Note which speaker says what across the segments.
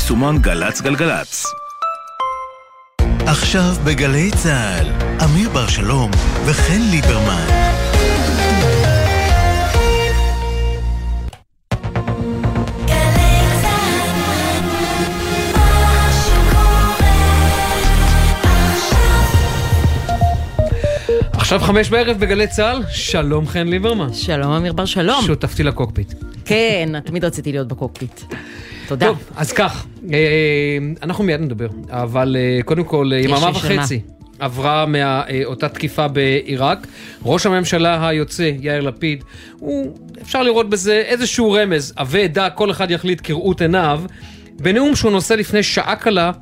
Speaker 1: ביישומון גל"צ גלגלצ.
Speaker 2: עכשיו בגלי צה"ל, אמיר בר שלום וחן ליברמן.
Speaker 3: עכשיו חמש בערב בגלי צה"ל, שלום חן ליברמן.
Speaker 4: שלום אמיר בר שלום.
Speaker 3: שותפתי לקוקפיט.
Speaker 4: כן, תמיד רציתי להיות בקוקפיט. תודה.
Speaker 3: טוב, אז כך, אה, אנחנו מיד נדבר, אבל אה, קודם כל, אה, יממה? וחצי עברה מאותה תקיפה בעיראק. ראש הממשלה היוצא, יאיר לפיד, הוא, אפשר לראות בזה איזשהו רמז, עבה עדה, כל אחד יחליט כראות עיניו, בנאום שהוא נושא לפני שעה קלה,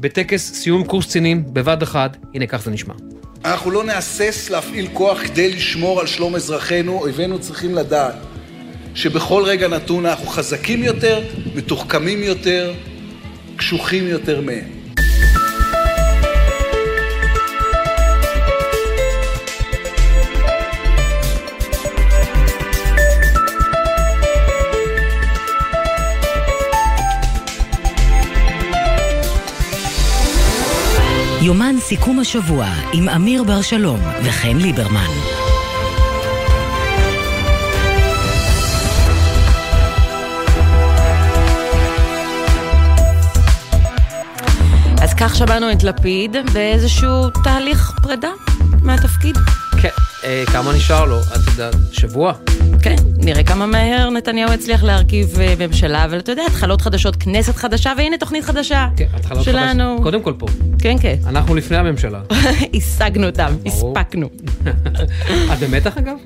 Speaker 3: בטקס סיום קורס קצינים בבה"ד 1, הנה כך זה נשמע.
Speaker 5: אנחנו לא נהסס להפעיל כוח כדי לשמור על שלום אזרחינו, אויבינו צריכים לדעת שבכל רגע נתון אנחנו חזקים יותר, מתוחכמים יותר, קשוחים יותר מהם.
Speaker 6: יומן סיכום השבוע עם אמיר בר שלום וחן ליברמן.
Speaker 4: כך שמענו את לפיד באיזשהו תהליך פרידה מהתפקיד.
Speaker 3: כן, אה, כמה נשאר לו? את יודעת, שבוע?
Speaker 4: כן, נראה כמה מהר נתניהו הצליח להרכיב אה, ממשלה, אבל אתה יודע, התחלות חדשות, כנסת חדשה, והנה תוכנית חדשה.
Speaker 3: כן, התחלות
Speaker 4: שלנו.
Speaker 3: חדשות. קודם כל פה.
Speaker 4: כן, כן.
Speaker 3: אנחנו לפני הממשלה.
Speaker 4: השגנו אותם. הספקנו.
Speaker 3: את במתח אגב?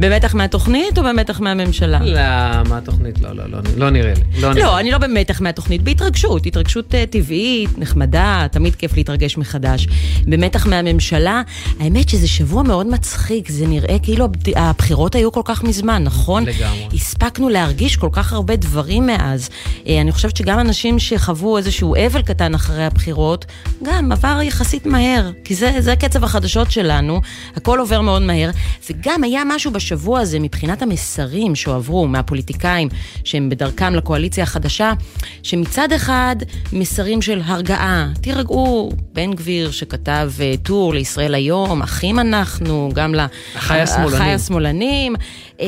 Speaker 4: במתח מהתוכנית או במתח מהממשלה?
Speaker 3: לא, מה התוכנית? לא, לא, לא, לא נראה לי. לא,
Speaker 4: לא, אני לא במתח מהתוכנית, בהתרגשות, התרגשות אה, טבעית, נחמדה, תמיד כיף להתרגש מחדש. במתח מהממשלה, האמת שזה שבוע מאוד מצחיק, זה נראה כאילו הבחירות היו כל כך מזמן, נכון?
Speaker 3: לגמרי.
Speaker 4: הספקנו להרגיש כל כך הרבה דברים מאז. אה, אני חושבת שגם אנשים שחוו איזשהו אבל קטן אחרי הבחירות, גם עבר יחסית מהר, כי זה, זה קצב החדשות שלנו, הכל עובר מאוד מהר, וגם היה משהו בשבוע הזה מבחינת המסרים שהועברו מהפוליטיקאים שהם בדרכם לקואליציה החדשה, שמצד אחד מסרים של הרגעה, תירגעו, בן גביר שכתב אה, טור לישראל היום, אחים אנחנו, גם ל...
Speaker 3: אחיי השמאלנים.
Speaker 4: השמאלנים, אה,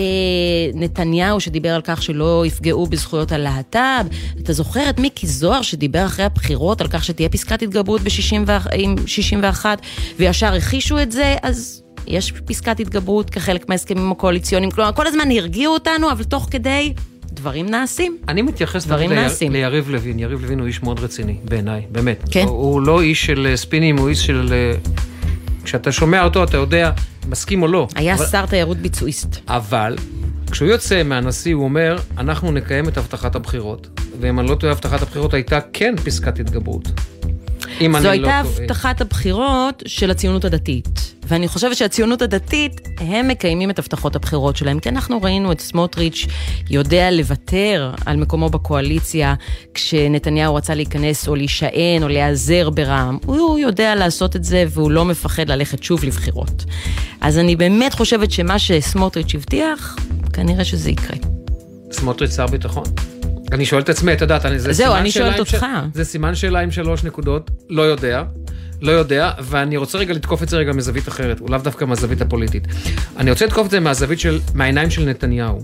Speaker 4: נתניהו שדיבר על כך שלא יפגעו בזכויות הלהט"ב, אתה זוכר את מיקי זוהר שדיבר אחרי הבחירות על כך שתהיה פסקת התגברות ב-61 וישר הכחישו את זה, אז יש פסקת התגברות כחלק מההסכמים הקואליציוניים, כלומר כל הזמן הרגיעו אותנו, אבל תוך כדי דברים נעשים.
Speaker 3: אני מתייחס
Speaker 4: דברים
Speaker 3: ליר-
Speaker 4: נעשים.
Speaker 3: ליריב לוין, יריב לוין הוא איש מאוד רציני, בעיניי, באמת.
Speaker 4: כן.
Speaker 3: הוא, הוא לא איש של אה, ספינים, הוא איש של... אה, כשאתה שומע אותו, אתה יודע, מסכים או לא.
Speaker 4: היה
Speaker 3: אבל,
Speaker 4: שר תיירות ביצועיסט.
Speaker 3: אבל, כשהוא יוצא מהנשיא, הוא אומר, אנחנו נקיים את הבטחת הבחירות. ואם אני לא טועה, הבטחת הבחירות הייתה כן פסקת התגברות. אם
Speaker 4: זו
Speaker 3: אני לא
Speaker 4: הייתה
Speaker 3: טועה.
Speaker 4: הבטחת הבחירות של הציונות הדתית. ואני חושבת שהציונות הדתית, הם מקיימים את הבטחות הבחירות שלהם, כי אנחנו ראינו את סמוטריץ' יודע לוותר על מקומו בקואליציה כשנתניהו רצה להיכנס או להישען או להיעזר ברע"מ. הוא יודע לעשות את זה והוא לא מפחד ללכת שוב לבחירות. אז אני באמת חושבת שמה שסמוטריץ' הבטיח, כנראה שזה יקרה.
Speaker 3: סמוטריץ' שר ביטחון. אני שואל את עצמי, את יודעת, אני- זה
Speaker 4: זהו,
Speaker 3: סימן
Speaker 4: אני שואלת
Speaker 3: עם ש-
Speaker 4: אותך.
Speaker 3: זה סימן שאלה עם שלוש נקודות, לא יודע. לא יודע, ואני רוצה רגע לתקוף את זה רגע מזווית אחרת, הוא לאו דווקא מהזווית הפוליטית. אני רוצה לתקוף את זה מהזווית של, מהעיניים של נתניהו.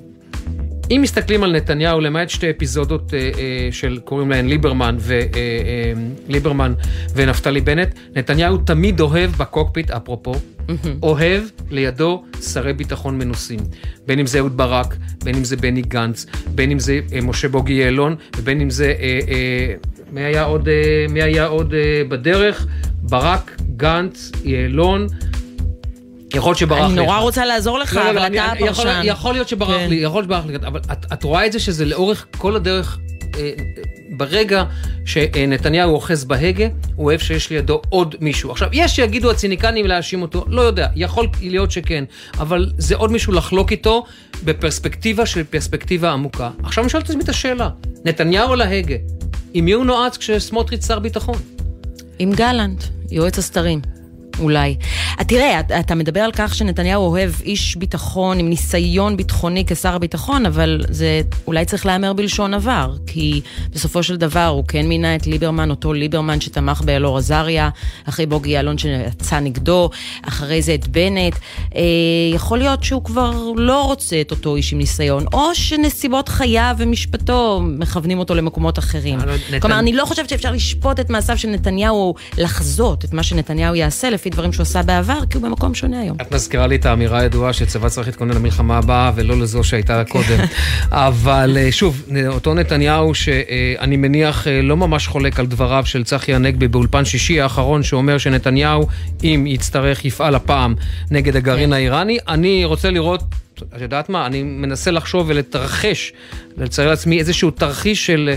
Speaker 3: אם מסתכלים על נתניהו, למעט שתי אפיזודות אה, אה, של, קוראים להן ליברמן, ו, אה, אה, ליברמן ונפתלי בנט, נתניהו תמיד אוהב בקוקפיט, אפרופו, אוהב לידו שרי ביטחון מנוסים. בין אם זה אהוד ברק, בין אם זה בני גנץ, בין אם זה אה, משה בוגי יעלון, ובין אם זה, אה, אה, מי היה עוד, אה, מי היה עוד אה, בדרך? ברק, גנץ, יעלון. יכול להיות שברח לי.
Speaker 4: אני נורא. רוצה לעזור לך,
Speaker 3: לא, לא,
Speaker 4: אבל
Speaker 3: לא, אני-
Speaker 4: אתה
Speaker 3: אני- יכול-
Speaker 4: הפרשן.
Speaker 3: יכול להיות שברח
Speaker 4: כן.
Speaker 3: לי, יכול להיות שברח לי, אבל את, את רואה את זה שזה לאורך כל הדרך, ברגע שנתניהו אוחז בהגה, הוא אוהב שיש לידו עוד מישהו. עכשיו, יש שיגידו הציניקנים להאשים אותו, לא יודע, יכול להיות שכן, אבל זה עוד מישהו לחלוק איתו בפרספקטיבה של פרספקטיבה עמוקה. עכשיו אני שואל את עצמי את השאלה, נתניהו על ההגה, עם מי הוא נועץ כשסמוטריץ' שר ביטחון?
Speaker 4: עם גלנט, יועץ הסתרים. אולי. תראה, אתה- מדבר על כך שנתניהו אוהב איש ביטחון עם ניסיון ביטחוני כשר הביטחון, אבל זה אולי צריך להיאמר בלשון עבר, כי בסופו של דבר הוא כן מינה את ליברמן, אותו ליברמן שתמך באלאור עזריה, אחרי בוגי יעלון שיצא נגדו, אחרי זה את בנט. אה, יכול להיות שהוא כבר לא רוצה את אותו איש עם ניסיון, או שנסיבות חייו ומשפטו מכוונים אותו למקומות אחרים.
Speaker 3: אבל נתנ-
Speaker 4: כלומר, אני לא חושבת שאפשר לשפוט את מעשיו של נתניהו, לחזות את מה שנתניהו יעשה לפי דברים שהוא עשה בעבר, כי הוא במקום שונה היום.
Speaker 3: את מזכירה לי את האמירה הידועה שצבא צריך להתכונן למלחמה הבאה ולא לזו שהייתה קודם. אבל אה, שוב, אותו נתניהו שאני מניח אה, לא ממש חולק על דבריו של צחי הנגבי באולפן שישי האחרון שאומר שנתניהו, אם יצטרך, יפעל הפעם נגד הגרעין האיראני. אני רוצה לראות... את יודעת מה? אני מנסה לחשוב ולתרחש, לצייר לעצמי איזשהו תרחיש של...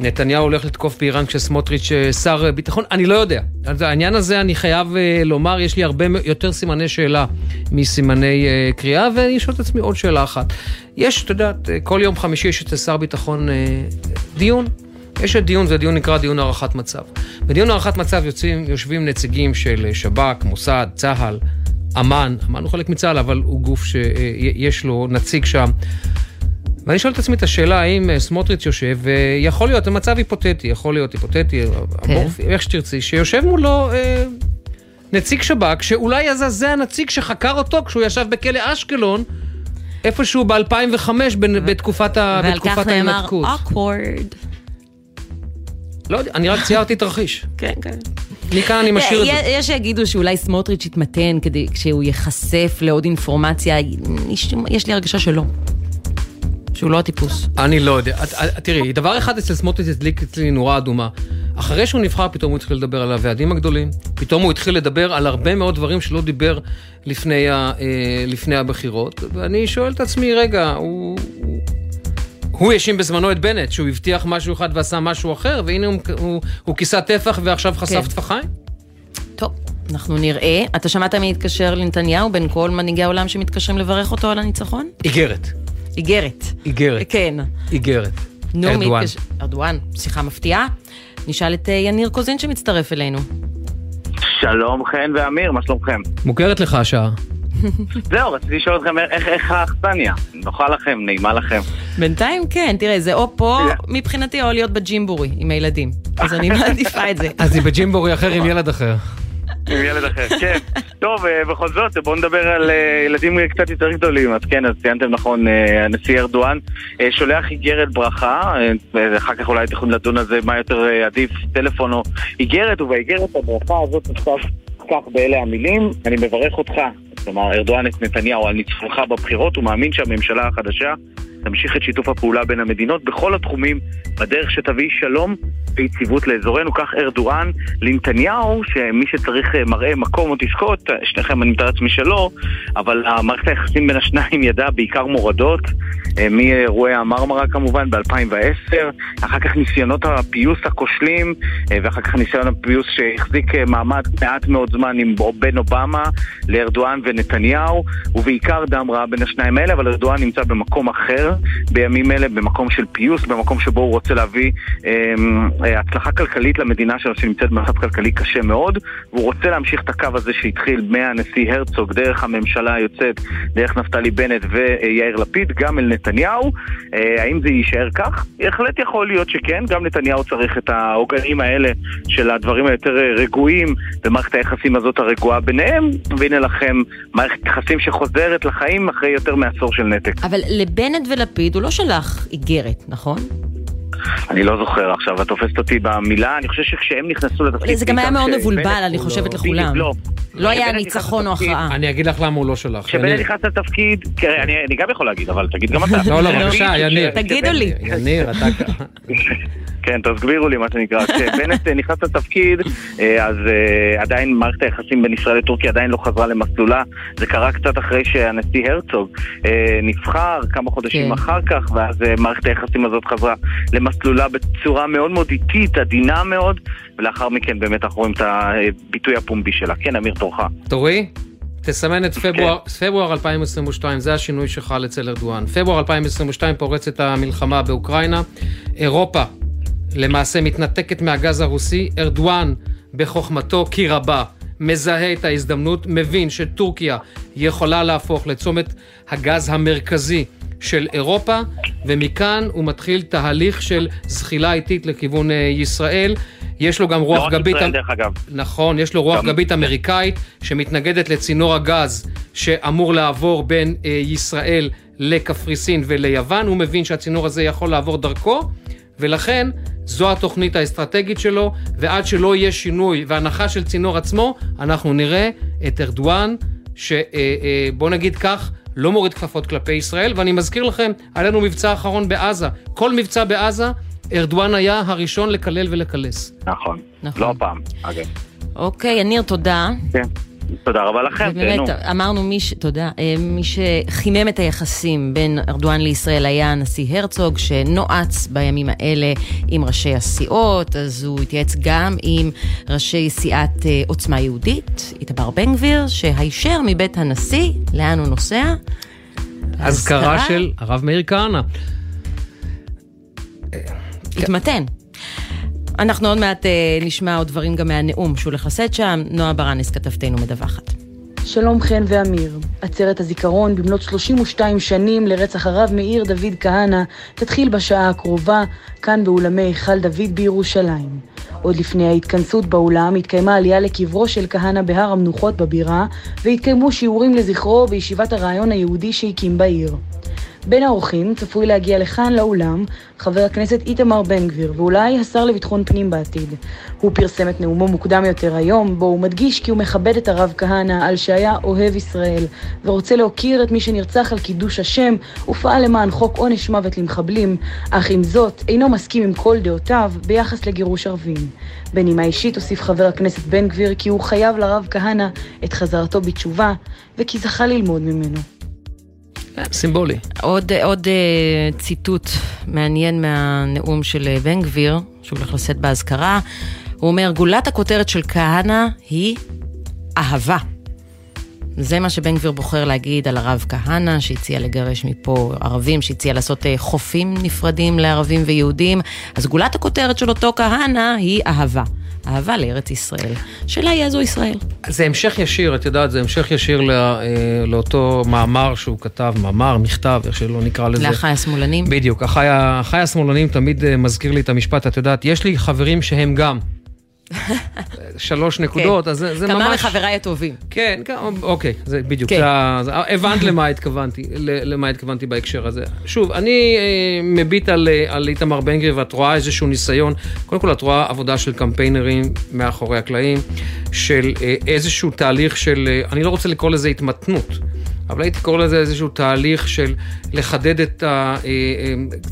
Speaker 3: נתניהו הולך לתקוף באיראן כשסמוטריץ' אה, שר אה, ביטחון? אני לא יודע. העניין הזה, אני חייב אה, לומר, יש לי הרבה יותר סימני שאלה מסימני אה, קריאה, ואני שואל את עצמי עוד שאלה אחת. יש, אתה יודע, כל יום חמישי יש אצל שר ביטחון דיון. יש את דיון, זה דיון נקרא דיון הערכת מצב. בדיון הערכת מצב יוצאים, יושבים נציגים של שב"כ, מוסד, צה"ל, אמ"ן, אמ"ן הוא חלק מצה"ל, אבל הוא גוף שיש לו נציג שם. ואני שואל את עצמי את השאלה האם אה, סמוטריץ' יושב, ויכול להיות, זה מצב היפותטי, יכול להיות היפותטי, אמורפי, איך שתרצי, שיושב מולו אה, נציג שב"כ, שאולי אז זה הנציג שחקר אותו כשהוא ישב בכלא אשקלון, איפשהו ב-2005, בתקופת, ה-
Speaker 4: ועל כך נאמר awkward.
Speaker 3: לא יודע, אני רק ציירתי תרחיש.
Speaker 4: כן, כן.
Speaker 3: מכאן אני משאיר את זה.
Speaker 4: יש שיגידו שאולי סמוטריץ' יתמתן כדי כשהוא ייחשף לעוד אינפורמציה, יש לי הרגשה שלא. שהוא לא הטיפוס.
Speaker 3: אני לא יודע. תראי, דבר אחד אצל סמוטריץ' הדליק אצלי נורה אדומה. אחרי שהוא נבחר, פתאום הוא התחיל לדבר על הוועדים הגדולים. פתאום הוא התחיל לדבר על הרבה מאוד דברים שלא דיבר לפני, ה, אה, לפני הבחירות. ואני שואל את עצמי, רגע, הוא... הוא- הוא האשים בזמנו את בנט, שהוא הבטיח משהו אחד ועשה משהו אחר, והנה הוא, הוא, הוא כיסה טפח ועכשיו חשף
Speaker 4: כן.
Speaker 3: טפחיים?
Speaker 4: טוב, אנחנו נראה. אתה שמעת מי התקשר לנתניהו בין כל מנהיגי העולם שמתקשרים לברך אותו על הניצחון?
Speaker 3: איגרת.
Speaker 4: איגרת.
Speaker 3: איגרת.
Speaker 4: כן.
Speaker 3: איגרת.
Speaker 4: נו,
Speaker 3: ארדואן.
Speaker 4: התקשר? ארדואן. שיחה מפתיעה. נשאל את אה, יניר קוזין שמצטרף אלינו.
Speaker 7: שלום חן ואמיר, מה שלומכם?
Speaker 3: מוכרת לך השעה.
Speaker 7: זהו, רציתי לשאול אתכם איך, איך האכסניה? נוחה לכם, נעימה לכם.
Speaker 4: בינתיים כן, תראה, זה או פה מבחינתי או להיות בג'ימבורי עם הילדים. אז אני מעדיפה את זה.
Speaker 3: אז היא בג'ימבורי אחר עם ילד אחר.
Speaker 7: עם ילד אחר, כן. טוב, אה, בכל זאת, בואו נדבר על אה, ילדים קצת יותר גדולים. אז כן, אז ציינתם נכון, אה, הנשיא ארדואן שולח איגרת ברכה, ואחר כך אולי תוכלו לדון על זה מה יותר עדיף, טלפון או איגרת, ובאיגרת הברכה הזאת נכתב כך באלה המילים, אני מברך אותך, כלומר ארדואן את נתניהו על ניצחונך בבחירות, הוא מאמין שהממשלה החדשה תמשיך את שיתוף הפעולה בין המדינות בכל התחומים, בדרך שתביא שלום ויציבות לאזורנו. כך ארדואן לנתניהו, שמי שצריך אה, מראה מקום או תזכות, אה, שניכם אני מתאר לעצמי שלא, אבל המערכת היחסים בין השניים ידעה בעיקר מורדות, אה, מאירועי המרמרה כמובן ב-2010, אחר כך ניסיונות הפיוס הכושלים, ואחר כך ניסיון הפיוס שהחזיק מעמד מעט מאוד זמן עם בין אובמה לארדואן ונתניהו, ובעיקר דם רע בין השניים האלה, אבל ארדואן נמצא במקום אחר בימים אלה, במקום של פיוס, במקום שבו הוא רוצה להביא אמ, אה, הצלחה כלכלית למדינה שלו שנמצאת במצב כלכלי קשה מאוד, והוא רוצה להמשיך את הקו הזה שהתחיל מהנשיא הרצוג, דרך הממשלה היוצאת, דרך נפתלי בנט ויאיר לפיד, גם אל נתניהו. אה, האם זה יישאר כך? בהחלט יכול להיות שכן, גם נתניהו צריך את העוגנים האלה של הדברים היותר רגועים במערכת היחסים הזאת הרגועה ביניהם, והנה לכם מערכת יחסים שחוזרת לחיים אחרי יותר מעשור של נתק.
Speaker 4: אבל לבנט ולפיד הוא לא שלח איגרת, נכון?
Speaker 7: אני לא זוכר עכשיו, את תופסת אותי במילה, אני חושב שכשהם נכנסו לתפקיד...
Speaker 4: זה גם היה מאוד מבולבל, אני
Speaker 3: הוא
Speaker 4: חושבת,
Speaker 3: לא-
Speaker 4: לכולם.
Speaker 7: לא.
Speaker 4: לא היה ניצחון או הכרעה.
Speaker 3: אני אגיד לך למה הוא לא שלח.
Speaker 7: כשבנט. נכנס לתפקיד, תראה, אני גם יכול להגיד, אבל תגיד גם אתה.
Speaker 3: לא, לא, בבקשה, יניר.
Speaker 4: תגידו לי.
Speaker 3: יניר, אתה...
Speaker 7: כן, תסבירו לי מה שנקרא. כשבנט נכנס לתפקיד, אה, אז אה, עדיין מערכת היחסים בין ישראל לטורקיה עדיין לא חזרה למסלולה. זה קרה קצת אחרי שהנשיא הרצוג אה, נבחר, כמה חודשים
Speaker 4: כן.
Speaker 7: אחר כך, ואז אה, מערכת היחסים הזאת חזרה למסלולה בצורה מאוד מאוד איטית, עדינה מאוד, ולאחר מכן באמת אנחנו רואים את הביטוי הפומבי שלה. כן, אמיר תורך.
Speaker 3: תורי? תסמן את פברואר,
Speaker 7: כן.
Speaker 3: פברואר 2022, זה השינוי שחל אצל ארדואן. פברואר 2022 פורצת המלחמה באוקראינה. אירופה למעשה מתנתקת מהגז הרוסי. ארדואן בחוכמתו כי רבה מזהה את ההזדמנות, מבין שטורקיה יכולה להפוך לצומת הגז המרכזי של אירופה, ומכאן הוא מתחיל תהליך של זחילה איטית לכיוון אה, ישראל. יש לו גם
Speaker 7: לא
Speaker 3: רוח
Speaker 7: רק
Speaker 3: גבית...
Speaker 7: ישראל, דרך אגב.
Speaker 3: נכון, יש לו רוח
Speaker 7: גם-
Speaker 3: גבית אמריקאית שמתנגדת לצינור הגז שאמור לעבור בין אה, ישראל לקפריסין וליוון. הוא מבין שהצינור הזה יכול לעבור דרכו, ולכן זו התוכנית האסטרטגית שלו, ועד שלא יהיה שינוי והנחה של צינור עצמו, אנחנו נראה את ארדואן, שבוא נגיד כך, לא מוריד כפפות כלפי ישראל, ואני מזכיר לכם, היה לנו מבצע אחרון בעזה. כל מבצע בעזה, ארדואן היה הראשון לקלל ולקלס.
Speaker 7: נכון.
Speaker 4: נכון.
Speaker 7: לא הפעם, אגב.
Speaker 4: אוקיי, יניר, תודה.
Speaker 7: כן. תודה רבה לכם,
Speaker 4: ובאמת,
Speaker 7: תהנו.
Speaker 4: אמרנו, מי ש... תודה. אה, מי שחימם את היחסים בין ארדואן לישראל היה הנשיא הרצוג, שנועץ בימים האלה עם ראשי הסיעות, אז הוא התייעץ גם עם ראשי סיעת אה, עוצמה יהודית, איתמר בן גביר, שהישר מבית הנשיא, לאן הוא נוסע?
Speaker 3: אזכרה של הרב מאיר כהנא.
Speaker 4: התמתן. אנחנו עוד מעט אה, נשמע עוד דברים גם מהנאום שהוא הולך לשאת שם. נועה ברנס, כתבתנו, מדווחת.
Speaker 8: שלום חן ואמיר, עצרת הזיכרון במלאת 32 שנים לרצח הרב מאיר דוד כהנא תתחיל בשעה הקרובה כאן באולמי היכל דוד בירושלים. עוד לפני ההתכנסות באולם התקיימה עלייה לקברו של כהנא בהר המנוחות בבירה והתקיימו שיעורים לזכרו בישיבת הרעיון היהודי שהקים בעיר. בין האורחים צפוי להגיע לכאן לאולם חבר הכנסת איתמר בן גביר ואולי השר לביטחון פנים בעתיד. הוא פרסם את נאומו מוקדם יותר היום, בו הוא מדגיש כי הוא מכבד את הרב כהנא על שהיה אוהב ישראל ורוצה להוקיר את מי שנרצח על קידוש השם ופעל למען חוק עונש מוות למחבלים, אך עם זאת אינו מסכים עם כל דעותיו ביחס לגירוש ערבים. בנימה אישית הוסיף חבר הכנסת בן גביר כי הוא חייב לרב כהנא את חזרתו בתשובה וכי זכה ללמוד ממנו.
Speaker 3: סימבולי.
Speaker 4: עוד, עוד אה, ציטוט מעניין מהנאום של אה, בן גביר, שהוא הולך לשאת באזכרה. הוא אומר, גולת הכותרת של כהנא היא אהבה. זה מה שבן גביר בוחר להגיד על הרב כהנא, שהציע לגרש מפה ערבים, שהציע לעשות אה, חופים נפרדים לערבים ויהודים. אז גולת הכותרת של אותו כהנא היא אהבה. אהבה לארץ ישראל. השאלה היא איזו ישראל.
Speaker 3: זה המשך ישיר, את יודעת, זה המשך ישיר לא, אה, לאותו מאמר שהוא כתב, מאמר, מכתב, איך שלא נקרא לזה.
Speaker 4: לאחי השמאלנים.
Speaker 3: בדיוק, אחי, אחי השמאלנים תמיד אה, מזכיר לי את המשפט, את יודעת, יש לי חברים שהם גם. שלוש נקודות, אז זה, זה ממש...
Speaker 4: כמה מחבריי הטובים.
Speaker 3: כן, כן, אוקיי, זה בדיוק,
Speaker 4: כן.
Speaker 3: זה, הבנת למה התכוונתי, למה התכוונתי בהקשר הזה. שוב, אני אה, מביט על, אה, על איתמר בן גביר ואת רואה איזשהו ניסיון, קודם כל את רואה עבודה של קמפיינרים מאחורי הקלעים, של אה, איזשהו תהליך של, אני לא רוצה לקרוא לזה התמתנות. אבל הייתי קורא לזה איזשהו תהליך של לחדד את ה...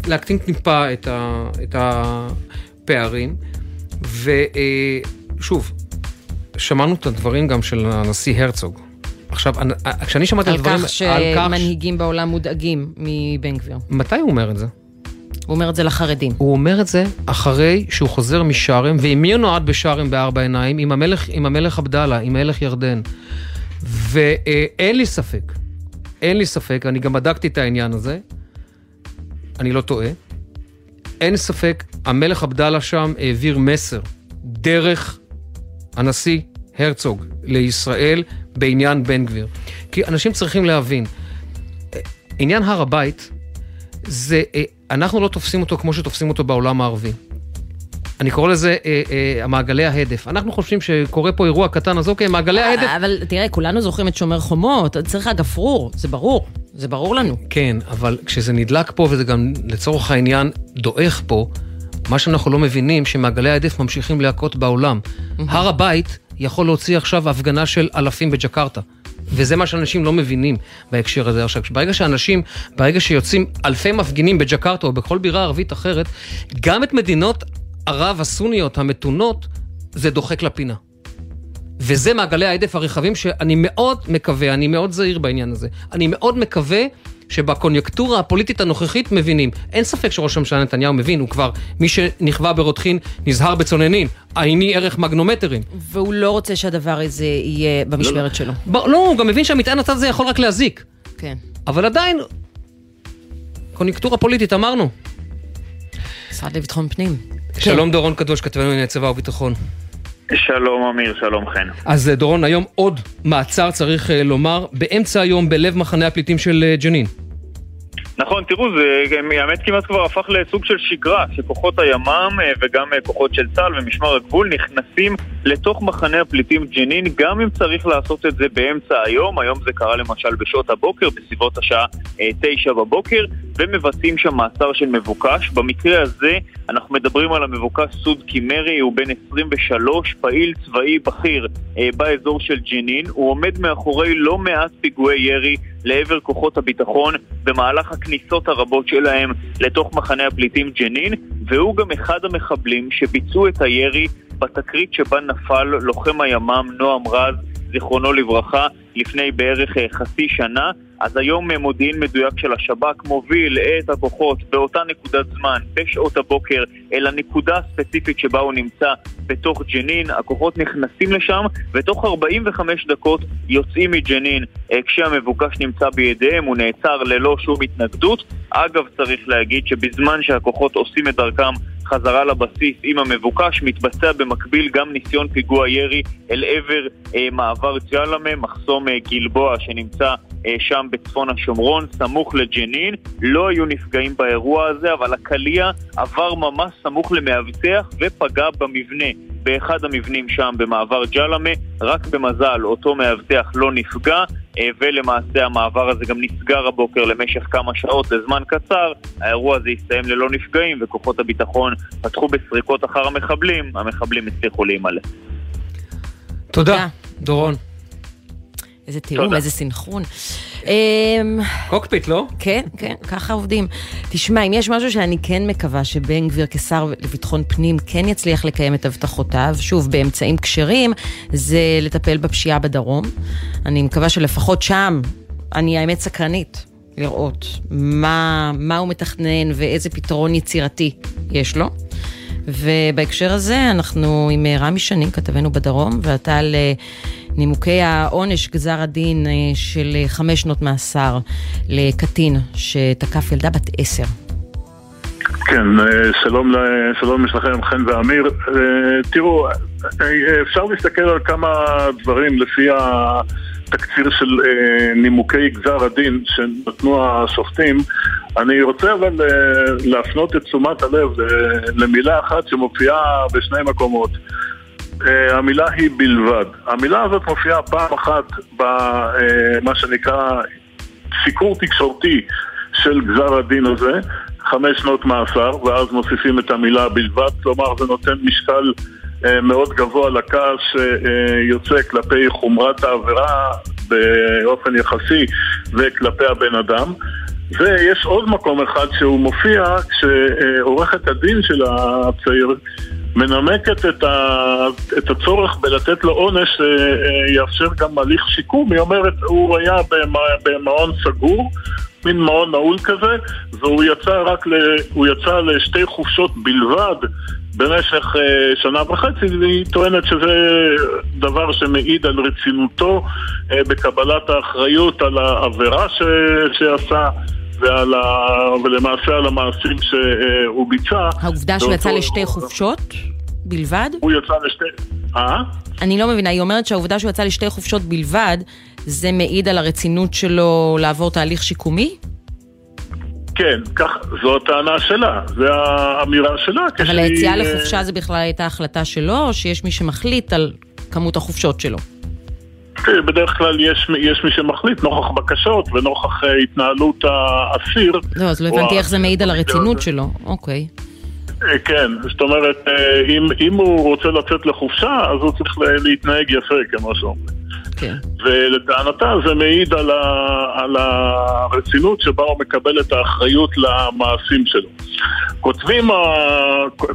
Speaker 3: להקטין טיפה את, ה, את הפערים. ושוב, שמענו את הדברים גם של הנשיא הרצוג. עכשיו, אני- כשאני שמעתי את
Speaker 4: על
Speaker 3: הדברים...
Speaker 4: כך שמנהיגים בעולם מודאגים מבן גביר.
Speaker 3: מתי הוא אומר את זה?
Speaker 4: הוא אומר את זה לחרדים.
Speaker 3: הוא אומר את זה אחרי שהוא חוזר משארם, ועם מי הוא נועד בשארם בארבע עיניים? עם המלך, עם המלך עבדאללה, עם מלך ירדן. ואין לי ספק, אין לי ספק, אני גם בדקתי את העניין הזה, אני לא טועה, אין ספק, המלך עבדאללה שם העביר מסר דרך הנשיא הרצוג לישראל בעניין בן גביר. כי אנשים צריכים להבין, עניין הר הבית, זה, אה, אנחנו לא תופסים אותו כמו שתופסים אותו בעולם הערבי. אני קורא לזה אה, אה, מעגלי ההדף. אנחנו חושבים שקורה פה אירוע קטן, אז אוקיי, מעגלי ההדף...
Speaker 4: אבל תראה, כולנו זוכרים את שומר חומות, צריך הגפרור, זה ברור, זה ברור לנו.
Speaker 3: כן, אבל כשזה נדלק פה וזה גם לצורך העניין דועך פה, מה שאנחנו לא מבינים, שמעגלי ההדף ממשיכים להכות בעולם. הר הבית יכול להוציא עכשיו הפגנה של אלפים בג'קרטה. וזה מה שאנשים לא מבינים בהקשר הזה. עכשיו, ברגע שאנשים, ברגע שיוצאים אלפי מפגינים בג'קרטה או בכל בירה ערבית אחרת, גם את מדינות ערב הסוניות המתונות, זה דוחק לפינה. וזה מעגלי ההדף הרחבים שאני מאוד מקווה, אני מאוד זהיר בעניין הזה. אני מאוד מקווה שבקוניונקטורה הפוליטית הנוכחית מבינים. אין ספק שראש הממשלה נתניהו מבין, הוא כבר, מי שנכווה ברותחין נזהר בצוננין, עיני ערך מגנומטרים.
Speaker 4: והוא לא רוצה שהדבר הזה יהיה במשמרת שלו.
Speaker 3: ב- לא, הוא גם מבין שהמטען הצד הזה יכול רק להזיק.
Speaker 4: כן.
Speaker 3: אבל עדיין, קוניונקטורה פוליטית, אמרנו.
Speaker 4: משרד לביטחון פנים.
Speaker 3: שלום דורון קדוש, כתבנו לענייני צבא וביטחון.
Speaker 9: שלום אמיר, שלום חן.
Speaker 3: אז אה, דורון, היום עוד מעצר צריך אה, לומר, באמצע היום בלב מחנה הפליטים של אה, ג'נין.
Speaker 9: נכון, תראו, זה האמת כמעט כבר הפך לסוג של שגרה, שכוחות הימ"מ וגם כוחות של צה"ל ומשמר הגבול נכנסים לתוך מחנה הפליטים ג'נין, גם אם צריך לעשות את זה באמצע היום, היום זה קרה למשל בשעות הבוקר, בסביבות השעה תשע בבוקר, ומבצעים שם מעצר של מבוקש. במקרה הזה אנחנו מדברים על המבוקש סוד קימרי, הוא בן 23, פעיל צבאי בכיר אה, באזור של ג'נין. הוא עומד מאחורי לא מעט פיגועי ירי לעבר כוחות הביטחון במהלך הכניסות הרבות שלהם לתוך מחנה הפליטים ג'נין, והוא גם אחד המחבלים שביצעו את הירי בתקרית שבה נפל לוחם הימ"מ נועם רז, זיכרונו לברכה, לפני בערך אה, חצי שנה. אז היום אה, מודיעין מדויק של השב"כ מוביל את הכוחות באותה נקודת זמן, בשעות הבוקר, אל הנקודה הספציפית שבה הוא נמצא בתוך ג'נין. הכוחות נכנסים לשם, ותוך 45 דקות יוצאים מג'נין אה, כשהמבוקש נמצא בידיהם, הוא נעצר ללא שום התנגדות. אגב, צריך להגיד שבזמן שהכוחות עושים את דרכם חזרה לבסיס עם המבוקש, מתבצע במקביל גם ניסיון פיגוע ירי אל עבר אה, מעבר ג'למה, מחסום אה, גלבוע שנמצא אה, שם בצפון השומרון, סמוך לג'נין. לא היו נפגעים באירוע הזה, אבל הקליע עבר ממש סמוך למאבטח ופגע במבנה. באחד המבנים שם במעבר ג'למה, רק במזל אותו מאבטח לא נפגע, אה, ולמעשה המעבר הזה גם נסגר הבוקר למשך כמה שעות לזמן קצר. האירוע הזה הסתיים ללא נפגעים, וכוחות הביטחון פתחו בסריקות אחר המחבלים, המחבלים הצליחו להימלט.
Speaker 3: תודה, דורון.
Speaker 4: איזה תיאום, איזה סינכרון. אמ,
Speaker 3: קוקפיט, לא?
Speaker 4: כן, כן, ככה עובדים. תשמע, אם יש משהו שאני כן מקווה שבן גביר כשר לביטחון פנים כן יצליח לקיים את הבטחותיו, שוב, באמצעים כשרים, זה לטפל בפשיעה בדרום. אני מקווה שלפחות שם, אני האמת סקרנית. לראות מה, מה הוא מתכנן ואיזה פתרון יצירתי יש לו. ובהקשר הזה אנחנו עם רמי שנים, כתבנו בדרום, ואתה על נימוקי העונש, גזר הדין אה, של אה, חמש שנות מאסר לקטין שתקף ילדה בת עשר.
Speaker 10: כן, אה, שלום, שלום לכם, חן ואמיר. תראו, אפשר להסתכל על כמה דברים לפי התקציר של נימוקי גזר הדין שנתנו השופטים. אני רוצה אבל להפנות את תשומת הלב למילה אחת שמופיעה בשני מקומות. Uh, המילה היא בלבד. המילה הזאת מופיעה פעם אחת במה אה, שנקרא סיקור תקשורתי של גזר הדין הזה, חמש שנות מאסר, ואז מוסיפים את המילה בלבד, כלומר זה נותן משקל uh, מאוד גבוה לכעס שיוצא כלפי חומרת העבירה באופן יחסי וכלפי הבן אדם. ויש עוד מקום אחד שהוא מופיע כשעורכת הדין של הצעיר מנמקת את, ה, את הצורך בלתת לו עונש שיאפשר גם הליך שיקום. היא אומרת, הוא היה במעון סגור, מין מעון נעול כזה, והוא יצא רק ל... הוא יצא לשתי חופשות בלבד במשך uh, שנה וחצי, והיא טוענת שזה דבר שמעיד על רצינותו בקבלת האחריות על העבירה ש... שעשה. ועל ה... ולמעשה על המעשים שהוא ביצע.
Speaker 4: העובדה שהוא יצא לשתי חופשות בלבד?
Speaker 10: הוא יצא לשתי... אה?
Speaker 4: אני לא מבינה, היא אומרת שהעובדה שהוא יצא לשתי חופשות בלבד, זה מעיד על הרצינות שלו לעבור תהליך שיקומי?
Speaker 10: כן, כך, זו הטענה שלה, זו האמירה שלה.
Speaker 4: אבל היציאה כשהיא... לחופשה זה בכלל הייתה החלטה שלו, או שיש מי שמחליט על כמות החופשות שלו?
Speaker 10: בדרך כלל יש, יש מי שמחליט נוכח בקשות ונוכח אה, התנהלות האסיר.
Speaker 4: לא, אז לא הבנתי איך זה מעיד על הרצינות שלו, אוקיי.
Speaker 10: אה, כן, זאת אומרת, אה, אם, אם הוא רוצה לצאת לחופשה, אז הוא צריך להתנהג יפה, כמו שאומרים. כן. ולטענתה זה מעיד על, ה, על הרצינות שבה הוא מקבל את האחריות למעשים שלו. כותבים,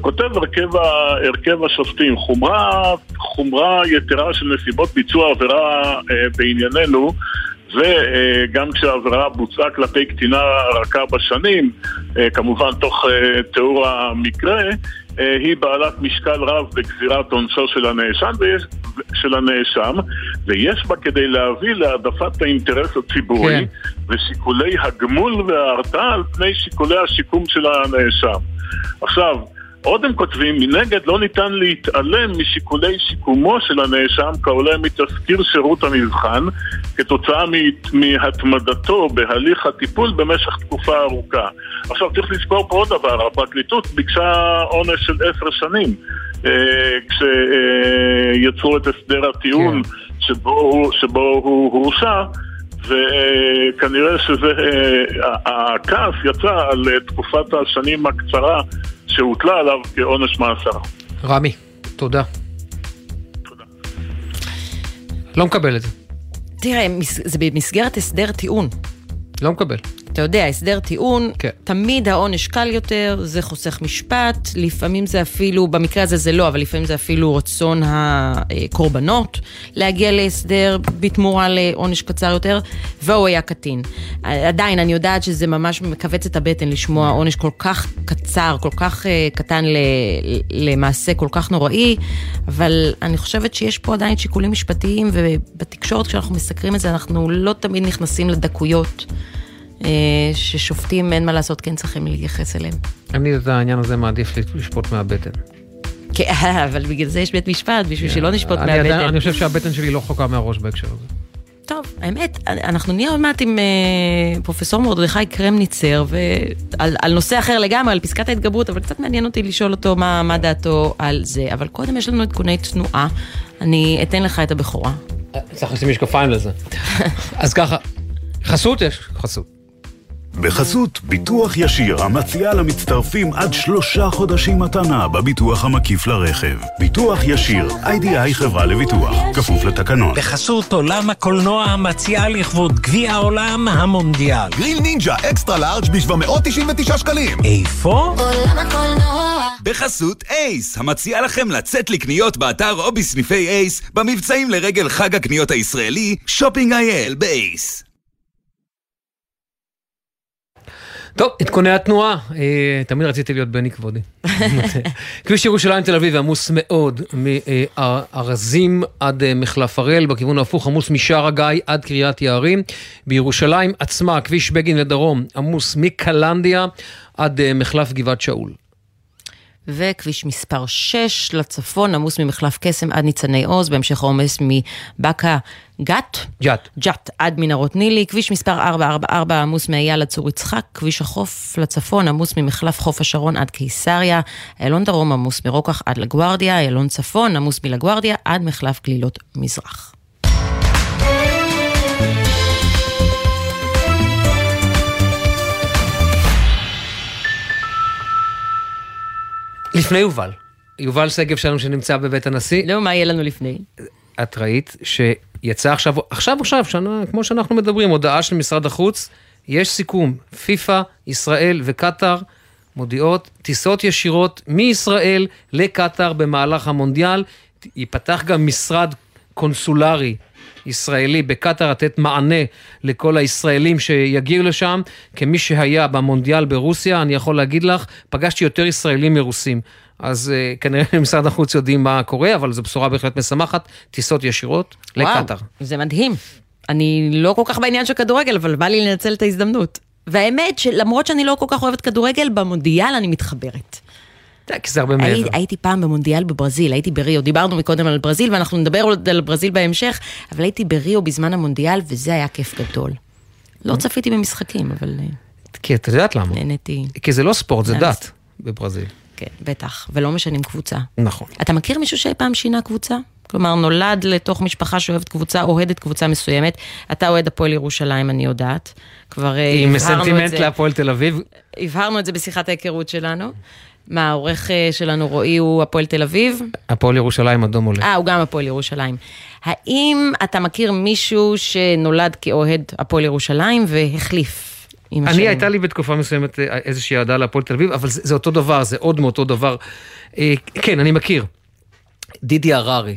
Speaker 10: כותב הרכב, הרכב השופטים, חומרה, חומרה יתרה של נסיבות ביצוע עבירה אה, בענייננו וגם כשהעבירה בוצעה כלפי קטינה רכה בשנים, אה, כמובן תוך אה, תיאור המקרה, אה, היא בעלת משקל רב בגזירת עונשו של הנאשם, ויש, של הנאשם, ויש בה כדי להביא להעדפת האינטרס הציבורי כן. ושיקולי הגמול וההרתעה על פני שיקולי השיקום של הנאשם. עכשיו, עוד הם כותבים, מנגד לא ניתן להתעלם משיקולי שיקומו של הנאשם כעולה מתזכיר שירות המבחן כתוצאה מהתמדתו בהליך הטיפול במשך תקופה ארוכה. עכשיו צריך לזכור פה עוד דבר, הפרקליטות ביקשה עונש של עשר שנים אה, כשיצרו את הסדר הטיעון כן. שבו, שבו הוא הורשע וכנראה שזה, הכעס יצא על תקופת השנים הקצרה שהוטלה עליו כעונש מאסר.
Speaker 3: רמי, תודה. תודה. לא מקבל את זה.
Speaker 4: תראה, זה במסגרת הסדר טיעון.
Speaker 3: לא מקבל.
Speaker 4: אתה יודע, הסדר טיעון, כן. תמיד העונש קל יותר, זה חוסך משפט, לפעמים זה אפילו, במקרה הזה זה לא, אבל לפעמים זה אפילו רצון הקורבנות להגיע להסדר בתמורה לעונש קצר יותר, והוא היה קטין. עדיין, אני יודעת שזה ממש מכווץ את הבטן לשמוע עונש כל כך קצר, כל כך אה, קטן למעשה כל כך נוראי, אבל אני חושבת שיש פה עדיין שיקולים משפטיים, ובתקשורת כשאנחנו מסקרים את זה, אנחנו לא תמיד נכנסים לדקויות. אה, ששופטים, אין מה לעשות, כן צריכים להתייחס אליהם.
Speaker 3: אני את העניין הזה מעדיף לשפוט מהבטן.
Speaker 4: כן, אבל בגלל זה יש בית משפט, בשביל שלא נשפוט מהבטן.
Speaker 3: אני חושב שהבטן שלי לא חוקה מהראש בהקשר הזה.
Speaker 4: טוב, האמת, אנחנו נהיה עוד מעט עם אה, פרופסור מרדכי קרמניצר, ועל על נושא אחר לגמרי, על פסקת ההתגברות, אבל קצת מעניין אותי לשאול אותו מה, מה דעתו על זה. אבל קודם יש לנו עדכוני תנועה, אני אתן לך את הבכורה.
Speaker 3: צריך לשים משקפיים לזה. אז ככה, חסות יש, חסות.
Speaker 1: בחסות ביטוח ישיר המציע למצטרפים עד שלושה חודשים מתנה בביטוח המקיף לרכב. ביטוח ישיר, איי-די-איי חברה לביטוח, כפוף לתקנון.
Speaker 11: בחסות עולם הקולנוע המציעה לכבוד גביע העולם המונדיאל.
Speaker 12: גריל נינג'ה אקסטרה לארג' ב-799 שקלים.
Speaker 11: איפה?
Speaker 12: עולם הקולנוע. בחסות אייס, המציע לכם לצאת לקניות באתר או בסניפי אייס, במבצעים לרגל חג הקניות הישראלי, שופינג אייל באייס.
Speaker 3: טוב, עדכוני התנועה, אה, תמיד רציתי להיות בני כבודי. כביש ירושלים תל אביב עמוס מאוד, מארזים עד אה, מחלף הראל, בכיוון ההפוך עמוס משער הגיא עד קריית יערים. בירושלים עצמה, כביש בגין לדרום עמוס מקלנדיה עד אה, מחלף גבעת שאול.
Speaker 4: וכביש מספר 6 לצפון, עמוס ממחלף קסם עד ניצני עוז, בהמשך העומס מבאקה גת,
Speaker 3: ג'ת,
Speaker 4: ג'ת עד מנהרות נילי, כביש מספר 444 עמוס מאייל עד צור יצחק, כביש החוף לצפון עמוס ממחלף חוף השרון עד קיסריה, איילון דרום עמוס מרוקח עד לגוארדיה, איילון צפון עמוס מלגוארדיה עד מחלף גלילות מזרח.
Speaker 3: לפני יובל. יובל שגב שלנו שנמצא בבית הנשיא.
Speaker 4: לא, מה יהיה לנו לפני?
Speaker 3: את ראית שיצא עכשיו, עכשיו עכשיו, שנה, כמו שאנחנו מדברים, הודעה של משרד החוץ, יש סיכום, פיפ"א, ישראל וקטאר מודיעות טיסות ישירות מישראל לקטאר במהלך המונדיאל, ייפתח גם משרד קונסולרי ישראלי בקטאר לתת מענה לכל הישראלים שיגיעו לשם. כמי שהיה במונדיאל ברוסיה, אני יכול להגיד לך, פגשתי יותר ישראלים מרוסים. אז uh, כנראה משרד החוץ יודעים מה קורה, אבל זו בשורה בהחלט משמחת, טיסות ישירות לקטאר.
Speaker 4: זה מדהים. אני לא כל כך בעניין של כדורגל, אבל בא לי לנצל את ההזדמנות. והאמת שלמרות שאני לא כל כך אוהבת כדורגל, במונדיאל אני מתחברת.
Speaker 3: כי זה הרבה מעבר.
Speaker 4: הייתי פעם במונדיאל בברזיל, הייתי בריו, דיברנו מקודם על ברזיל ואנחנו נדבר עוד על ברזיל בהמשך, אבל הייתי בריו בזמן המונדיאל וזה היה כיף גדול. לא mm. צפיתי במשחקים, אבל... אה,
Speaker 3: כי את יודעת למה.
Speaker 4: נהניתי.
Speaker 3: כי זה לא ספורט, זה דת בברזיל.
Speaker 4: כן, בטח, ולא משנים קבוצה.
Speaker 3: נכון.
Speaker 4: אתה מכיר מישהו שאי פעם שינה קבוצה? כלומר, נולד לתוך משפחה שאוהבת קבוצה, אוהדת קבוצה מסוימת. אתה אוהד הפועל ירושלים, אני יודעת. כבר הבהרנו
Speaker 3: את זה. עם סנטימנט להפועל תל אביב.
Speaker 4: הבהרנו את זה בשיחת ההיכרות שלנו. מה, העורך אה, שלנו רועי הוא הפועל תל אביב?
Speaker 3: הפועל ירושלים אדום עולה.
Speaker 4: אה, הוא גם הפועל ירושלים. האם אתה מכיר מישהו שנולד כאוהד הפועל ירושלים והחליף
Speaker 3: אני השם. הייתה לי בתקופה מסוימת אה, איזושהי אהדה להפועל תל אביב, אבל זה, זה אותו דבר, זה עוד מאותו דבר. אה, כן, אני מכיר. דידי הררי,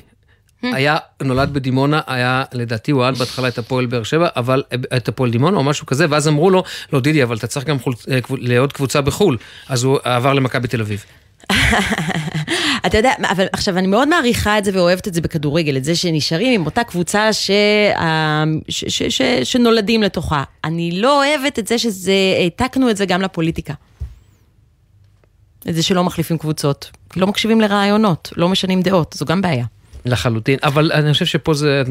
Speaker 3: היה, נולד בדימונה, היה, לדעתי הוא אהל בהתחלה את הפועל באר שבע, אבל את הפועל דימונה או משהו כזה, ואז אמרו לו, לא דידי, אבל אתה צריך גם חול, אה, לעוד קבוצה בחו"ל, אז הוא עבר למכבי תל אביב.
Speaker 4: אתה יודע, אבל עכשיו אני מאוד מעריכה את זה ואוהבת את זה בכדורגל, את זה שנשארים עם אותה קבוצה ש, ש, ש, ש, שנולדים לתוכה. אני לא אוהבת את זה שזה, העתקנו את זה גם לפוליטיקה. את זה שלא מחליפים קבוצות. לא מקשיבים לרעיונות, לא משנים דעות, זו גם בעיה.
Speaker 3: לחלוטין, אבל אני חושב שפה זה,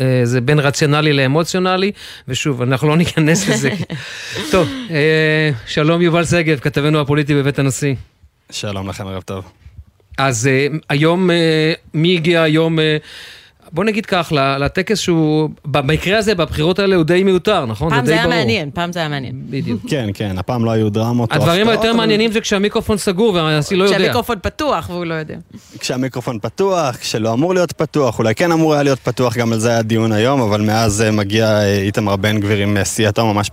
Speaker 3: אה, זה בין רציונלי לאמוציונלי, ושוב, אנחנו לא ניכנס לזה. טוב, אה, שלום יובל שגב, כתבנו הפוליטי בבית הנשיא.
Speaker 13: שלום לכם, ערב טוב.
Speaker 3: אז אה, היום, מי הגיע היום בוא נגיד כך, לטקס שהוא, במקרה הזה, בבחירות האלה הוא די מיותר, נכון?
Speaker 4: פעם זה, זה היה ברור. מעניין, פעם זה היה מעניין.
Speaker 3: בדיוק.
Speaker 13: כן, כן, הפעם לא היו דרמות.
Speaker 3: הדברים היותר. מעניינים זה כשהמיקרופון סגור והנשיא לא יודע.
Speaker 4: כשהמיקרופון פתוח והוא לא יודע.
Speaker 13: כשהמיקרופון פתוח, כשלא אמור להיות פתוח, אולי כן אמור היה להיות פתוח, גם על זה היה דיון היום, אבל מאז אה, מגיע אה, איתמר בן גביר עם אה, סיעתו ממש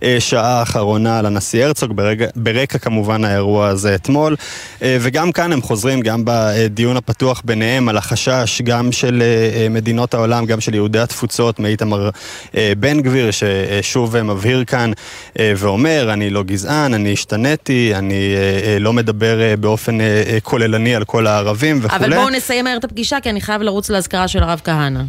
Speaker 13: בשעה האחרונה לנשיא הרצוג, ברקע, ברקע כמובן האירוע הזה אתמול. וגם כאן הם חוזרים, גם בדיון הפתוח ביניהם, על החשש גם של מדינות העולם, גם של יהודי התפוצות, מאיתמר אה, בן גביר, ששוב מבהיר כאן אה, ואומר, אני לא גזען, אני השתניתי, אני אה, לא מדבר באופן כוללני על כל הערבים וכולי.
Speaker 4: אבל בואו נסיים מהר את הפגישה, כי אני חייב לרוץ לאזכרה של הרב כהנא.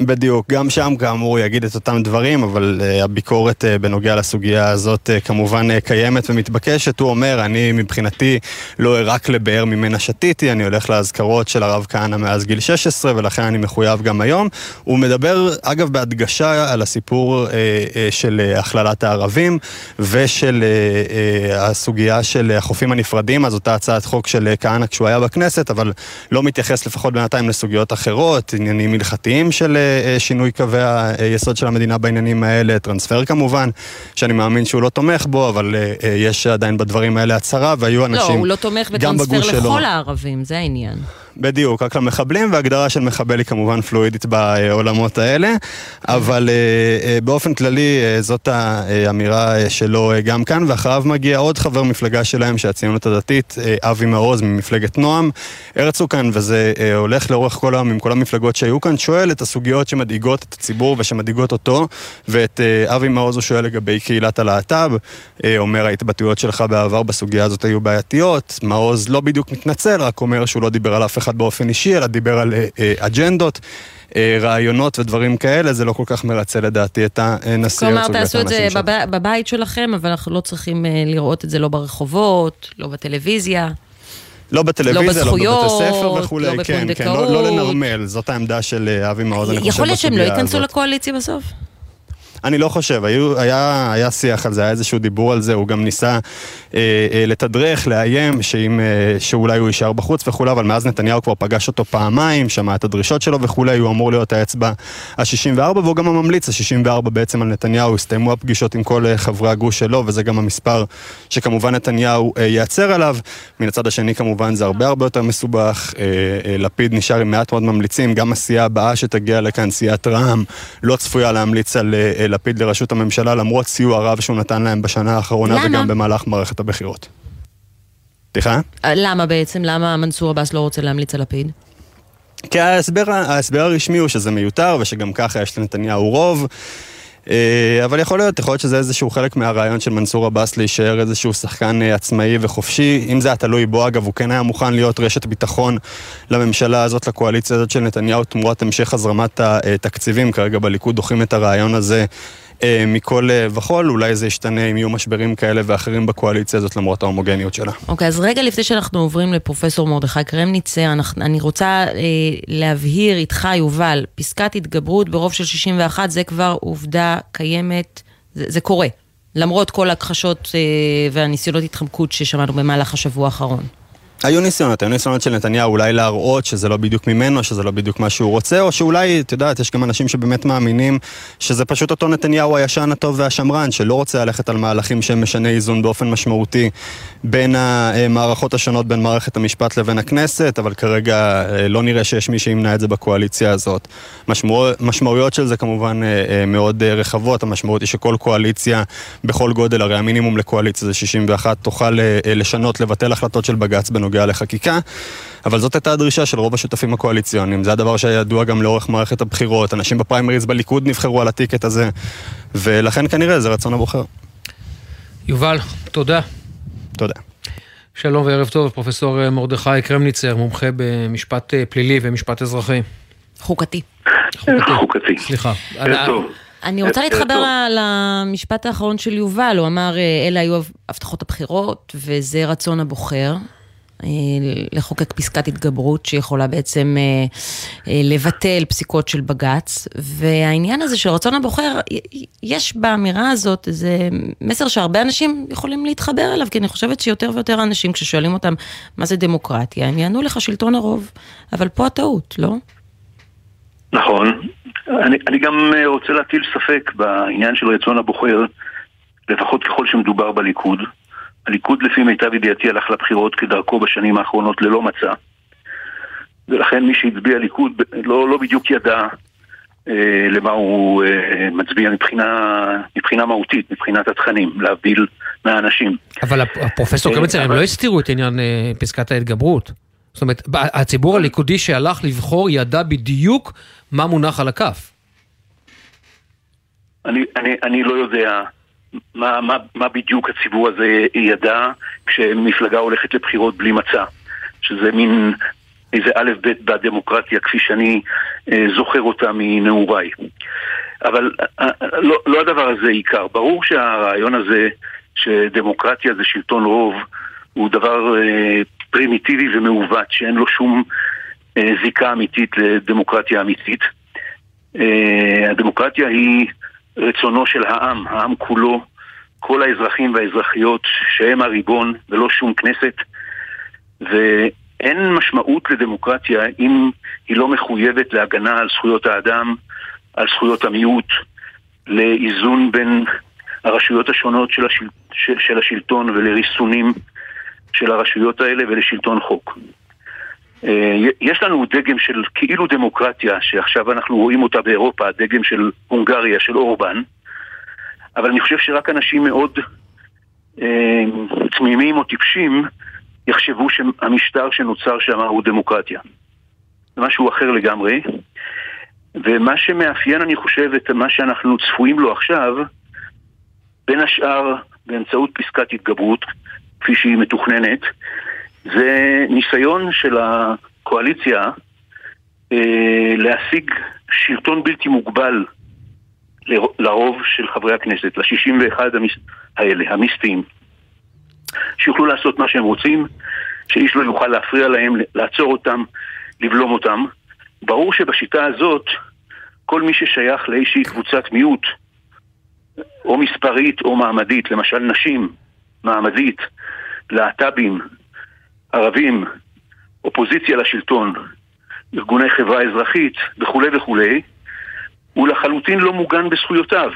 Speaker 13: בדיוק, גם שם כאמור יגיד את אותם דברים, אבל uh, הביקורת uh, בנוגע לסוגיה הזאת uh, כמובן uh, קיימת ומתבקשת. הוא אומר, אני מבחינתי לא רק לבאר ממנה שתיתי, אני הולך לאזכרות של הרב כהנא מאז גיל 16, ולכן אני מחויב גם היום. הוא מדבר, אגב, בהדגשה על הסיפור uh, uh, של uh, הכללת הערבים ושל uh, uh, הסוגיה של החופים הנפרדים, אז אותה הצעת חוק של uh, כהנא כשהוא היה בכנסת, אבל לא מתייחס לפחות בינתיים לסוגיות אחרות, עניינים הלכתיים של... שינוי קווי היסוד של המדינה בעניינים האלה, טרנספר כמובן, שאני מאמין שהוא לא תומך בו, אבל אה, אה, יש עדיין בדברים האלה הצהרה, והיו אנשים
Speaker 4: לא, הוא לא תומך בטרנספר לכל הערבים, זה העניין.
Speaker 13: בדיוק, רק למחבלים, והגדרה של מחבל היא כמובן פלואידית בעולמות האלה, אבל אה, אה, באופן כללי אה, זאת האמירה שלו גם כאן, ואחריו מגיע עוד חבר מפלגה שלהם, שהציונות הדתית, אבי מעוז ממפלגת נועם. הרצו כאן, וזה הולך לאורך כל היום עם כל המפלגות שהיו כאן, שואל את הסוגיות שמדאיגות את הציבור ושמדאיגות אותו, ואת אבי מעוז הוא שואל לגבי קהילת הלהט"ב, אומר ההתבטאויות שלך בעבר בסוגיה הזאת היו בעייתיות, מעוז לא בדיוק מתנצל, רק אומר שהוא לא דיבר על אף אחד באופן אישי, אלא דיבר על אה, אה, אג'נדות. אה, רעיונות ודברים כאלה, זה לא כל כך מרצה לדעתי את הנשיא
Speaker 4: הרצוג. כלומר, תעשו את זה בב... בבית שלכם, אבל אנחנו לא צריכים לראות את זה לא ברחובות, לא בטלוויזיה.
Speaker 13: לא בטלוויזיה, לא, לא בבתי ספר וכולי, לא כן, כן, לא, לא לנרמל, זאת העמדה של אבי מעוז, אני חושב,
Speaker 4: יכול להיות שהם לא ייכנסו לקואליציה בסוף?
Speaker 13: אני לא חושב, היו, היה, היה שיח על זה, היה איזשהו דיבור על זה, הוא גם ניסה אה, אה, לתדרך, לאיים, שאם, אה, שאולי הוא יישאר בחוץ וכולי, אבל מאז נתניהו כבר פגש אותו פעמיים, שמע את הדרישות שלו וכולי, הוא אמור להיות האצבע ה-64, והוא גם הממליץ ה-64 בעצם על נתניהו, הסתיימו הפגישות עם כל אה, חברי הגוש שלו, וזה גם המספר שכמובן נתניהו אה, ייעצר עליו. מן הצד השני כמובן זה הרבה הרבה יותר מסובך, אה, אה, לפיד נשאר עם מעט מאוד ממליצים, גם הסיעה הבאה שתגיע לכאן, סיעת רע"מ, לא צפויה להמליץ על אה, לפיד לראשות הממשלה, למרות סיוע רב שהוא נתן להם בשנה האחרונה למה? וגם במהלך מערכת הבחירות. סליחה?
Speaker 4: למה בעצם? למה מנסור עבאס לא רוצה להמליץ על לפיד?
Speaker 13: כי ההסבר, ההסבר הרשמי הוא שזה מיותר ושגם ככה יש לנתניהו רוב. אה, אבל יכול להיות, יכול להיות שזה איזשהו חלק מהרעיון של מנסור עבאס להישאר איזשהו שחקן אה, עצמאי וחופשי. אם זה היה תלוי בו, אגב, הוא כן היה מוכן להיות רשת ביטחון לממשלה הזאת, לקואליציה הזאת של נתניהו, תמורת המשך הזרמת התקציבים. כרגע בליכוד דוחים את הרעיון הזה אה, מכל אה, וכול, אולי זה ישתנה אם יהיו משברים כאלה ואחרים בקואליציה הזאת למרות ההומוגניות שלה.
Speaker 4: אוקיי, okay, אז רגע לפני שאנחנו עוברים לפרופסור מרדכי קרמניצר, אני רוצה אה, להבהיר איתך, יובל, פסקת התגברות ברוב של 61 זה כבר עובדה קיימת, זה, זה קורה, למרות כל ההכחשות אה, והניסיונות התחמקות ששמענו במהלך השבוע האחרון.
Speaker 13: היו ניסיונות, היו ניסיונות של נתניהו אולי להראות שזה לא בדיוק ממנו, שזה לא בדיוק מה שהוא רוצה, או שאולי, את יודעת, יש גם אנשים שבאמת מאמינים שזה פשוט אותו נתניהו הישן, הטוב והשמרן, שלא רוצה ללכת על מהלכים שהם משני איזון באופן משמעותי בין המערכות השונות, בין מערכת המשפט לבין הכנסת, אבל כרגע אה, לא נראה שיש מי שימנע את זה בקואליציה הזאת. משמעו, משמעויות של זה כמובן אה, אה, מאוד רחבות, המשמעות היא שכל קואליציה בכל גודל, הרי המינימום לקואליציה זה 61, תוכל לשנות, לבטל החלטות של בג"ץ בנוגע לחקיקה. אבל זאת הייתה הדרישה של רוב השותפים הקואליציוניים. זה הדבר שהיה ידוע גם לאורך מערכת הבחירות. אנשים בפריימריז בליכוד נבחרו על הטיקט הזה, ולכן כנראה זה רצון הבוחר.
Speaker 3: יובל, תודה.
Speaker 13: תודה.
Speaker 3: שלום וערב טוב, פרופסור מרדכי קרמניצר, מומחה במשפט פלילי ומשפט אזרחי.
Speaker 4: חוקתי.
Speaker 3: חוקתי. סליחה.
Speaker 4: אני רוצה
Speaker 14: אה,
Speaker 4: להתחבר למשפט האחרון של יובל, הוא אמר, אה, אלה היו הבטחות הבחירות וזה רצון הבוחר. אה, לחוקק פסקת התגברות שיכולה בעצם אה, אה, לבטל פסיקות של בג"ץ, והעניין הזה של רצון הבוחר, יש באמירה הזאת איזה מסר שהרבה אנשים יכולים להתחבר אליו, כי אני חושבת שיותר ויותר אנשים, כששואלים אותם מה זה דמוקרטיה, הם יענו לך שלטון הרוב, אבל פה הטעות, לא?
Speaker 14: נכון. אני, אני גם רוצה להטיל ספק בעניין של רצון הבוחר, לפחות ככל שמדובר בליכוד. הליכוד לפי מיטב ידיעתי הלך לבחירות כדרכו בשנים האחרונות ללא מצע. ולכן מי שהצביע ליכוד לא, לא בדיוק ידע אה, למה הוא אה, מצביע מבחינה, מבחינה מהותית, מבחינת התכנים, להבדיל מהאנשים.
Speaker 3: אבל הפ- הפרופסור
Speaker 14: אה,
Speaker 3: קרמצר, הם לא הסתירו את עניין אה, פסקת ההתגברות. זאת אומרת, הציבור הליכודי שהלך לבחור ידע בדיוק מה מונח על הכף.
Speaker 14: אני, אני, אני לא יודע מה, מה, מה בדיוק הציבור הזה ידע כשמפלגה הולכת לבחירות בלי מצע. שזה מין איזה א' ב' בדמוקרטיה כפי שאני אה, זוכר אותה מנעוריי. אבל אה, אה, לא, לא הדבר הזה עיקר. ברור שהרעיון הזה שדמוקרטיה זה שלטון רוב הוא דבר אה, פרימיטיבי ומעוות שאין לו שום אה, זיקה אמיתית לדמוקרטיה אמיתית. אה, הדמוקרטיה היא רצונו של העם, העם כולו, כל האזרחים והאזרחיות שהם הריבון ולא שום כנסת ואין משמעות לדמוקרטיה אם היא לא מחויבת להגנה על זכויות האדם, על זכויות המיעוט, לאיזון בין הרשויות השונות של, השל... של, של השלטון ולריסונים של הרשויות האלה ולשלטון חוק. אה, יש לנו דגם של כאילו דמוקרטיה, שעכשיו אנחנו רואים אותה באירופה, דגם של הונגריה, של אורבן, אבל אני חושב שרק אנשים מאוד אה, תמימים או טיפשים יחשבו שהמשטר שנוצר שם הוא דמוקרטיה. זה משהו אחר לגמרי. ומה שמאפיין, אני חושב, את מה שאנחנו צפויים לו עכשיו, בין השאר באמצעות פסקת התגברות, כפי שהיא מתוכננת, זה ניסיון של הקואליציה אה, להשיג שלטון בלתי מוגבל לרוב של חברי הכנסת, ל-61 המס... האלה, המיסטיים, שיוכלו לעשות מה שהם רוצים, שאיש לא יוכל להפריע להם, לעצור אותם, לבלום אותם. ברור שבשיטה הזאת, כל מי ששייך לאיזושהי קבוצת מיעוט, או מספרית או מעמדית, למשל נשים, מעמדית, להט"בים, ערבים, אופוזיציה לשלטון, ארגוני חברה אזרחית וכולי וכולי, הוא לחלוטין לא מוגן בזכויותיו.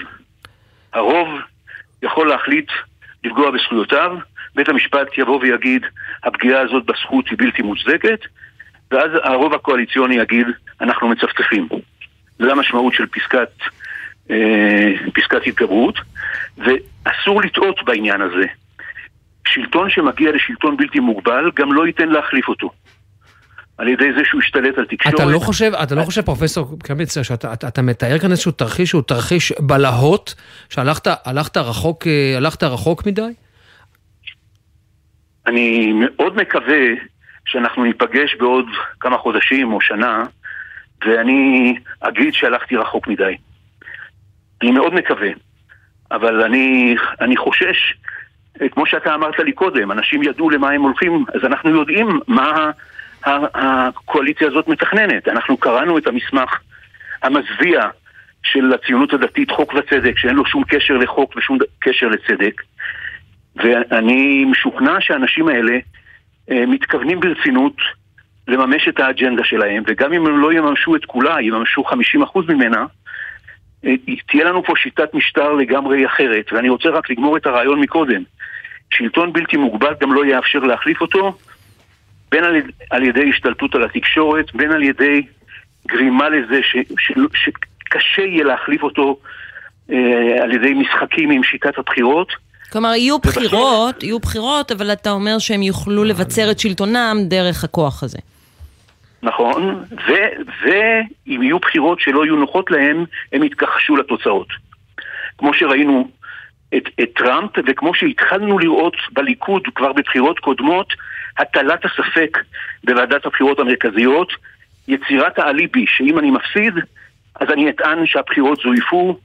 Speaker 14: הרוב יכול להחליט לפגוע בזכויותיו, בית המשפט יבוא ויגיד הפגיעה הזאת בזכות היא בלתי מוצדקת, ואז הרוב הקואליציוני יגיד אנחנו מצפצפים. זו המשמעות של פסקת, אה, פסקת התגברות, ואסור לטעות בעניין הזה. שלטון שמגיע לשלטון בלתי מוגבל גם לא ייתן להחליף אותו. על ידי זה שהוא ישתלט על תקשורת.
Speaker 3: אתה לא חושב, אתה לא חושב, פרופסור קרמצר, שאתה אתה, אתה מתאר כאן איזשהו תרחיש שהוא תרחיש בלהות, שהלכת הלכת רחוק, אה, הלכת רחוק מדי?
Speaker 14: אני מאוד מקווה שאנחנו ניפגש בעוד כמה חודשים או שנה, ואני אגיד שהלכתי רחוק מדי. אני מאוד מקווה, אבל אני, אני חושש, כמו שאתה אמרת לי קודם, אנשים ידעו למה הם הולכים, אז אנחנו יודעים מה הקואליציה הזאת מתכננת. אנחנו קראנו את המסמך המזוויע של הציונות הדתית, חוק וצדק, שאין לו שום קשר לחוק ושום קשר לצדק. ואני משוכנע שהאנשים האלה אה, מתכוונים ברצינות לממש את האג'נדה שלהם, וגם אם הם לא יממשו את כולה, יממשו 50% ממנה, אה, תהיה לנו פה שיטת משטר לגמרי אחרת. ואני רוצה רק לגמור את הרעיון מקודם. שלטון בלתי מוגבל גם לא יאפשר להחליף אותו, בין על, על ידי השתלטות על התקשורת, בין על ידי גרימה לזה ש, ש, שקשה יהיה להחליף אותו אה, על ידי משחקים עם שיטת הבחירות.
Speaker 4: כלומר, יהיו בחירות, יהיו בחירות, אבל אתה אומר שהם יוכלו לבצר את שלטונם דרך הכוח הזה.
Speaker 14: נכון, ואם יהיו בחירות שלא יהיו נוחות להם, הם יתכחשו לתוצאות. כמו שראינו את, את טראמפ, וכמו שהתחלנו לראות בליכוד כבר בבחירות קודמות, הטלת הספק בוועדת הבחירות המרכזיות, יצירת האליבי שאם אני מפסיד, אז אני אטען שהבחירות זויפו,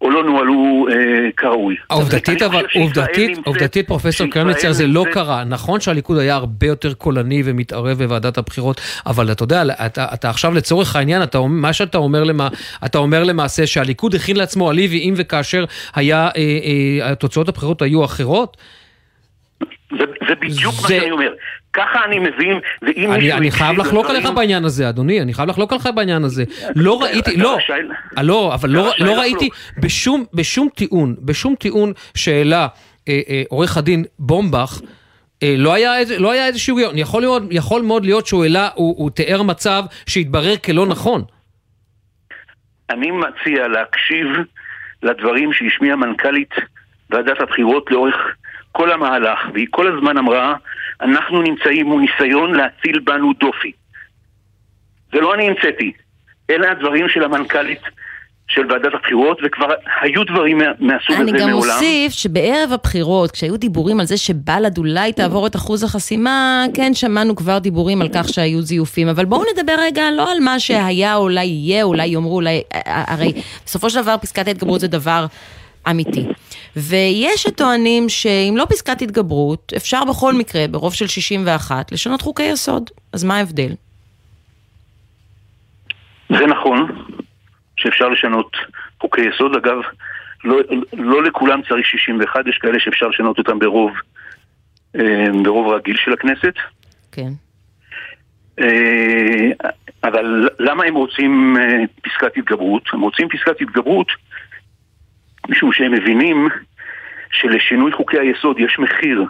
Speaker 14: או לא נוהלו אה, כראוי.
Speaker 3: עובדתית,
Speaker 14: אני
Speaker 3: אבל עובדתית,
Speaker 14: נמצאת-
Speaker 3: עובדתית פרופסור קרמניצר זה לא
Speaker 14: נמצאת-
Speaker 3: קרה. נכון שהליכוד היה הרבה יותר קולני ומתערב בוועדת הבחירות, אבל אתה יודע, אתה, אתה עכשיו לצורך העניין, אתה, מה שאתה אומר, למה, אתה אומר למעשה שהליכוד הכין לעצמו אליבי אם וכאשר היה, אה, אה, תוצאות הבחירות היו אחרות?
Speaker 14: זה, זה בדיוק מה
Speaker 3: זה-
Speaker 14: שאני אומר. ככה אני מבין, ואם
Speaker 3: אני,
Speaker 14: מישהו
Speaker 3: אני חייב לחלוק עליך בעניין הזה, אדוני, אני חייב לחלוק עליך בעניין הזה. לא ראיתי, לא, אה, לא, אבל לא, לא. ראיתי בשום, בשום טיעון, בשום טיעון שהעלה אה, אה, עורך הדין בומבך, לא היה, איזה- לא היה איזשהו יכול, להיות- יכול מאוד להיות שהוא העלה, הוא, הוא תיאר מצב שהתברר כלא נכון.
Speaker 14: אני מציע להקשיב לדברים שהשמיעה מנכ"לית ועדת הבחירות לאורך כל המהלך, והיא כל הזמן אמרה, אנחנו נמצאים מול ניסיון להציל בנו דופי. זה לא אני המצאתי, אלה הדברים של המנכ"לית של ועדת הבחירות, וכבר היו דברים מה, מהסוג
Speaker 4: אני
Speaker 14: הזה
Speaker 4: גם
Speaker 14: מעולם.
Speaker 4: אוסיף שבערב הבחירות, כשהיו דיבורים על זה שבל"ד אולי תעבור את אחוז החסימה, כן, שמענו כבר דיבורים על כך שהיו זיופים, אבל בואו נדבר רגע לא על מה שהיה, אולי יהיה, אולי יאמרו, אולי... הרי בסופו של דבר פסקת ההתגברות זה דבר אמיתי. ויש שטוענים שאם לא פסקת התגברות, אפשר בכל מקרה, ברוב של 61, לשנות חוקי יסוד. אז מה ההבדל?
Speaker 14: זה נכון שאפשר לשנות חוקי יסוד, אגב, לא, לא לכולם צריך 61, יש כאלה שאפשר לשנות אותם ברוב, אה, ברוב רגיל של הכנסת.
Speaker 4: כן.
Speaker 14: אה, אבל למה הם רוצים אה, פסקת התגברות? הם רוצים פסקת התגברות משום שהם מבינים שלשינוי חוקי היסוד יש מחיר,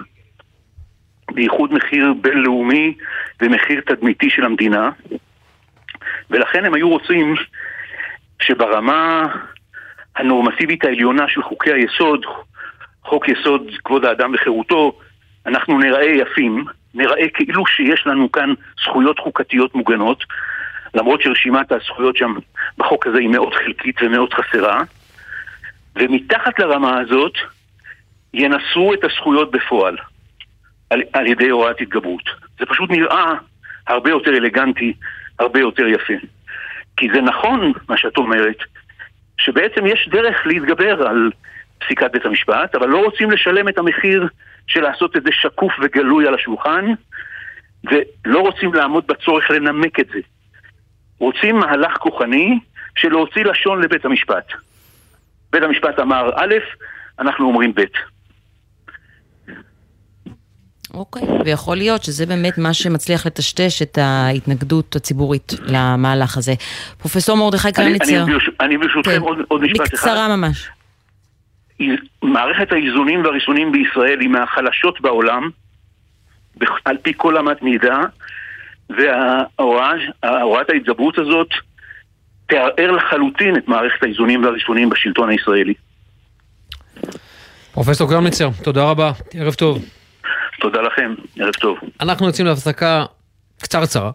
Speaker 14: בייחוד מחיר בינלאומי ומחיר תדמיתי של המדינה, ולכן הם היו רוצים שברמה הנורמטיבית העליונה של חוקי היסוד, חוק יסוד כבוד האדם וחירותו, אנחנו נראה יפים, נראה כאילו שיש לנו כאן זכויות חוקתיות מוגנות, למרות שרשימת הזכויות שם בחוק הזה היא מאוד חלקית ומאוד חסרה, ומתחת לרמה הזאת ינסרו את הזכויות בפועל על, על ידי הוראת התגברות. זה פשוט נראה הרבה יותר אלגנטי, הרבה יותר יפה. כי זה נכון, מה שאת אומרת, שבעצם יש דרך להתגבר על פסיקת בית המשפט, אבל לא רוצים לשלם את המחיר של לעשות את זה שקוף וגלוי על השולחן, ולא רוצים לעמוד בצורך לנמק את זה. רוצים מהלך כוחני של להוציא לשון לבית המשפט. בית המשפט אמר א', אנחנו אומרים ב'.
Speaker 4: אוקיי, ויכול להיות שזה באמת מה שמצליח לטשטש את ההתנגדות הציבורית למהלך הזה. פרופסור מרדכי
Speaker 14: אני,
Speaker 4: קרמניצר,
Speaker 14: אני, ברש, אני ברשותכם
Speaker 4: כן.
Speaker 14: עוד, עוד משפט אחד.
Speaker 4: בקצרה ממש.
Speaker 14: מערכת האיזונים והריסונים בישראל היא מהחלשות בעולם, על פי כל אמת מידה, וההוראת ההתגברות הזאת תערער לחלוטין את מערכת האיזונים והריסונים בשלטון הישראלי.
Speaker 3: פרופסור קרמניצר, תודה רבה, ערב טוב.
Speaker 14: תודה לכם, ערב טוב.
Speaker 3: אנחנו יוצאים להפסקה קצרצרה,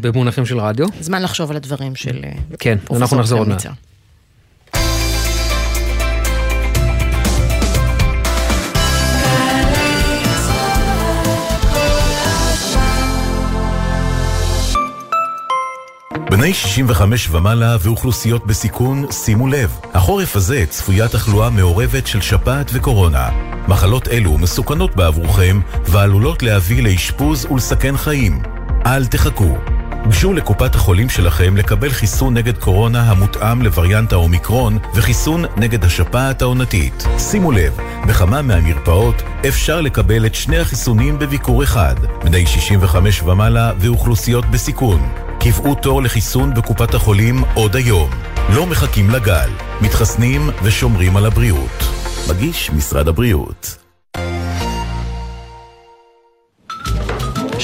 Speaker 3: במונחים של רדיו.
Speaker 4: זמן לחשוב על הדברים של אה,
Speaker 3: כן,
Speaker 4: פרופסור
Speaker 3: אנחנו נחזור עוד מעט.
Speaker 2: בני 65 ומעלה ואוכלוסיות בסיכון, שימו לב, החורף הזה צפויה תחלואה מעורבת של שפעת וקורונה. מחלות אלו מסוכנות בעבורכם ועלולות להביא לאשפוז ולסכן חיים. אל תחכו. גשו לקופת החולים שלכם לקבל חיסון נגד קורונה המותאם לווריאנט האומיקרון וחיסון נגד השפעת העונתית. שימו לב, בכמה מהמרפאות אפשר לקבל את שני החיסונים בביקור אחד. בני 65 ומעלה ואוכלוסיות בסיכון. קבעו תור לחיסון בקופת החולים עוד היום. לא מחכים לגל. מתחסנים ושומרים על הבריאות. מגיש משרד הבריאות.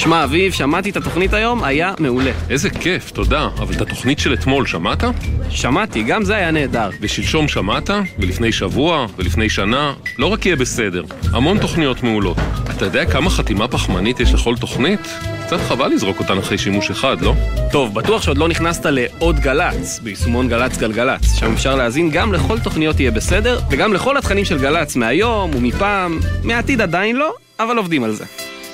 Speaker 15: שמע, אביב, שמעתי את התוכנית היום, היה מעולה.
Speaker 16: איזה כיף, תודה. אבל את התוכנית של אתמול שמעת?
Speaker 15: שמעתי, גם זה היה נהדר.
Speaker 16: ושלשום שמעת? ולפני שבוע? ולפני שנה? לא רק יהיה בסדר, המון תוכניות מעולות. אתה יודע כמה חתימה פחמנית יש לכל תוכנית? קצת חבל לזרוק אותן אחרי שימוש אחד, לא?
Speaker 15: טוב, בטוח שעוד לא נכנסת לעוד גל"צ, ביישומון גל"צ גלגלצ, שם אפשר להאזין גם לכל תוכניות יהיה בסדר, וגם לכל התכנים של גל"צ מהיום ומפעם, מהעתיד עדיין לא, אבל עובדים על זה.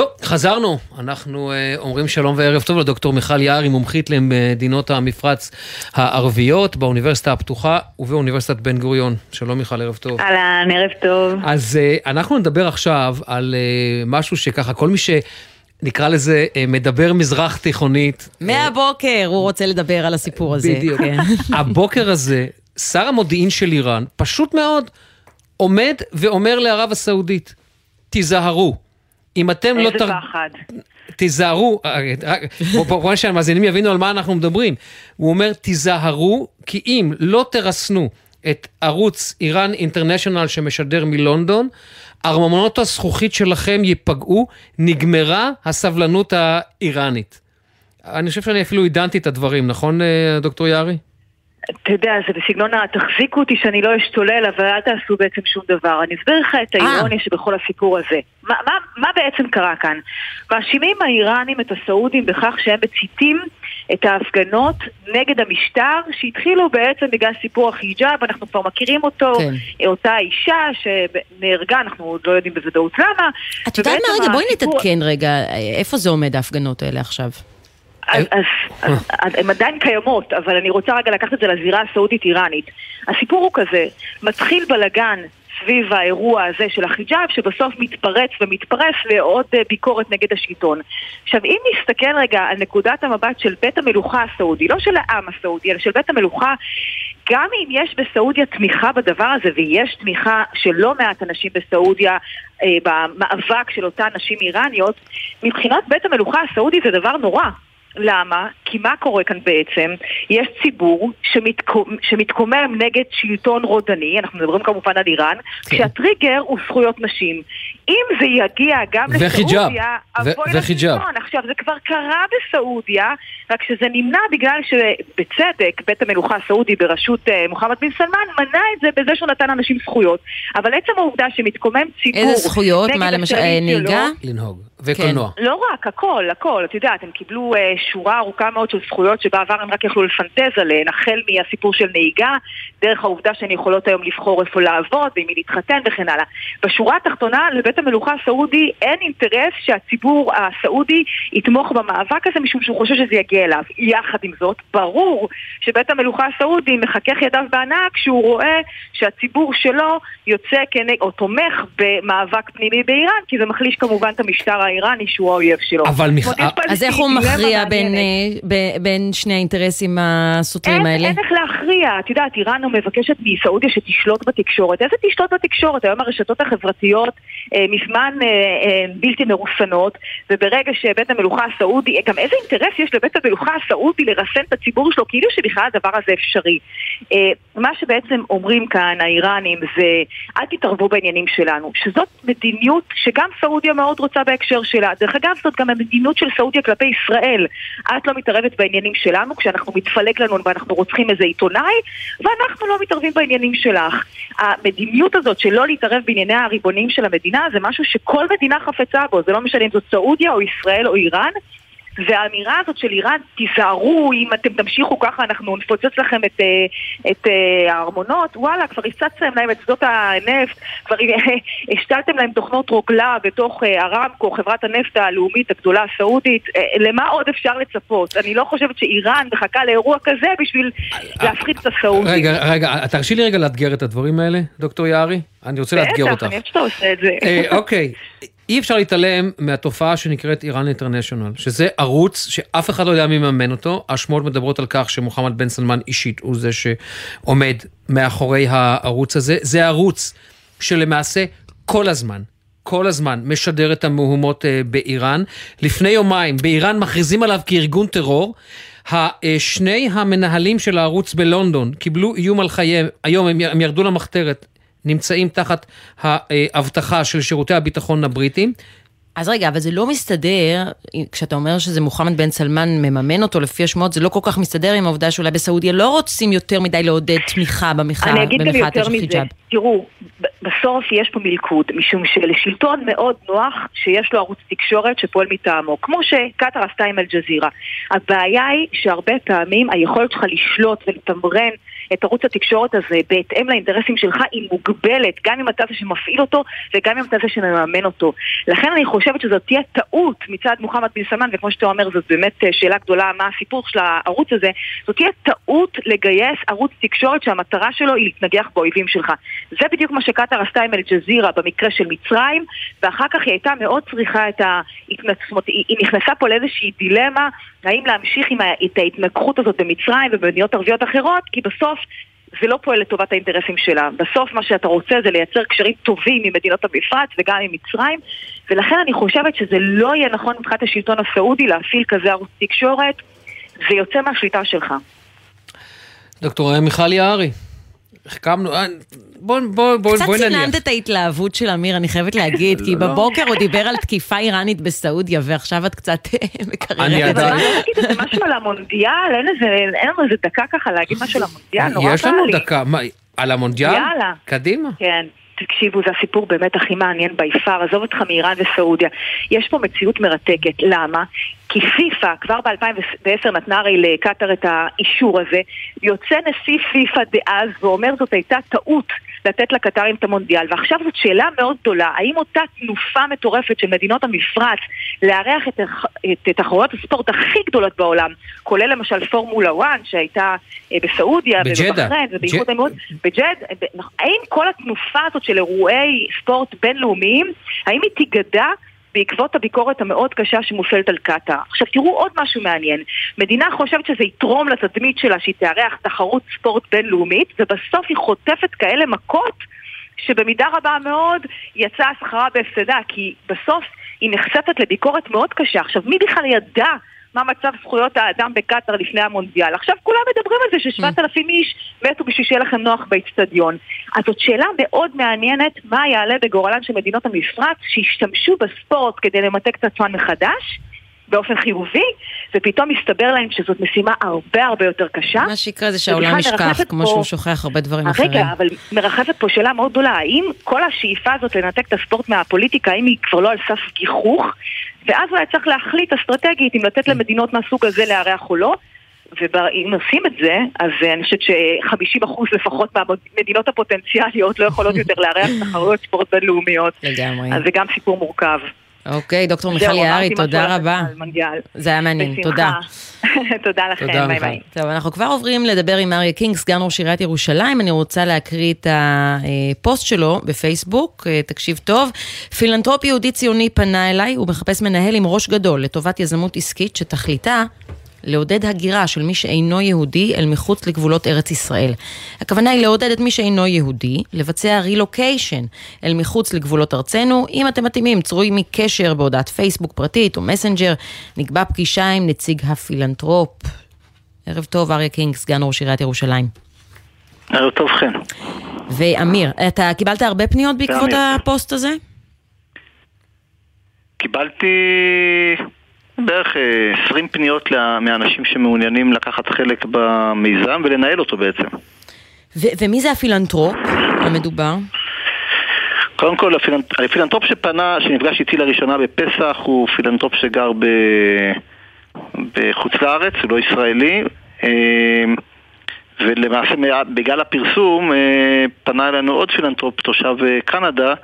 Speaker 3: טוב, חזרנו. אנחנו uh, אומרים שלום וערב טוב לדוקטור מיכל יערי, מומחית למדינות המפרץ הערביות באוניברסיטה הפתוחה ובאוניברסיטת בן גוריון. שלום מיכל, ערב טוב.
Speaker 17: אהלן, ערב טוב.
Speaker 3: אז uh, אנחנו נדבר עכשיו על uh, משהו שככה, כל מי ש... נקרא לזה מדבר מזרח תיכונית.
Speaker 4: מהבוקר הוא רוצה לדבר על הסיפור הזה.
Speaker 3: בדיוק.
Speaker 4: כן.
Speaker 3: הבוקר הזה, שר המודיעין של איראן, פשוט מאוד, עומד ואומר לערב הסעודית, תיזהרו. אם אתם לא...
Speaker 17: איזה פחד.
Speaker 3: תיזהרו, בואו נשאל, המאזינים יבינו על מה אנחנו מדברים. הוא אומר, תיזהרו, כי אם לא תרסנו את ערוץ איראן אינטרנשיונל שמשדר מלונדון, ארמונות הזכוכית שלכם ייפגעו, נגמרה הסבלנות האיראנית. אני חושב שאני אפילו עידנתי את הדברים, נכון, דוקטור יערי?
Speaker 17: אתה יודע, זה בסגנון התחזיקו אותי שאני לא אשתולל, אבל אל תעשו בעצם שום דבר. אני אסביר לך את האירוניה שבכל הסיפור הזה. מה, מה, מה בעצם קרה כאן? מאשימים האיראנים את הסעודים בכך שהם מציתים את ההפגנות נגד המשטר שהתחילו בעצם בגלל סיפור החיג'אב, אנחנו כבר מכירים אותו, כן. אותה אישה שנהרגה, אנחנו עוד לא יודעים בוודאות למה.
Speaker 4: את יודעת מה רגע, בואי נתעדכן רגע, איפה זה עומד ההפגנות האלה עכשיו?
Speaker 17: אז, אז, הן עדיין קיימות, אבל אני רוצה רגע לקחת את זה לזירה הסעודית-איראנית. הסיפור הוא כזה, מתחיל בלגן סביב האירוע הזה של החיג'אב, שבסוף מתפרץ ומתפרס לעוד ביקורת נגד השלטון. עכשיו, אם נסתכל רגע על נקודת המבט של בית המלוכה הסעודי, לא של העם הסעודי, אלא של בית המלוכה, גם אם יש בסעודיה תמיכה בדבר הזה, ויש תמיכה של לא מעט אנשים בסעודיה אה, במאבק של אותן נשים איראניות, מבחינת בית המלוכה הסעודי זה דבר נורא. למה? כי מה קורה כאן בעצם? יש ציבור שמתקומם, שמתקומם נגד שלטון רודני, אנחנו מדברים כמובן על איראן, כן. כשהטריגר הוא זכויות נשים. אם זה יגיע גם לסעודיה, אבוי לשלטון. עכשיו, זה כבר קרה בסעודיה, רק שזה נמנע בגלל שבצדק בית המלוכה הסעודי בראשות uh, מוחמד בן סלמן מנע את זה בזה שהוא נתן לאנשים זכויות. אבל עצם העובדה שמתקומם ציבור...
Speaker 4: איזה זכויות? מה למשל, נהיגה?
Speaker 3: לנהוג. וקולנוע.
Speaker 17: כן. לא רק, הכל, הכל. את יודעת, הם קיבלו uh, שורה ארוכה מאוד של זכויות שבעבר הם רק יכלו לפנטז עליהן, החל מהסיפור של נהיגה, דרך העובדה שהן יכולות היום לבחור איפה לעבוד, ועם מי להתחתן וכן הלאה. בשורה התחתונה, לבית המלוכה הסעודי אין אינטרס שהציבור הסעודי יתמוך במאבק הזה, משום שהוא חושב שזה יגיע אליו. יחד עם זאת, ברור שבית המלוכה הסעודי מחכך ידיו בענק כשהוא רואה שהציבור שלו יוצא כנג... או תומך במאבק פנימי באיראן, כי זה מחליש כמובן את המשטר האיראני שהוא האויב שלו.
Speaker 3: אבל מיכ...
Speaker 4: אז איך הוא מכריע בין, אה, בין שני האינטרסים הסותרים האלה?
Speaker 17: אין איך להכריע. את יודעת, איראן מבקשת מסעודיה שתשלוט בתקשורת. איזה תשלוט בתקשורת? היום הרשתות החברתיות אה, מזמן אה, אה, בלתי מרוסנות, וברגע שבית המלוכה הסעודי, גם איזה אינטרס יש לבית המלוכה הסעודי לרסן את הציבור שלו, כאילו שבכלל הדבר הזה אפשרי. אה, מה שבעצם אומרים כאן האיראנים זה, אל תתערבו בעניינים שלנו, שזאת מדיניות שגם סעודיה מאוד רוצה בהקשר שלה. דרך אגב, זאת גם המדיניות של סעודיה כלפי ישראל. את לא מתערבת בעניינים שלנו כשאנחנו מתפלק לנו ואנחנו רוצחים איזה עיתונאי, ואנחנו לא מתערבים בעניינים שלך. המדיניות הזאת של לא להתערב בענייניה הריבוניים של המדינה זה משהו שכל מדינה חפצה בו, זה לא משנה אם זאת סעודיה או ישראל או איראן. והאמירה הזאת של איראן, תיזהרו, אם אתם תמשיכו ככה אנחנו נפוצץ לכם את, את הארמונות, וואלה, כבר הפצצתם להם את שדות הנפט, כבר השתלתם להם תוכנות רוגלה בתוך ארמקו, חברת הנפט הלאומית הגדולה הסעודית, למה עוד אפשר לצפות? אני לא חושבת שאיראן מחכה לאירוע כזה בשביל להפחית את הסעודים.
Speaker 3: רגע, רגע, תרשי לי רגע לאתגר את הדברים האלה, דוקטור יערי? אני רוצה לאתגר אותך.
Speaker 17: בטח, אני אוהבת שאתה עושה את זה.
Speaker 3: אוקיי. אי אפשר להתעלם מהתופעה שנקראת איראן אינטרנשיונל, שזה ערוץ שאף אחד לא יודע מי מממן אותו, השמועות מדברות על כך שמוחמד בן סלמן אישית הוא זה שעומד מאחורי הערוץ הזה, זה ערוץ שלמעשה כל הזמן, כל הזמן משדר את המהומות באיראן. לפני יומיים באיראן מכריזים עליו כארגון טרור. שני המנהלים של הערוץ בלונדון קיבלו איום על חייהם, היום הם ירדו למחתרת, נמצאים תחת האבטחה של שירותי הביטחון הבריטיים.
Speaker 4: אז רגע, אבל זה לא מסתדר, כשאתה אומר שזה מוחמד בן סלמן מממן אותו לפי השמועות, זה לא כל כך מסתדר עם העובדה שאולי בסעודיה לא רוצים יותר מדי לעודד תמיכה במחאה,
Speaker 17: אני אגיד גם יותר מזה, תראו, בסוף יש פה מלכוד, משום שלשלטון מאוד נוח שיש לו ערוץ תקשורת שפועל מטעמו, כמו שקטאר עשתה עם אל-ג'זירה. הבעיה היא שהרבה פעמים היכולת שלך לשלוט ולתמרן את ערוץ התקשורת הזה בהתאם לאינטרסים שלך היא מוגבלת, גם אם אתה זה שמפעיל אותו וגם אם אתה זה שמממן אותו. לכן אני חושבת שזאת תהיה טעות מצד מוחמד בן סלמן, וכמו שאתה אומר, זאת באמת אה, שאלה גדולה מה הסיפור של הערוץ הזה, זאת תהיה טעות לגייס ערוץ תקשורת שהמטרה שלו היא להתנגח באויבים שלך. זה בדיוק מה שקטאר עשתה עם אל-ג'זירה במקרה של מצרים, ואחר כך היא הייתה מאוד צריכה את ההתנצמות, היא נכנסה פה לאיזושהי דילמה, האם להמשיך עם את ההתנגחות הזאת במצרים ובמדינות ערביות אחרות, כי בסוף זה לא פועל לטובת האינטרסים שלה. בסוף מה שאתה רוצה זה לייצר קשרים טובים עם מדינות המפרץ וגם עם מצרים, ולכן אני חושבת שזה לא יהיה נכון מבחינת השלטון הסעודי להפעיל כזה ערוץ תקשורת, זה יוצא מהשליטה שלך.
Speaker 3: דוקטור מיכל יערי, החכמנו, אה, בוא, בוא, בוא,
Speaker 4: קצת ציננת את ההתלהבות של אמיר, אני חייבת להגיד, כי לא. בבוקר הוא דיבר על תקיפה איראנית בסעודיה, ועכשיו את קצת מקררת
Speaker 17: את זה. אני להגיד איזה משהו על המונדיאל, אין לנו איזה דקה ככה להגיד משהו על המונדיאל,
Speaker 3: נורא יש לנו דקה, מה, על המונדיאל? יאללה. קדימה.
Speaker 17: כן. תקשיבו, זה הסיפור באמת הכי מעניין ביפר, עזוב אותך מאיראן וסעודיה. יש פה מציאות מרתקת, למה? כי פיפ"א כבר ב-2010 נתנה הרי לקטאר את האישור הזה, יוצא נשיא פיפ"א דאז ואומר זאת הייתה טעות לתת לקטרים את המונדיאל. ועכשיו זאת שאלה מאוד גדולה, האם אותה תנופה מטורפת של מדינות המפרץ לארח את, את תחרויות הספורט הכי גדולות בעולם, כולל למשל פורמולה 1 שהייתה אה, בסעודיה, ובבחריין ובאיחוד האמירות, בג'ד, האם כל התנופה הזאת של אירועי ספורט בינלאומיים, האם היא תיגדע בעקבות הביקורת המאוד קשה שמופעלת על קטאר. עכשיו תראו עוד משהו מעניין. מדינה חושבת שזה יתרום לתדמית שלה שהיא תארח תחרות ספורט בינלאומית, ובסוף היא חוטפת כאלה מכות שבמידה רבה מאוד יצאה שכרה בהפסדה, כי בסוף היא נחשפת לביקורת מאוד קשה. עכשיו, מי בכלל ידע מה מצב זכויות האדם בקטאר לפני המונדיאל. עכשיו כולם מדברים על זה ששבעת אלפים איש מתו בשביל שיהיה לכם נוח באיצטדיון. אז זאת שאלה מאוד מעניינת, מה יעלה בגורלן של מדינות המפרץ שהשתמשו בספורט כדי למתק את עצמן מחדש? באופן חיובי, ופתאום מסתבר להם שזאת משימה הרבה הרבה יותר קשה.
Speaker 4: מה שיקרה זה שהעולם ישכח, כמו פה... שהוא שוכח הרבה דברים
Speaker 17: הרגע,
Speaker 4: אחרים.
Speaker 17: רגע, אבל מרחפת פה שאלה מאוד גדולה, האם כל השאיפה הזאת לנתק את הספורט מהפוליטיקה, האם היא כבר לא על סף גיחוך? ואז אולי צריך להחליט אסטרטגית אם לתת למדינות מהסוג הזה לארח או לא. ואם עושים את זה, אז אני חושבת ש-50% לפחות מהמדינות הפוטנציאליות לא יכולות יותר לארח תחרויות ספורט בינלאומיות.
Speaker 4: לגמרי.
Speaker 17: אז זה גם סיפור מורכב.
Speaker 4: אוקיי, דוקטור מיכל יערי, תודה רבה. זה היה מעניין, תודה.
Speaker 17: תודה לכם, bye bye.
Speaker 4: טוב, אנחנו כבר עוברים לדבר עם אריה קינג, סגן ראש עיריית ירושלים. אני רוצה להקריא את הפוסט שלו בפייסבוק, אה, תקשיב טוב. פילנטרופ יהודי ציוני פנה אליי, הוא מחפש מנהל עם ראש גדול לטובת יזמות עסקית שתכליתה לעודד הגירה של מי שאינו יהודי אל מחוץ לגבולות ארץ ישראל. הכוונה היא לעודד את מי שאינו יהודי, לבצע רילוקיישן אל מחוץ לגבולות ארצנו. אם אתם מתאימים, צרו עימי קשר בהודעת פייסבוק פרטית או מסנג'ר. נקבע פגישה עם נציג הפילנטרופ. ערב טוב, אריה קינג, סגן ראש עיריית ירושלים.
Speaker 14: ערב טוב, חן.
Speaker 4: ואמור, אתה קיבלת הרבה פניות בעקבות הפוסט הזה?
Speaker 14: קיבלתי בערך 20 אה, פניות מאנשים שמעוניינים לקחת חלק במיזם ולנהל אותו בעצם.
Speaker 4: ו- ומי זה הפילנטרופ המדובר?
Speaker 14: קודם כל, הפילנט... הפילנטרופ שפנה, שנפגש איתי לראשונה בפסח, הוא פילנטרופ שגר ב... בחוץ לארץ, הוא לא ישראלי. אה, ולמעשה בגלל הפרסום אה, פנה אלינו עוד פילנטרופ, תושב קנדה,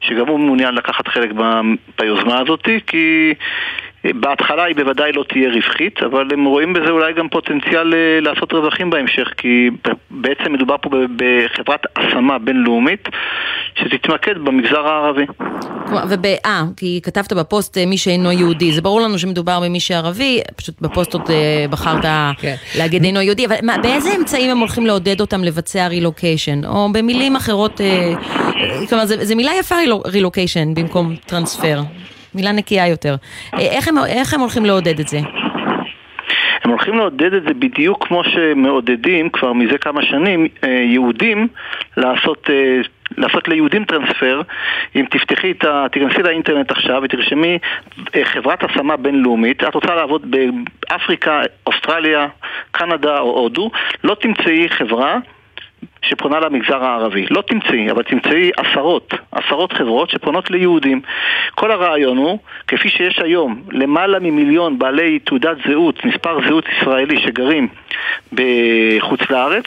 Speaker 14: שגם הוא מעוניין לקחת חלק ביוזמה הזאת, כי בהתחלה היא בוודאי לא תהיה רווחית, אבל הם רואים בזה אולי גם פוטנציאל אה, לעשות רווחים בהמשך, כי בעצם מדובר פה בחברת השמה בינלאומית שתתמקד במגזר הערבי.
Speaker 4: ובאה, כי כתבת בפוסט אה, מי שאינו יהודי, זה ברור לנו שמדובר במי שערבי, פשוט בפוסט עוד אה, בחרת כן. להגיד אינו יהודי, אבל מה, באיזה אמצעים הם הולכים לעודד אותם לבצע רילוקיישן? או במילים אחרות, כלומר, זו מילה יפה רילוקיישן במקום טרנספר. מילה נקייה יותר. אה, איך הם, איך הם הולכים לעודד את זה?
Speaker 14: הם הולכים לעודד את זה בדיוק כמו שמעודדים כבר מזה כמה שנים אה, יהודים לעשות, אה,
Speaker 18: לעשות ליהודים טרנספר, אם תפתחי את ה... תיכנסי לאינטרנט עכשיו ותרשמי חברת השמה בינלאומית, את רוצה לעבוד באפריקה, אוסטרליה, קנדה או הודו, לא תמצאי חברה שפונה למגזר הערבי. לא תמצאי, אבל תמצאי עשרות, עשרות חברות שפונות ליהודים. כל הרעיון הוא, כפי שיש היום למעלה ממיליון בעלי תעודת זהות, מספר זהות ישראלי שגרים בחוץ לארץ,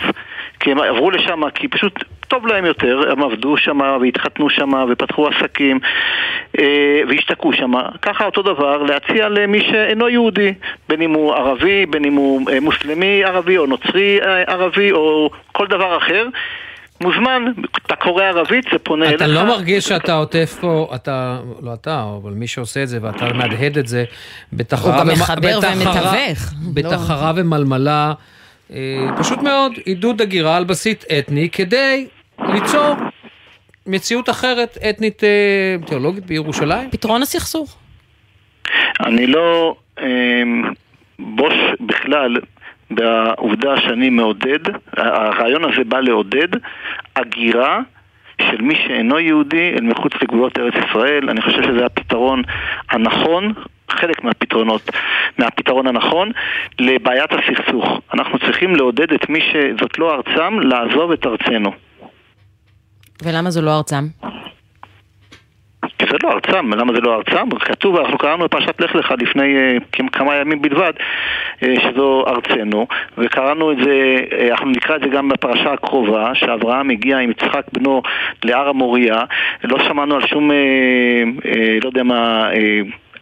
Speaker 18: כי הם עברו לשם כי פשוט טוב להם יותר, הם עבדו שם והתחתנו שם ופתחו עסקים אה, והשתקעו שם. ככה אותו דבר להציע למי שאינו יהודי, בין אם הוא ערבי, בין אם הוא אה, מוסלמי ערבי או נוצרי אה, ערבי או כל דבר אחר. מוזמן, אתה קורא ערבית, זה פונה אליך.
Speaker 3: אתה לא מרגיש שאתה עוטף פה, אתה, לא אתה, אבל מי שעושה את זה, ואתה מהדהד את זה, בתחרה...
Speaker 4: הוא גם מחבר ומתווך.
Speaker 3: בתחרה ומלמלה, אה, פשוט מאוד, עידוד הגירה על בסיס אתני, כדי ליצור מציאות אחרת, אתנית אה, תיאולוגית בירושלים.
Speaker 4: פתרון הסכסוך.
Speaker 18: אני לא אה, בוש בכלל בעובדה שאני מעודד, הרעיון הזה בא לעודד הגירה של מי שאינו יהודי אל מחוץ לגבולות ארץ ישראל. אני חושב שזה הפתרון הנכון, חלק מהפתרונות, מהפתרון הנכון לבעיית הסכסוך. אנחנו צריכים לעודד את מי שזאת לא ארצם לעזוב את ארצנו.
Speaker 4: ולמה זו לא ארצם?
Speaker 18: כי זה לא ארצם, למה זה לא ארצם? כתוב, אנחנו קראנו בפרשת לך לך לפני uh, כמה ימים בלבד, uh, שזו ארצנו, וקראנו את זה, uh, אנחנו נקרא את זה גם בפרשה הקרובה, שאברהם הגיע עם יצחק בנו להר המוריה, לא שמענו על שום, לא יודע מה,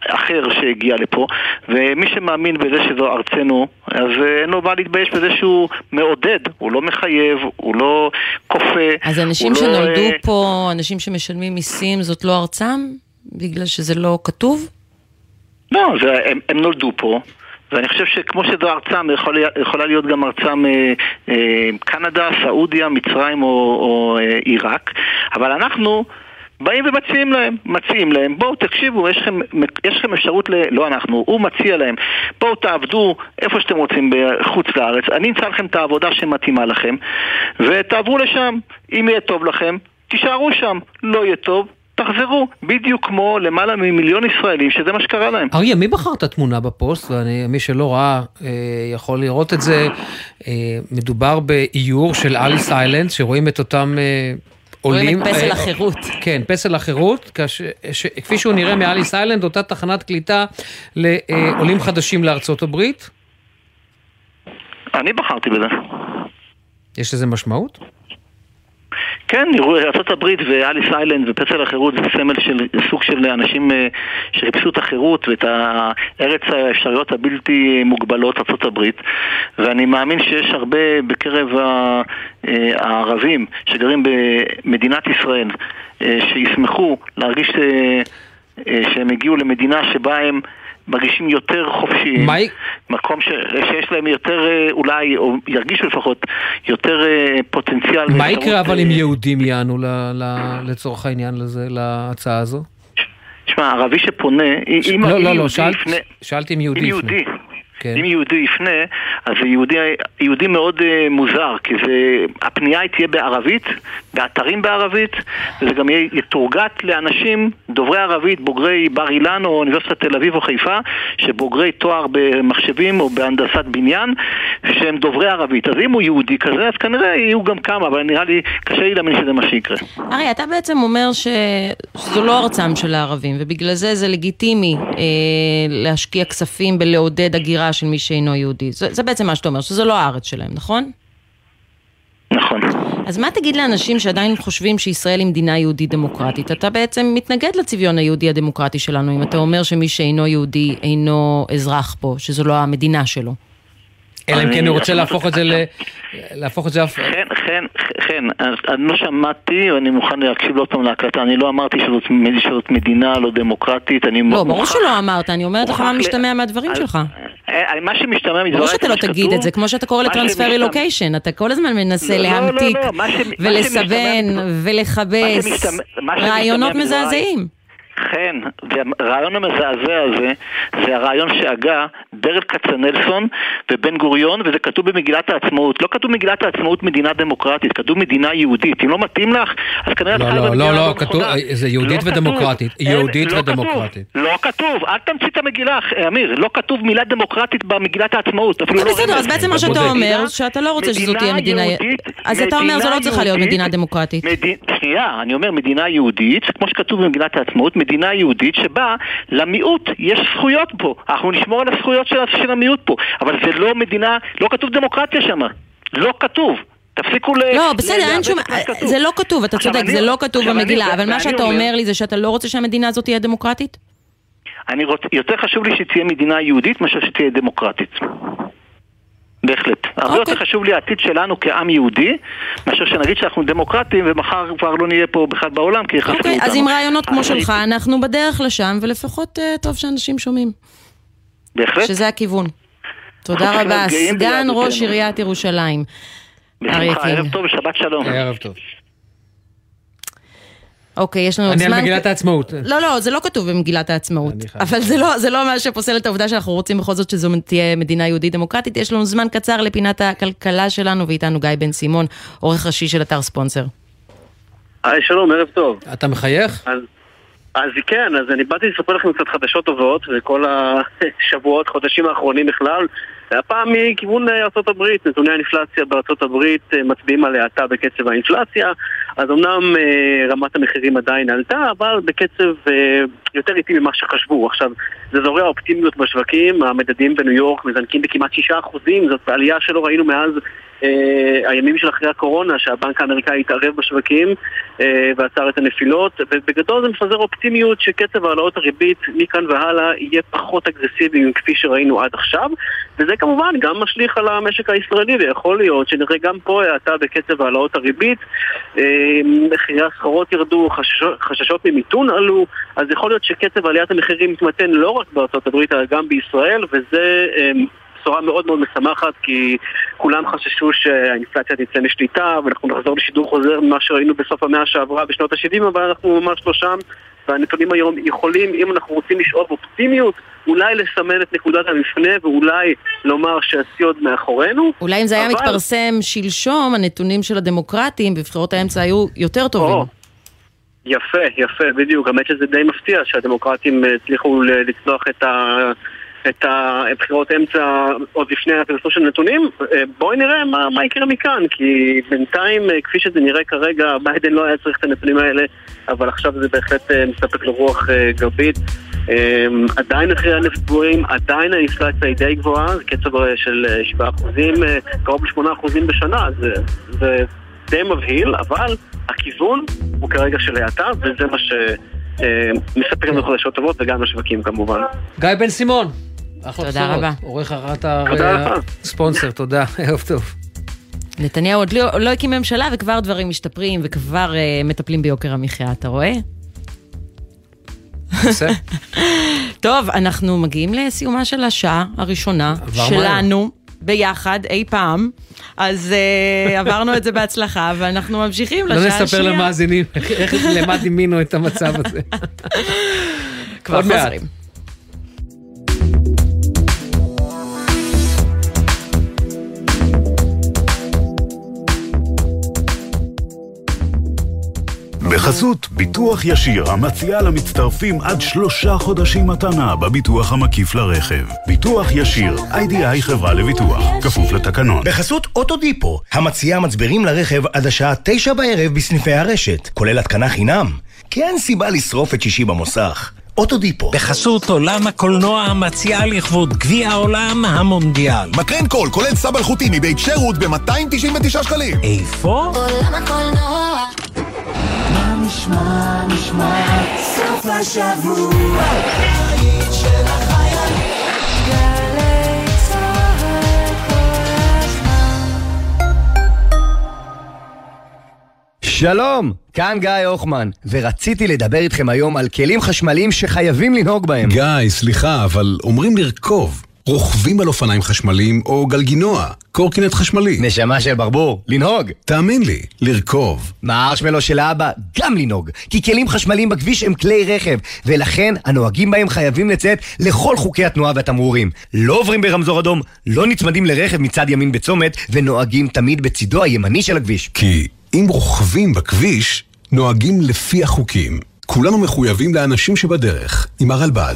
Speaker 18: אחר שהגיע לפה, ומי שמאמין בזה שזו ארצנו, אז אה, אין לו מה להתבייש בזה שהוא מעודד, הוא לא מחייב, הוא לא כופה.
Speaker 4: אז אנשים
Speaker 18: לא,
Speaker 4: שנולדו
Speaker 18: אה,
Speaker 4: פה, אנשים שמשלמים מיסים, זאת לא ארצם? בגלל שזה לא כתוב?
Speaker 18: לא, זה, הם, הם נולדו פה. ואני חושב שכמו שזו ארצם, יכול, יכולה להיות גם ארצם אה, אה, קנדה, סעודיה, מצרים או, או אה, עיראק, אבל אנחנו באים ומציעים להם, מציעים להם, בואו תקשיבו, יש לכם, יש לכם אפשרות, ל... לא אנחנו, הוא מציע להם, בואו תעבדו איפה שאתם רוצים בחוץ לארץ, אני אמצא לכם את העבודה שמתאימה לכם, ותעברו לשם, אם יהיה טוב לכם, תישארו שם, לא יהיה טוב, תחזרו, בדיוק כמו למעלה ממיליון ישראלים שזה מה שקרה להם.
Speaker 3: אריה, מי בחר את התמונה בפוסט? ואני, מי שלא ראה אה, יכול לראות את זה. אה, מדובר באיור של אליס איילנד, שרואים את אותם אה, עולים.
Speaker 4: רואים את פסל
Speaker 3: אה,
Speaker 4: החירות.
Speaker 3: כן, פסל החירות, כפי שהוא נראה מאליס איילנד, אותה תחנת קליטה לעולים חדשים לארצות הברית.
Speaker 18: אני בחרתי בזה.
Speaker 3: יש לזה משמעות?
Speaker 18: כן, ארה"ב ואליס איילנד ופסל החירות זה סמל של סוג של אנשים אה, שחיפשו את החירות ואת ארץ האפשרויות הבלתי מוגבלות, ארה"ב ואני מאמין שיש הרבה בקרב אה, הערבים שגרים במדינת ישראל אה, שישמחו להרגיש שהם הגיעו למדינה שבה הם מרגישים יותר חופשיים,
Speaker 3: מהי-
Speaker 18: מקום ש, שיש להם יותר אה, אולי, או ירגישו לפחות, יותר אה, פוטנציאל.
Speaker 3: מה יקרה אבל
Speaker 18: אה,
Speaker 3: אם יהודים יענו ל, ל, לצורך העניין לזה, להצעה הזו?
Speaker 18: תשמע, ערבי שפונה, אם
Speaker 3: לא,
Speaker 18: אם
Speaker 3: לא, לא,
Speaker 18: יהודי
Speaker 3: שאלת-
Speaker 18: יפנה-
Speaker 3: שאלתי אם יהודי
Speaker 18: אם. יהודי,
Speaker 3: כן.
Speaker 18: אם יהודי יפנה, אז זה יהודי, יהודי מאוד uh, מוזר, כי זה, הפנייה היא תהיה בערבית, באתרים בערבית, וזה גם יהיה יתורגת לאנשים דוברי ערבית, בוגרי בר אילן או אוניברסיטת תל אביב או חיפה, שבוגרי תואר במחשבים או בהנדסת בניין, שהם דוברי ערבית. אז אם הוא יהודי כזה, אז כנראה יהיו גם כמה, אבל נראה לי, קשה לי להאמין שזה מה שיקרה.
Speaker 4: אריה, אתה בעצם אומר ש... שזו לא ארצם של הערבים, ובגלל זה זה לגיטימי אה, להשקיע כספים בלעודד הגירה של מי שאינו יהודי. זה, זה בעצם מה שאתה אומר, שזו לא הארץ שלהם, נכון?
Speaker 18: נכון.
Speaker 4: אז מה תגיד לאנשים שעדיין חושבים שישראל היא מדינה יהודית דמוקרטית? אתה בעצם מתנגד לצביון היהודי הדמוקרטי שלנו, אם אתה אומר שמי שאינו יהודי אינו אזרח פה, שזו לא המדינה שלו.
Speaker 3: אלא אם כן הוא רוצה להפוך את זה ל... להפוך את זה...
Speaker 18: כן, כן, כן, אז אני לא שמעתי, ואני מוכן להקשיב עוד פעם להקלטה, אני לא אמרתי שזאת, מדינה לא דמוקרטית, אני
Speaker 4: לא, ברור שלא אמרת, אני אומרת לך מה משתמע מהדברים שלך.
Speaker 18: אה, מה שמשתמע מדבריי,
Speaker 4: ברור שאתה לא תגיד את זה, כמו שאתה קורא לטרנספר רילוקיישן, אתה כל הזמן מנסה
Speaker 18: לא, לא, לא,
Speaker 4: להמתיק
Speaker 18: שמשתמע-
Speaker 4: ולכבס רעיונות מזעזעים.
Speaker 18: כן, והרעיון המזעזע הזה, זה הרעיון שהגה ברל כצנלסון ובן גוריון, וזה כתוב במגילת העצמאות. לא כתוב במגילת העצמאות מדינה דמוקרטית, כתוב מדינה יהודית. אם לא מתאים לך, אז כנראה...
Speaker 3: לא, לא,
Speaker 18: במדינה
Speaker 3: לא, לא,
Speaker 18: נכונה.
Speaker 3: כתוב, זה יהודית
Speaker 18: לא כתוב.
Speaker 3: ודמוקרטית.
Speaker 18: אין-
Speaker 3: יהודית
Speaker 18: לא כתוב.
Speaker 3: ודמוקרטית.
Speaker 18: לא כתוב, אל תמציא את המגילה, אמיר, לא כתוב מילה דמוקרטית במגילת העצמאות, אפילו לא
Speaker 4: בסדר,
Speaker 18: רמז.
Speaker 4: אז בעצם מה שאתה אומר, שאתה לא רוצה שזאת תהיה מדינה...
Speaker 18: יהודית,
Speaker 4: אז אתה אומר, זו לא צריכה להיות מדינה דמוקרטית.
Speaker 18: שנייה, אני אומר מדינה יהודית, כמו שכתוב במגילת העצמאות, מדינה יהודית שבה למיעוט יש זכויות פה. אנחנו נשמור על הזכויות של, של המיעוט פה. אבל זה לא מדינה, לא כתוב דמוקרטיה שם. לא כתוב. תפסיקו ל...
Speaker 4: לא, בסדר, אין שום... זה לא כתוב, אתה צודק, זה לא כתוב במגילה, אבל מה שאתה
Speaker 18: אומר-
Speaker 4: לי זה שאתה לא רוצה שהמדינה הזאת תהיה דמוקרטית?
Speaker 18: אני רוצ... יותר חשוב לי שתהיה מדינה יהודית מאשר שתהיה דמוקרטית. בהחלט. הרבה יותר חשוב לי העתיד שלנו כעם יהודי, מאשר שנגיד שאנחנו דמוקרטים ומחר כבר לא נהיה פה בכלל בעולם כי יחסלו אותנו.
Speaker 4: אוקיי, אז עם רעיונות כמו שלך, אנחנו בדרך לשם, ולפחות אה, טוב שאנשים שומעים.
Speaker 18: בהחלט.
Speaker 4: שזה הכיוון. תודה רבה, סגן. ראש עיריית ירושלים. אריה
Speaker 18: בשמחה, ערב. טוב ושבת שלום.
Speaker 3: ערב טוב.
Speaker 4: אוקיי, יש לנו
Speaker 3: אני
Speaker 4: זמן...
Speaker 3: על מגילת העצמאות.
Speaker 4: לא, לא, זה לא כתוב במגילת העצמאות. אבל זה לא, זה לא מה שפוסל את העובדה שאנחנו רוצים בכל זאת שזו תהיה מדינה יהודית דמוקרטית. יש לנו זמן קצר לפינת הכלכלה שלנו, ואיתנו גיא בן סימון, עורך ראשי של אתר ספונסר.
Speaker 19: היי, שלום, ערב טוב.
Speaker 3: אתה מחייך?
Speaker 19: אז, אז כן, אז אני באתי לספר לכם קצת חדשות טובות, וכל השבועות, חודשים האחרונים בכלל. הפעם מכיוון ארה"ב, נתוני האינפלציה בארה"ב אה, מצביעים על האטה בקצב האינפלציה, אז אמנם אה, רמת המחירים עדיין עלתה, אבל בקצב אה, יותר איטי ממה שחשבו. עכשיו, זה זורע אופטימיות בשווקים, המדדים בניו יורק מזנקים בכמעט 6%, זאת עלייה שלא ראינו מאז הימים של אחרי הקורונה, שהבנק האמריקאי התערב בשווקים ועצר את הנפילות, ובגדול זה מפזר אופטימיות שקצב העלאות הריבית מכאן והלאה יהיה פחות אגרסיבי מכפי שראינו עד עכשיו, וזה כמובן גם משליך על המשק הישראלי, ויכול להיות שנראה גם פה האטה בקצב העלאות הריבית, אה, מחירי הסחורות ירדו, חששות, חששות ממיתון עלו, אז יכול להיות שקצב עליית המחירים מתמתן לא רק בארצות הברית אלא גם בישראל, וזה... בשורה מאוד מאוד משמחת כי כולם חששו שהאינפלציה תצא משליטה ואנחנו נחזור לשידור חוזר ממה שראינו בסוף המאה שעברה בשנות ה-70 אבל אנחנו ממש לא שם והנתונים היום יכולים, אם אנחנו רוצים לשאוב אופטימיות, אולי לסמן את נקודת המפנה ואולי לומר שהשיא עוד מאחורינו.
Speaker 4: אולי אם זה היה
Speaker 19: אבל-
Speaker 4: מתפרסם שלשום, הנתונים של הדמוקרטים בבחירות האמצע היו יותר טובים.
Speaker 19: או, יפה, יפה, בדיוק. האמת שזה די מפתיע שהדמוקרטים אה, הצליחו לצלוח את ה... את הבחירות אמצע עוד לפני הפרסום של נתונים, אה, בואי נראה מה, מה יקרה מכאן, כי בינתיים, אה, כפי שזה נראה כרגע, ביידן לא היה צריך את הנתונים האלה, אבל עכשיו זה בהחלט אה, מספק לו רוח אה, גבית. עדיין מחירי הנפט גבוהים, עדיין האינפלציה היא די גבוהה, זה קצב של אה, 7 אחוזים, אה, קרוב ל-8 אחוזים בשנה, זה, זה די מבהיל, אבל הכיוון הוא כרגע של האטה, וזה מה שמספק לנו חדשות טובות וגם לשווקים כמובן.
Speaker 3: גיא בן סימון. אחלה
Speaker 4: תודה
Speaker 3: בשורות.
Speaker 4: רבה.
Speaker 3: עורך אתר
Speaker 19: תודה
Speaker 3: אה,
Speaker 19: לך.
Speaker 3: ספונסר, תודה, ערב טוב.
Speaker 4: נתניהו עוד לא, לא הקים ממשלה וכבר דברים משתפרים וכבר uh, מטפלים ביוקר המחיה, אתה רואה? טוב, אנחנו מגיעים לסיומה של השעה הראשונה שלנו. ביחד, אי פעם, אז uh, עברנו את זה בהצלחה, ואנחנו ממשיכים
Speaker 3: לא
Speaker 4: לשעה
Speaker 3: נספר
Speaker 4: השנייה.
Speaker 3: למאזינים איך- למה דימינו את המצב הזה.
Speaker 4: כבר. חוזרים.
Speaker 1: בחסות ביטוח ישיר המציעה למצטרפים עד שלושה חודשים מתנה בביטוח המקיף לרכב. ביטוח ישיר, איי-די-איי חברה לביטוח, כפוף לתקנון.
Speaker 20: בחסות אוטודיפו, המציעה מצברים לרכב עד השעה תשע בערב בסניפי הרשת, כולל התקנה חינם. כי אין סיבה לשרוף את שישי במוסך. אוטודיפו.
Speaker 11: בחסות עולם הקולנוע המציעה לכבוד גביע העולם המונדיאל.
Speaker 21: מקרן קול, כולל סאב אלחוטי מבית שרות ב-299 שקלים.
Speaker 11: איפה?
Speaker 22: עולם הקולנוע. נשמע, נשמע, סוף השבוע. היית של החייל. גלי צהל כל הזמן.
Speaker 23: שלום, כאן גיא הוחמן, ורציתי לדבר איתכם היום על כלים חשמליים שחייבים לנהוג בהם.
Speaker 24: גיא, סליחה, אבל אומרים לרכוב.
Speaker 25: רוכבים על אופניים חשמליים או גלגינוע, קורקינט חשמלי.
Speaker 23: נשמה של ברבור, לנהוג.
Speaker 25: תאמין לי, לרכוב.
Speaker 23: מהארשמלו של האבא, גם לנהוג. כי כלים חשמליים בכביש הם כלי רכב, ולכן הנוהגים בהם חייבים לציית לכל חוקי התנועה והתמרורים. לא עוברים ברמזור אדום, לא נצמדים לרכב מצד ימין בצומת, ונוהגים תמיד בצידו הימני של הכביש.
Speaker 25: כי אם רוכבים בכביש, נוהגים לפי החוקים. כולנו מחויבים לאנשים שבדרך, עם הרלב"ד.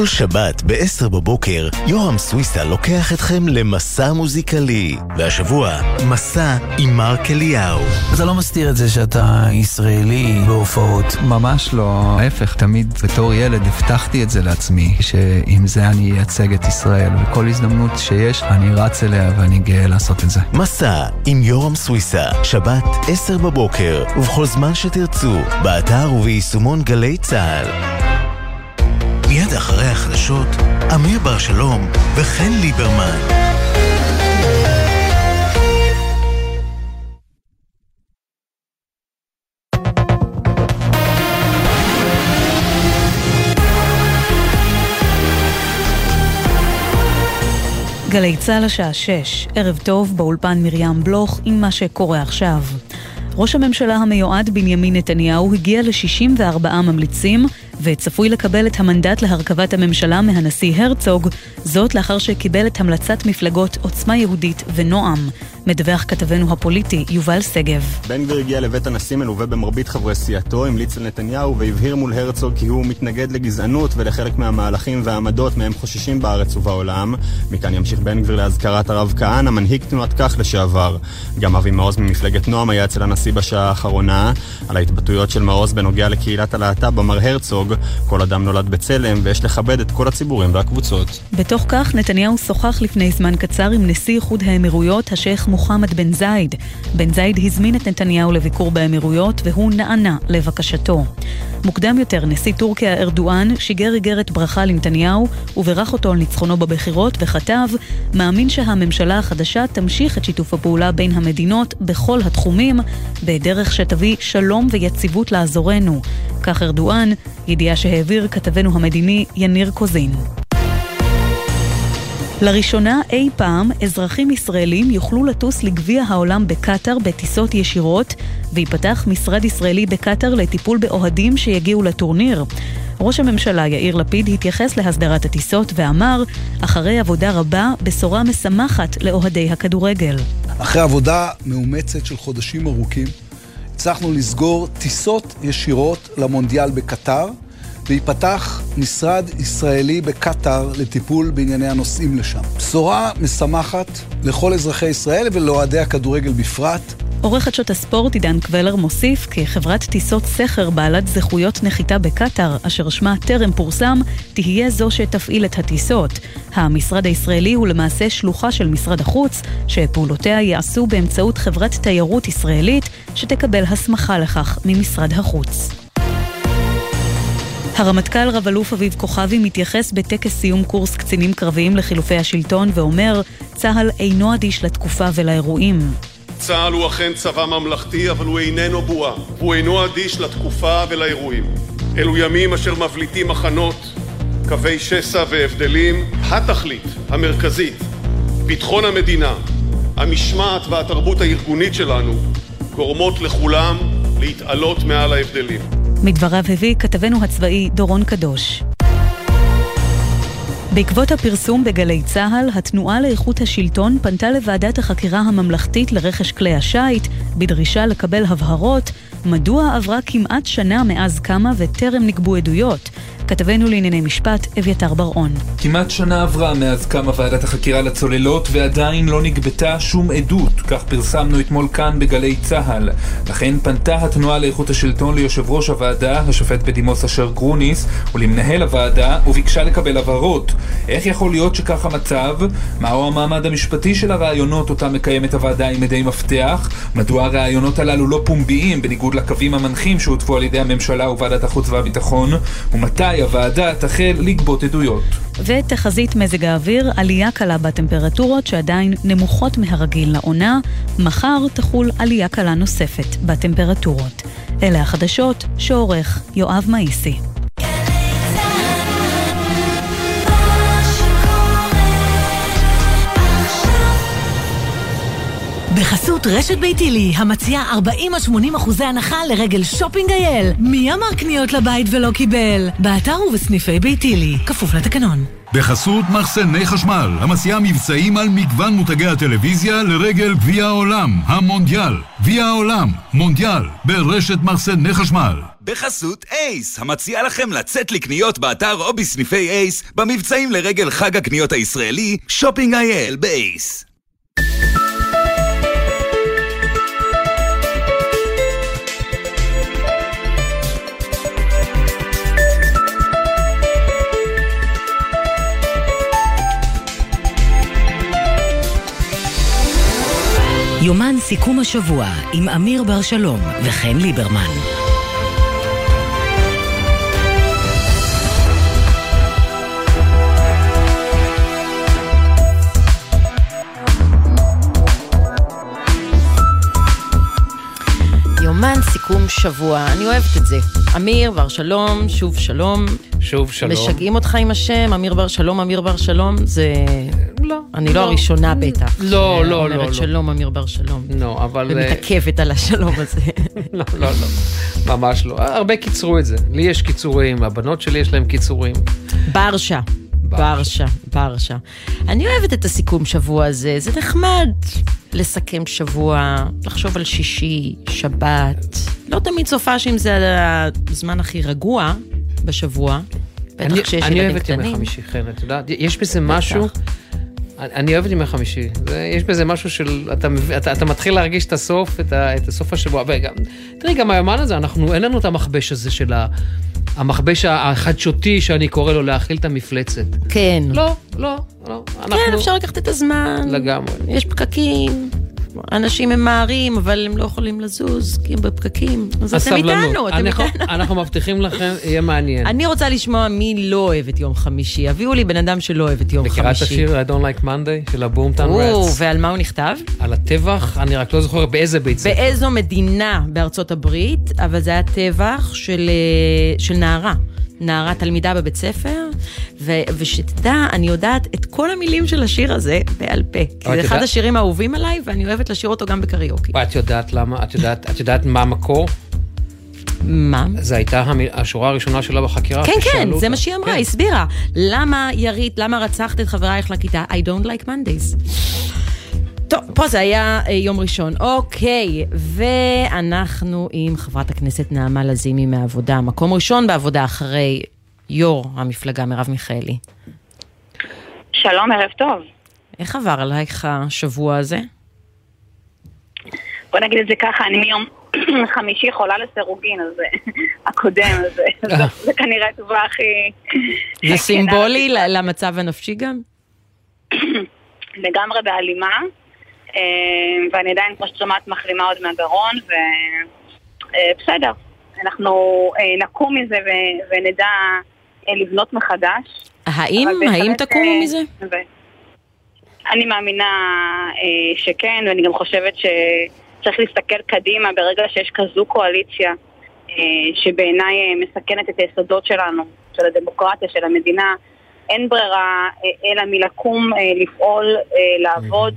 Speaker 2: כל שבת ב-10 בבוקר, יורם סוויסה לוקח אתכם למסע מוזיקלי. והשבוע, מסע עם מרק אליהו.
Speaker 26: אתה לא מסתיר את זה שאתה ישראלי בהופעות.
Speaker 27: ממש לא, ההפך, תמיד בתור ילד הבטחתי את זה לעצמי, שעם זה אני אייצג את ישראל, וכל הזדמנות שיש, אני רץ אליה ואני גאה לעשות את זה.
Speaker 2: מסע עם יורם סוויסה, שבת 10 בבוקר, ובכל זמן שתרצו, באתר וביישומון גלי צה"ל. מיד אחרי החדשות, אמיר בר שלום וחן ליברמן.
Speaker 28: גלי צה"ל השעה 6, ערב טוב, באולפן מרים בלוך עם מה שקורה עכשיו. ראש הממשלה המיועד בנימין נתניהו הגיע ל-64 ממליצים וצפוי לקבל את המנדט להרכבת הממשלה מהנשיא הרצוג, זאת לאחר שקיבל את המלצת מפלגות עוצמה יהודית ונועם. מדווח כתבנו הפוליטי יובל שגב.
Speaker 13: בן גביר הגיע לבית הנשיא מלווה במרבית חברי סיעתו, המליץ על נתניהו והבהיר מול הרצוג כי הוא מתנגד לגזענות ולחלק מהמהלכים והעמדות מהם חוששים בארץ ובעולם. מכאן ימשיך בן גביר להזכרת הרב כהנא, מנהיג תנועת כך לשעבר. גם אבי מעוז ממפלגת נועם היה אצל הנשיא בשעה האחרונה. על ההתבטאויות של מעוז בנוגע לקהילת הלהט"ב אמר הרצוג, כל אדם נולד בצלם ויש לכבד את כל הציבורים והקבוצות.
Speaker 28: בתוך כך, נתניהו שוחח לפני זמן קצר עם נשיא איחוד האמירויות, השייח' מוחמד בן זייד. בן זייד הזמין את נתניהו לביקור באמירויות והוא נענה לבקשתו. מוקדם יותר, נשיא טורקיה ארדואן שיגר איגרת ברכה לנתניהו וברך אותו על ניצחונו בבחירות וכתב מאמין שהממשלה החדשה תמשיך את שיתוף הפעולה בין המדינות בכל התחומים בדרך שתביא שלום ויציבות לאזורנו. כך ארדואן, ידיעה שהעביר כתבנו המדיני יניר קוזין. לראשונה אי פעם אזרחים ישראלים יוכלו לטוס לגביע העולם בקטאר בטיסות ישירות וייפתח משרד ישראלי בקטאר לטיפול באוהדים שיגיעו לטורניר. ראש הממשלה יאיר לפיד התייחס להסדרת הטיסות ואמר, אחרי עבודה רבה, בשורה משמחת לאוהדי הכדורגל.
Speaker 29: אחרי עבודה מאומצת של חודשים ארוכים, הצלחנו לסגור טיסות ישירות למונדיאל בקטר, וייפתח משרד ישראלי בקטאר לטיפול בענייני הנוסעים לשם. בשורה משמחת לכל אזרחי ישראל ולאוהדי הכדורגל בפרט.
Speaker 28: עורך חדשות הספורט עידן קבלר מוסיף כי חברת טיסות סכר בעלת זכויות נחיתה בקטאר, אשר שמה טרם פורסם, תהיה זו שתפעיל את הטיסות. המשרד הישראלי הוא למעשה שלוחה של משרד החוץ, שפעולותיה ייעשו באמצעות חברת תיירות ישראלית, שתקבל הסמכה לכך ממשרד החוץ. הרמטכ"ל רב-אלוף אביב כוכבי מתייחס בטקס סיום קורס קצינים קרביים לחילופי השלטון ואומר, צה"ל אינו אדיש לתקופה ולאירועים.
Speaker 30: צה"ל הוא אכן צבא ממלכתי, אבל הוא איננו בועה. הוא אינו אדיש לתקופה ולאירועים. אלו ימים אשר מבליטים מחנות, קווי שסע והבדלים. התכלית המרכזית, ביטחון המדינה, המשמעת והתרבות הארגונית שלנו, גורמות לכולם להתעלות מעל ההבדלים.
Speaker 28: מדבריו הביא כתבנו הצבאי דורון קדוש. בעקבות הפרסום בגלי צה"ל, התנועה לאיכות השלטון פנתה לוועדת החקירה הממלכתית לרכש כלי השיט בדרישה לקבל הבהרות מדוע עברה כמעט שנה מאז קמה וטרם נגבו עדויות. כתבנו לענייני משפט, אביתר בר-און.
Speaker 31: כמעט שנה עברה מאז קמה ועדת החקירה לצוללות ועדיין לא נגבתה שום עדות, כך פרסמנו אתמול כאן בגלי צה"ל. לכן פנתה התנועה לאיכות השלטון ליושב ראש הוועדה, השופט בדימוס אשר גרוניס, ולמנהל הוועדה, וביקשה לקבל הבהרות. איך יכול להיות שכך המצב? מהו המעמד המשפטי של הרעיונות אותם מקיימת הוועדה עם עדי מפתח? מדוע הרעיונות הללו לא פומביים בניגוד לקווים המנחים שהותוו על ידי הממשלה וועדת החוץ והביטחון? ומתי הוועדה תחל לגבות עדויות.
Speaker 28: ותחזית מזג האוויר, עלייה קלה בטמפרטורות שעדיין נמוכות מהרגיל לעונה. מחר תחול עלייה קלה נוספת בטמפרטורות. אלה החדשות שעורך יואב מאיסי.
Speaker 32: בחסות רשת ביתילי, המציעה 40 עד 80 אחוזי הנחה לרגל shopping IL. מי אמר קניות לבית ולא קיבל? באתר ובסניפי ביתילי, כפוף לתקנון.
Speaker 33: בחסות מחסני חשמל, המציעה מבצעים על מגוון מותגי הטלוויזיה לרגל גביע העולם, המונדיאל. גביע העולם, מונדיאל, ברשת מחסני חשמל.
Speaker 34: בחסות אייס, המציע לכם לצאת לקניות באתר או בסניפי אייס, במבצעים לרגל חג הקניות הישראלי, shopping IL באייס.
Speaker 32: יומן סיכום השבוע עם אמיר בר שלום וחן ליברמן.
Speaker 4: סיכום שבוע, אני אוהבת את זה. אמיר בר שלום, שוב שלום.
Speaker 3: שוב שלום.
Speaker 4: משגעים אותך עם השם, אמיר בר שלום, אמיר בר שלום, זה...
Speaker 3: לא.
Speaker 4: אני לא
Speaker 3: לא.
Speaker 4: הראשונה בטח.
Speaker 3: לא, לא, לא,
Speaker 4: אומרת
Speaker 3: לא.
Speaker 4: שלום, אמיר בר שלום.
Speaker 3: לא, אבל... אה,
Speaker 4: ומתעכבת על השלום הזה.
Speaker 3: לא, לא, לא. ממש לא. הרבה קיצרו את זה. לי יש קיצורים, הבנות שלי יש להם קיצורים.
Speaker 4: ברשה. ברשה, ברשה. אני אוהבת את הסיכום שבוע הזה, זה נחמד לסכם שבוע, לחשוב על שישי, שבת. לא תמיד סופ"שים זה הזמן הכי רגוע בשבוע,
Speaker 3: אני-
Speaker 4: בטח כשיש
Speaker 3: אני
Speaker 4: ילדים
Speaker 3: אוהב את ימי
Speaker 4: קטנים.
Speaker 3: חמישי, חן, את יודעת? יש בזה משהו... אני- אוהב את ימי חמישי. זה- יש בזה משהו של... אתה אתה אתה מתחיל להרגיש את הסוף, את ה- את הסוף השבוע. וגם, תראי, גם היומן הזה, אנחנו, אין לנו את המכבש הזה של ה... המכבש החדשותי שאני קורא לו להאכיל את המפלצת.
Speaker 4: כן.
Speaker 3: לא, לא, לא.
Speaker 4: כן, אפשר לקחת את הזמן.
Speaker 3: לגמרי.
Speaker 4: יש פקקים. אנשים ממהרים, אבל הם לא יכולים לזוז, כי הם בפקקים. אז אתם איתנו, אתם איתנו.
Speaker 3: אנחנו מבטיחים לכם, יהיה מעניין.
Speaker 4: אני רוצה לשמוע מי לא אוהב את יום חמישי. הביאו לי בן אדם שלא אוהב את יום חמישי.
Speaker 3: מכירה את השיר I don't like Monday של
Speaker 4: או,
Speaker 3: רץ?
Speaker 4: ועל מה הוא נכתב?
Speaker 3: על הטבח, אני רק לא זוכר באיזה בית ספר.
Speaker 4: באיזו מדינה בארצות הברית, אבל זה היה טבח של, אה, של נערה. נערה תלמידה בבית ספר, ו- ושתדע, אני יודעת את כל המילים של השיר הזה בעל פה. כי זה
Speaker 3: את
Speaker 4: אחד השירים האהובים עליי, ואני אוהבת לשיר אותו גם בקריוקי.
Speaker 3: ואת יודעת למה? את יודעת, את יודעת מה המקור?
Speaker 4: מה?
Speaker 3: זה הייתה המ- השורה הראשונה שלה בחקירה.
Speaker 4: כן, כן, זה
Speaker 3: אותה.
Speaker 4: מה שהיא אמרה,
Speaker 3: כן.
Speaker 4: הסבירה. למה ירית, למה רצחת את חברייך לכיתה? I don't like Mondays. טוב, פה זה היה אה, יום ראשון. אוקיי, ואנחנו עם חברת הכנסת נעמה לזימי מהעבודה. מקום ראשון בעבודה אחרי יו"ר המפלגה מרב מיכאלי.
Speaker 35: שלום, ערב טוב.
Speaker 4: איך עבר עלייך השבוע הזה?
Speaker 35: בוא נגיד את זה ככה, אני מיום חמישי חולה לסירוגין, אז אה, הקודם, אז אה, זה- כנראה התגובה הכי...
Speaker 4: זה סימבולי למצב הנפשי גם?
Speaker 35: לגמרי בהלימה, ואני עדיין, כמו שאת שומעת, מחלימה עוד מהגרון, ובסדר, אנחנו אה, נקום מזה ו- ונדע אה, לבנות מחדש.
Speaker 4: האם, האם תקומו
Speaker 35: אה,
Speaker 4: מזה?
Speaker 35: ו- אני מאמינה אה, שכן, ואני גם חושבת שצריך להסתכל קדימה ברגע שיש כזו קואליציה אה, שבעיניי אה, מסכנת את היסודות שלנו, של הדמוקרטיה, של המדינה. אין ברירה אה, אלא מלקום, אה, לפעול, אה, לעבוד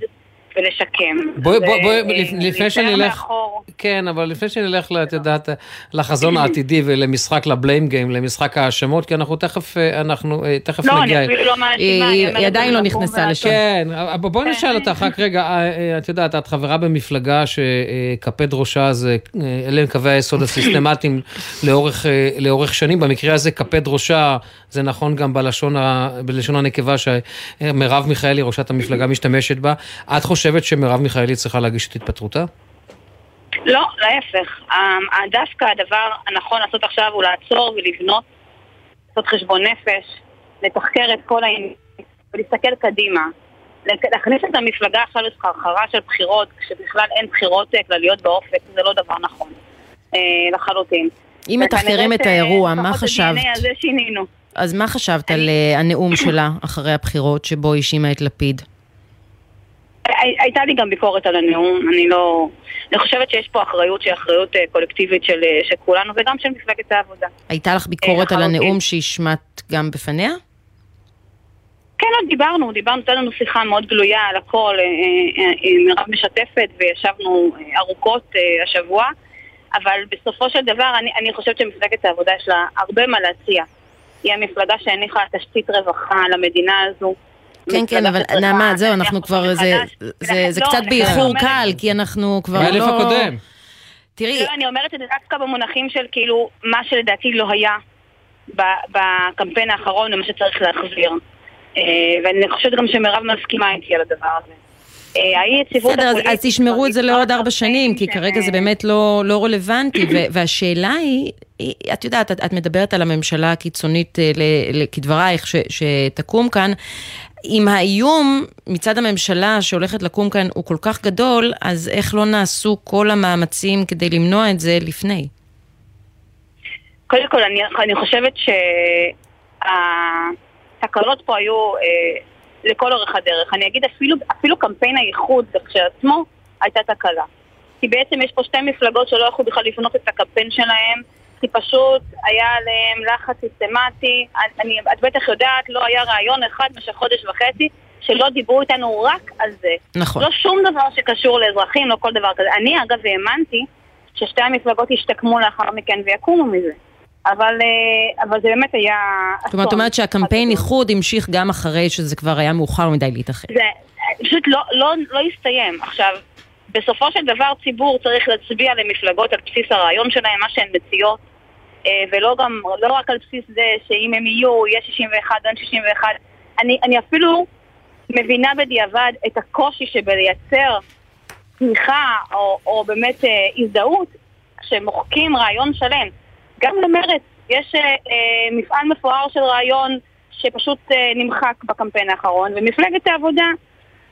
Speaker 35: ולשקם.
Speaker 3: בואי, בואי, בואי, לפ- לפני שנלך,
Speaker 35: מאחור.
Speaker 3: כן, אבל לפני שנלך, לה- את יודעת, לחזון העתידי ולמשחק לבליים גיים, למשחק האשמות, כי אנחנו תכף, אה, אנחנו אה, תכף
Speaker 35: לא,
Speaker 3: נגיע.
Speaker 35: אני אפילו לא מאשימה, אני אומרת לקום ולעשות.
Speaker 3: כן, אבל בואי נשאל אותך רק רגע, אה, את יודעת, את חברה במפלגה שקפד ראשה זה, אלה הם קווי היסוד הסיסטמטיים לאורך, לאורך שנים, במקרה הזה קפד ראשה, זה נכון גם בלשון, ה, בלשון הנקבה שמרב מיכאלי, ראשת המפלגה, משתמשת בה. את חושבת שמרב מיכאלי צריכה להגיש את התפטרותה?
Speaker 35: לא, להפך. ה- דווקא הדבר הנכון לעשות עכשיו הוא לעצור ולבנות, לעשות חשבון נפש, לתחקר את כל העניין ולהסתכל קדימה. להכניס את המפלגה עכשיו לסחרחרה של בחירות, כשבכלל אין בחירות אה, כלליות באופק, זה לא דבר נכון. אה, לחלוטין.
Speaker 4: אם מתחקרים את האירוע, מה
Speaker 35: שלפחות
Speaker 4: חשבת?
Speaker 35: ב-DNA הזה שינינו.
Speaker 4: אז מה חשבת על אה, הנאום שלה אחרי הבחירות, שבו האשימה את לפיד?
Speaker 35: הי- הייתה לי גם ביקורת על הנאום, אני לא... אני חושבת שיש פה אחריות שהיא אחריות אה, קולקטיבית של, אה, של כולנו וגם של מפלגת העבודה.
Speaker 4: הייתה לך ביקורת על. הנאום שהשמעת גם בפניה?
Speaker 35: כן, עוד דיברנו, דיברנו, הייתה לנו שיחה מאוד גלויה על הכל, אה, אה, אה, מירב משתפת וישבנו אה, ארוכות אה, השבוע, אבל בסופו של דבר אני, אני חושבת שמפלגת העבודה יש לה הרבה מה להציע. היא המפלגה שהניחה תשתית רווחה למדינה הזו.
Speaker 4: כן, כן, אבל נעמה, זהו, אנחנו כבר, זה-
Speaker 35: לא,
Speaker 4: קצת באיחור קל, כי אנחנו כבר לא...
Speaker 3: באלף הקודם.
Speaker 4: תראי...
Speaker 35: לא, אני אומרת את זה דווקא במונחים של כאילו, מה שלדעתי לא היה ב- בקמפיין האחרון ומה שצריך להחזיר. אה, ואני חושבת גם שמירב מסכימה איתי על הדבר הזה. אה,
Speaker 4: בסדר, אז, תשמרו את זה לעוד ארבע שנים, כי כרגע זה באמת לא, לא רלוונטי, ו- והשאלה היא, את יודעת, את, את מדברת על הממשלה הקיצונית, אה, כדברייך, ש, שתקום כאן. אם האיום מצד הממשלה שהולכת לקום כאן הוא כל כך גדול, אז איך לא נעשו כל המאמצים כדי למנוע את זה לפני?
Speaker 35: קודם כל, אני, אני חושבת שהתקלות פה היו אה, לכל אורך הדרך. אני אגיד אפילו, אפילו קמפיין האיחוד כשלעצמו הייתה תקלה. כי בעצם יש פה שתי מפלגות שלא יכלו בכלל לבנות את הקמפיין שלהם, כי פשוט היה עליהם לחץ סיסטמטי. אני, את בטח יודעת, לא היה רעיון אחד במשך חודש וחצי שלא דיברו איתנו רק על זה.
Speaker 4: נכון.
Speaker 35: לא שום דבר שקשור לאזרחים, לא כל דבר כזה. אני אגב האמנתי ששתי המפלגות ישתקמו לאחר מכן ויקומו מזה. אבל, אה, אבל זה באמת היה...
Speaker 4: זאת אומרת, את אומרת שהקמפיין איחוד המשיך גם אחרי שזה כבר היה מאוחר מדי להתאחד.
Speaker 35: זה פשוט לא, לא, לא יסתיים. עכשיו, בסופו של דבר ציבור צריך להצביע למפלגות על בסיס הרעיון שלהם, מה שהן מציעות, אה, ולא גם, לא רק על בסיס זה שאם הם יהיו, יהיה 61 או אין 61. אני, אני אפילו מבינה בדיעבד את הקושי שבלייצר תמיכה או, או באמת אה, הזדהות כשמוחקים רעיון שלם. גם למרצ יש אה, אה, מפעל מפואר של רעיון שפשוט אה, נמחק בקמפיין האחרון, ומפלגת העבודה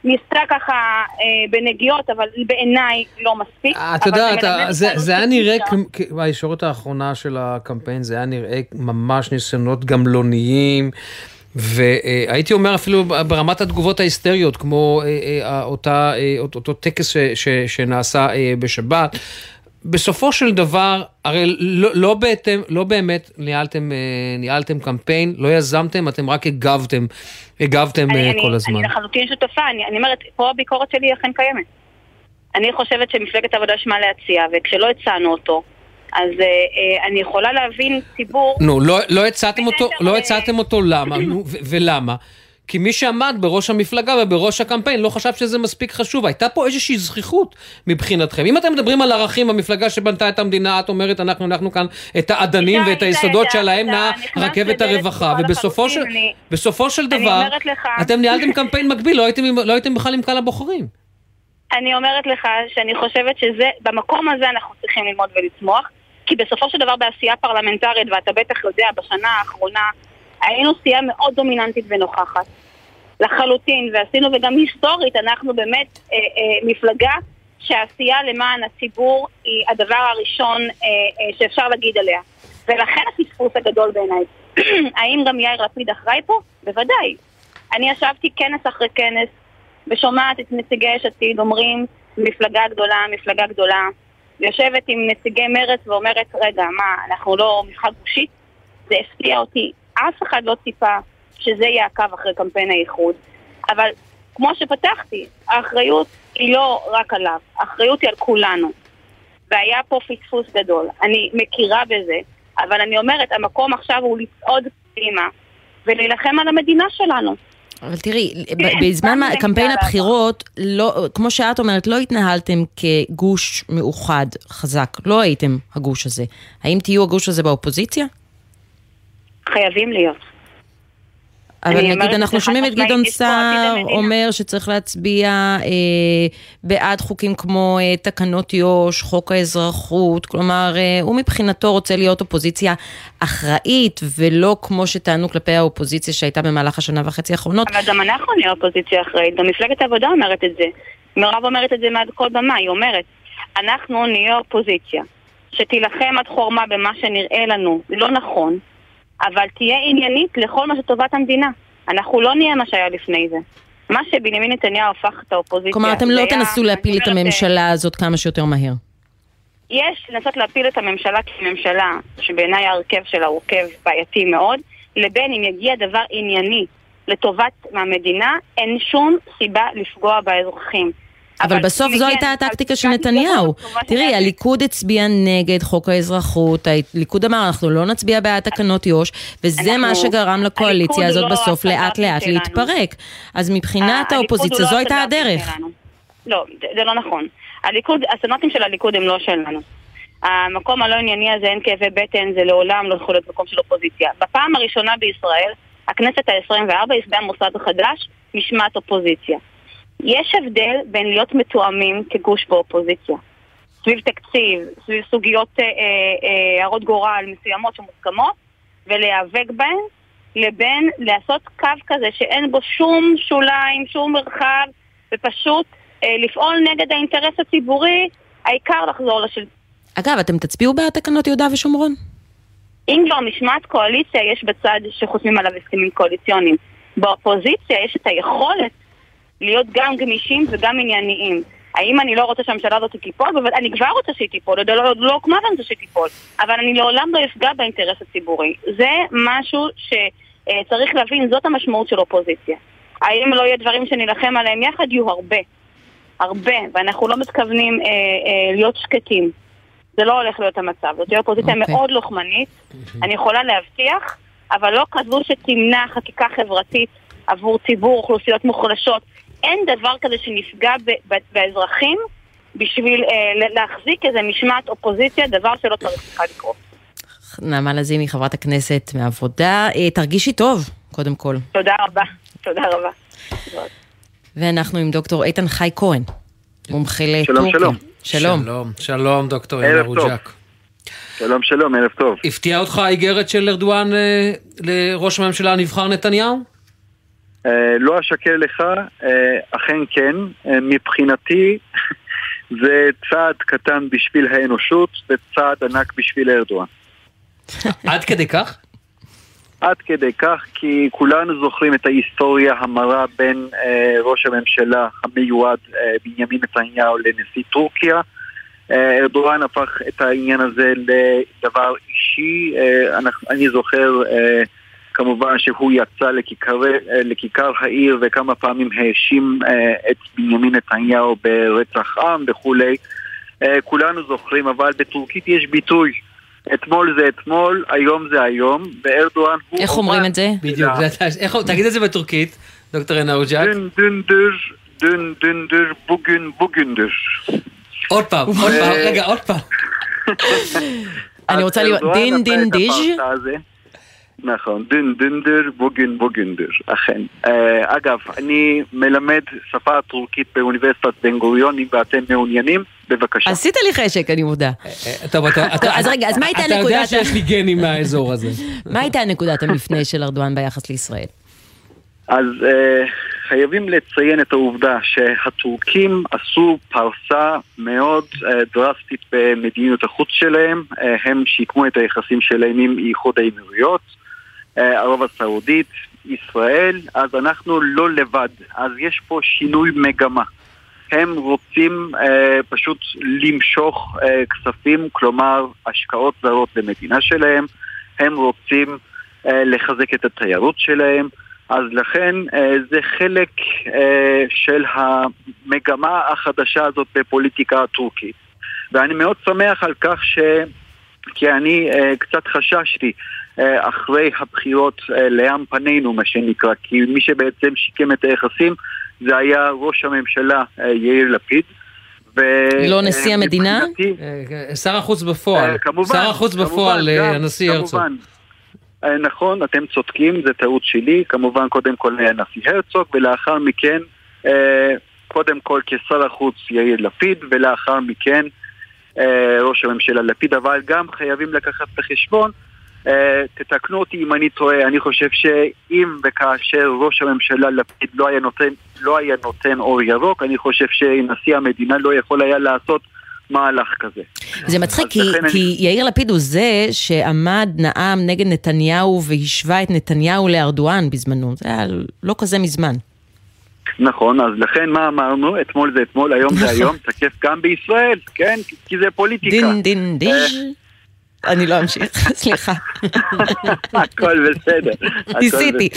Speaker 35: ניסתה ככה אה, בנגיעות, אבל בעיניי לא מספיק.
Speaker 3: את
Speaker 35: אבל
Speaker 3: יודעת, זה, זה היה נראה, בישורת האחרונה של הקמפיין, זה היה נראה ממש ניסיונות גמלוניים. והייתי אומר אפילו ברמת התגובות ההיסטריות, כמו אה, אה, אותה, אה, אותו אותו טקס ש, ש, שנעשה אה, בשבת. בסופו של דבר, הרי לא, לא, בהתאם, לא באמת ניהלתם, אה, ניהלתם קמפיין, לא יזמתם, אתם רק הגבתם, הגבתם
Speaker 35: אני,
Speaker 3: אה,
Speaker 35: אני,
Speaker 3: כל הזמן.
Speaker 35: אני לחלוטין שותפה, אני, אני אומרת, פה הביקורת שלי אכן קיימת. אני חושבת שמפלגת העבודה יש מה להציע, וכשלא הצענו אותו, אז אה, אה, אני יכולה להבין ציבור...
Speaker 3: נו, לא, לא הצעתם אותו, לא הצעתם אותו למה? נו, ולמה? כי מי שעמד בראש המפלגה ובראש הקמפיין לא חשב שזה מספיק חשוב. הייתה פה איזושהי זכיחות מבחינתכם. אם אתם מדברים על ערכים, המפלגה שבנתה את המדינה, את אומרת, אנחנו אנחנו כאן את האדנים ואת היסודות שעליהם נעה רכבת הרווחה, ובסופו של, דבר, אתם ניהלתם קמפיין מקביל, לא לא הייתם בכלל עם קהל הבוחרים.
Speaker 35: אני אומרת לך שאני חושבת שזה, במקום הזה אנחנו צריכים ללמוד ולצמוח, כי בסופו של דבר בעשייה פרלמנטרית, ואתה בטח יודע, בשנה האחרונה היינו סיעה מאוד דומיננטית ונוכחת. לחלוטין, ועשינו, וגם היסטורית, אנחנו באמת אה, אה, מפלגה שהעשייה למען הציבור היא הדבר הראשון אה, אה, שאפשר להגיד עליה. ולכן הפספוס הגדול בעיניי. האם גם יאיר לפיד אחראי פה? בוודאי. אני ישבתי כנס אחרי כנס, ושומעת את נציגי יש עתיד אומרים, מפלגה גדולה, מפלגה גדולה. יושבת עם נציגי מרצ ואומרת, רגע, מה, אנחנו לא משחק גושית? זה הפתיע אותי. אף אחד לא ציפה שזה יהיה הקו אחרי קמפיין האיחוד. אבל כמו שפתחתי, האחריות היא לא רק עליו, האחריות היא על כולנו. והיה פה פספוס גדול. אני מכירה בזה, אבל אני אומרת, המקום עכשיו הוא לצעוד קדימה ולהילחם על המדינה שלנו.
Speaker 4: אבל תראי, ב- בזמן קמפיין הבחירות, לא, כמו שאת אומרת, לא התנהלתם כגוש מאוחד חזק, לא הייתם הגוש הזה. האם תהיו הגוש הזה באופוזיציה?
Speaker 35: חייבים להיות.
Speaker 4: אבל נגיד, אנחנו שומעים את גדעון סער. אומר שצריך להצביע אה, בעד חוקים כמו אה, תקנות יו"ש, חוק האזרחות, כלומר, אה, הוא מבחינתו רוצה להיות אופוזיציה אחראית, ולא כמו שטענו כלפי האופוזיציה שהייתה במהלך השנה וחצי האחרונות.
Speaker 35: אבל גם אנחנו נהיה אופוזיציה אחראית, גם מפלגת העבודה אומרת את זה. מירב אומרת את זה מעל כל במה, היא אומרת, אנחנו נהיה אופוזיציה, שתילחם עד חורמה במה שנראה לנו לא נכון, אבל תהיה עניינית לכל מה שטובת המדינה. אנחנו לא נהיה מה שהיה לפני זה. מה שבנימין נתניהו הפך את האופוזיציה.
Speaker 4: כלומר, אתם לא תנסו להפיל את הממשלה הזאת כמה שיותר מהר.
Speaker 35: יש לנסות להפיל את הממשלה כממשלה, שבעיניי ההרכב שלה הוא הרכב בעייתי מאוד, לבין אם יגיע דבר ענייני לטובת המדינה, אין שום סיבה לפגוע באזרחים.
Speaker 4: אבל בסוף זו
Speaker 35: מגיע
Speaker 4: הייתה הטקטיקה של נתניהו.
Speaker 35: כמובן
Speaker 4: תראי, הליכוד הצביע נגד חוק האזרחות, הליכוד אמר, אנחנו לא נצביע בעד תקנות יו"ש, וזה מה שגרם לקואליציה הזאת
Speaker 35: לא
Speaker 4: בסוף לאט לאט. להתפרק. אז מבחינת
Speaker 35: הליכוד
Speaker 4: האופוזיציה זו
Speaker 35: לא
Speaker 4: הייתה הדרך.
Speaker 35: לא, זה, לא נכון. הליכוד, הסטנדרטים של הליכוד הם לא שלנו. המקום הלא ענייני הזה, אין כאבי בטן, זה לעולם לא יכול להיות מקום של אופוזיציה. בפעם הראשונה בישראל, הכנסת ה-24 ייסדה מוסד חדש, משמעת אופוזיציה. יש הבדל בין להיות מתואמים כגוש באופוזיציה, סביב תקציב, סביב סוגיות אה, אה, הרות גורל מסוימות שמוסכמות, ולהיאבק בהן, לבין לעשות קו כזה שאין בו שום שוליים, שום מרחב, ופשוט אה, לפעול נגד האינטרס הציבורי, העיקר לחזור לשלטון.
Speaker 4: אגב, אתם תצביעו בעד תקנות יהודה ושומרון?
Speaker 35: אם כבר משמעת קואליציה, יש בצד שחותמים עליו הסכמים קואליציוניים. באופוזיציה יש את היכולת להיות גם גמישים וגם ענייניים. האם אני לא רוצה שהממשלה הזאת תיפול? בוודאי, אני כבר רוצה שהיא תיפול, עוד לא, לא הוקמה ואני רוצה שהיא תיפול. אבל אני לעולם לא אפגע באינטרס הציבורי. זה משהו שצריך להבין, זאת המשמעות של אופוזיציה. האם לא יהיה דברים שנילחם עליהם יחד? יהיו הרבה. הרבה, ואנחנו לא מתכוונים אה, אה, להיות שקטים. זה לא הולך להיות המצב. זאת תהיה אופוזיציה
Speaker 4: אוקיי.
Speaker 35: מאוד לוחמנית, אני יכולה להבטיח, אבל לא כזו שתמנע חקיקה חברתית עבור ציבור, אוכלוסיות מוחלשות. אין דבר כזה שנפגע ב- ב- באזרחים בשביל אה, להחזיק איזה משמעת אופוזיציה, דבר שלא צריך בכלל לקרות.
Speaker 4: נעמה לזימי, חברת הכנסת מהעבודה, אה, תרגישי טוב, קודם כל.
Speaker 35: תודה רבה. תודה רבה.
Speaker 4: ואנחנו עם דוקטור איתן חי כהן, מומחה
Speaker 36: שלום,
Speaker 4: לטורקיה.
Speaker 36: שלום.
Speaker 4: שלום.
Speaker 3: שלום, שלום דוקטור
Speaker 36: טוב.
Speaker 3: רוג'ק.
Speaker 36: שלום שלום, ערב טוב.
Speaker 3: הפתיעה אותך האיגרת של ארדואן אה, לראש הממשלה הנבחר נתניהו?
Speaker 36: אה, לא אשקר לך, אה, אכן כן. אה, מבחינתי זה צעד קטן בשביל האנושות וצעד ענק בשביל ארדואן.
Speaker 3: עד כדי כך?
Speaker 36: עד כדי כך, כי כולנו זוכרים את ההיסטוריה המרה בין אה, ראש הממשלה המיועד אה, בנימין נתניהו לנשיא טורקיה. אה, ארדואן הפך את העניין הזה לדבר אישי. אה, אנחנו, אני זוכר אה, כמובן שהוא יצא לכיכר, אה, לכיכר העיר וכמה פעמים האשים אה, את בנימין נתניהו ברצח עם וכולי. אה, כולנו זוכרים, אבל בטורקית יש ביטוי. אתמול זה אתמול, היום זה היום, וארדואן הוא...
Speaker 4: איך אומרים את זה?
Speaker 3: בדיוק, איך- תגיד את זה בטורקית, דוקטור רוג'ק.
Speaker 36: דün dündür, dün dündür, bugün bugündür.
Speaker 3: עוד פעם, עוד פעם, רגע, עוד פעם.
Speaker 4: אני רוצה להיות
Speaker 36: ארדואן
Speaker 4: דין דין דיז'.
Speaker 36: נכון, דין דינדר, בוגן בוגנדר, אכן. אה, אגב, אני מלמד שפה טורקית באוניברסיטת בן גוריון, אם ואתם מעוניינים, בבקשה.
Speaker 4: עשית לי חשק, אני מודה.
Speaker 3: טוב, אתה...
Speaker 4: טוב, אז רגע, אז מה הייתה
Speaker 3: אתה יודע. שיש לי גנים מהאזור הזה.
Speaker 4: מה הייתה נקודת המפנה של ארדואן ביחס לישראל?
Speaker 36: אז אה, חייבים לציין את העובדה שהטורקים עשו פרסה מאוד אה, דרסטית במדיניות החוץ שלהם. אה, הם שיקמו את היחסים שלהם עם איחוד האמירויות, אה, ערב הסעודית, ישראל, אז אנחנו לא לבד. אז יש פה שינוי מגמה. הם רוצים אה, פשוט למשוך אה, כספים, כלומר השקעות זרות למדינה שלהם. הם רוצים אה, לחזק את התיירות שלהם. אז לכן אה, זה חלק אה, של המגמה החדשה הזאת בפוליטיקה הטורקית. ואני מאוד שמח על כך ש... כי אני אה, קצת חששתי אה, אחרי הבחירות אה, לאן פנינו, מה שנקרא, כי מי שבעצם שיקם את היחסים זה היה ראש הממשלה אה, יאיר לפיד. ו-
Speaker 4: לא נשיא המדינה?
Speaker 3: שר החוץ בפועל.
Speaker 36: כמובן,
Speaker 3: שר החוץ בפועל, הנשיא הרצוג.
Speaker 36: כמובן. נכון, אתם צודקים, זו טעות שלי. כמובן, קודם כל הנשיא הרצוג, ולאחר מכן, קודם כל כשר החוץ יאיר לפיד, ולאחר מכן ראש הממשלה לפיד, אבל גם חייבים לקחת בחשבון, אה, תתקנו אותי אם אני טועה, אני חושב שאם וכאשר ראש הממשלה לפיד לא היה נותן, לא היה נותן אור ירוק, אני חושב שנשיא המדינה לא יכול היה לעשות מהלך כזה.
Speaker 4: זה מצחיק, כי,
Speaker 36: לכן אני-
Speaker 4: כי יאיר לפיד הוא זה שעמד, נאם נגד נתניהו והשווה את נתניהו לארדואן בזמנו. זה היה לא כזה מזמן.
Speaker 36: נכון, אז לכן מה אמרנו? אתמול זה אתמול, היום זה היום, תקף גם בישראל, כן? כי זה פוליטיקה.
Speaker 4: דין דין דין.
Speaker 36: אה,
Speaker 4: אני לא אמשיך, סליחה.
Speaker 36: הכל בסדר.
Speaker 4: ניסיתי.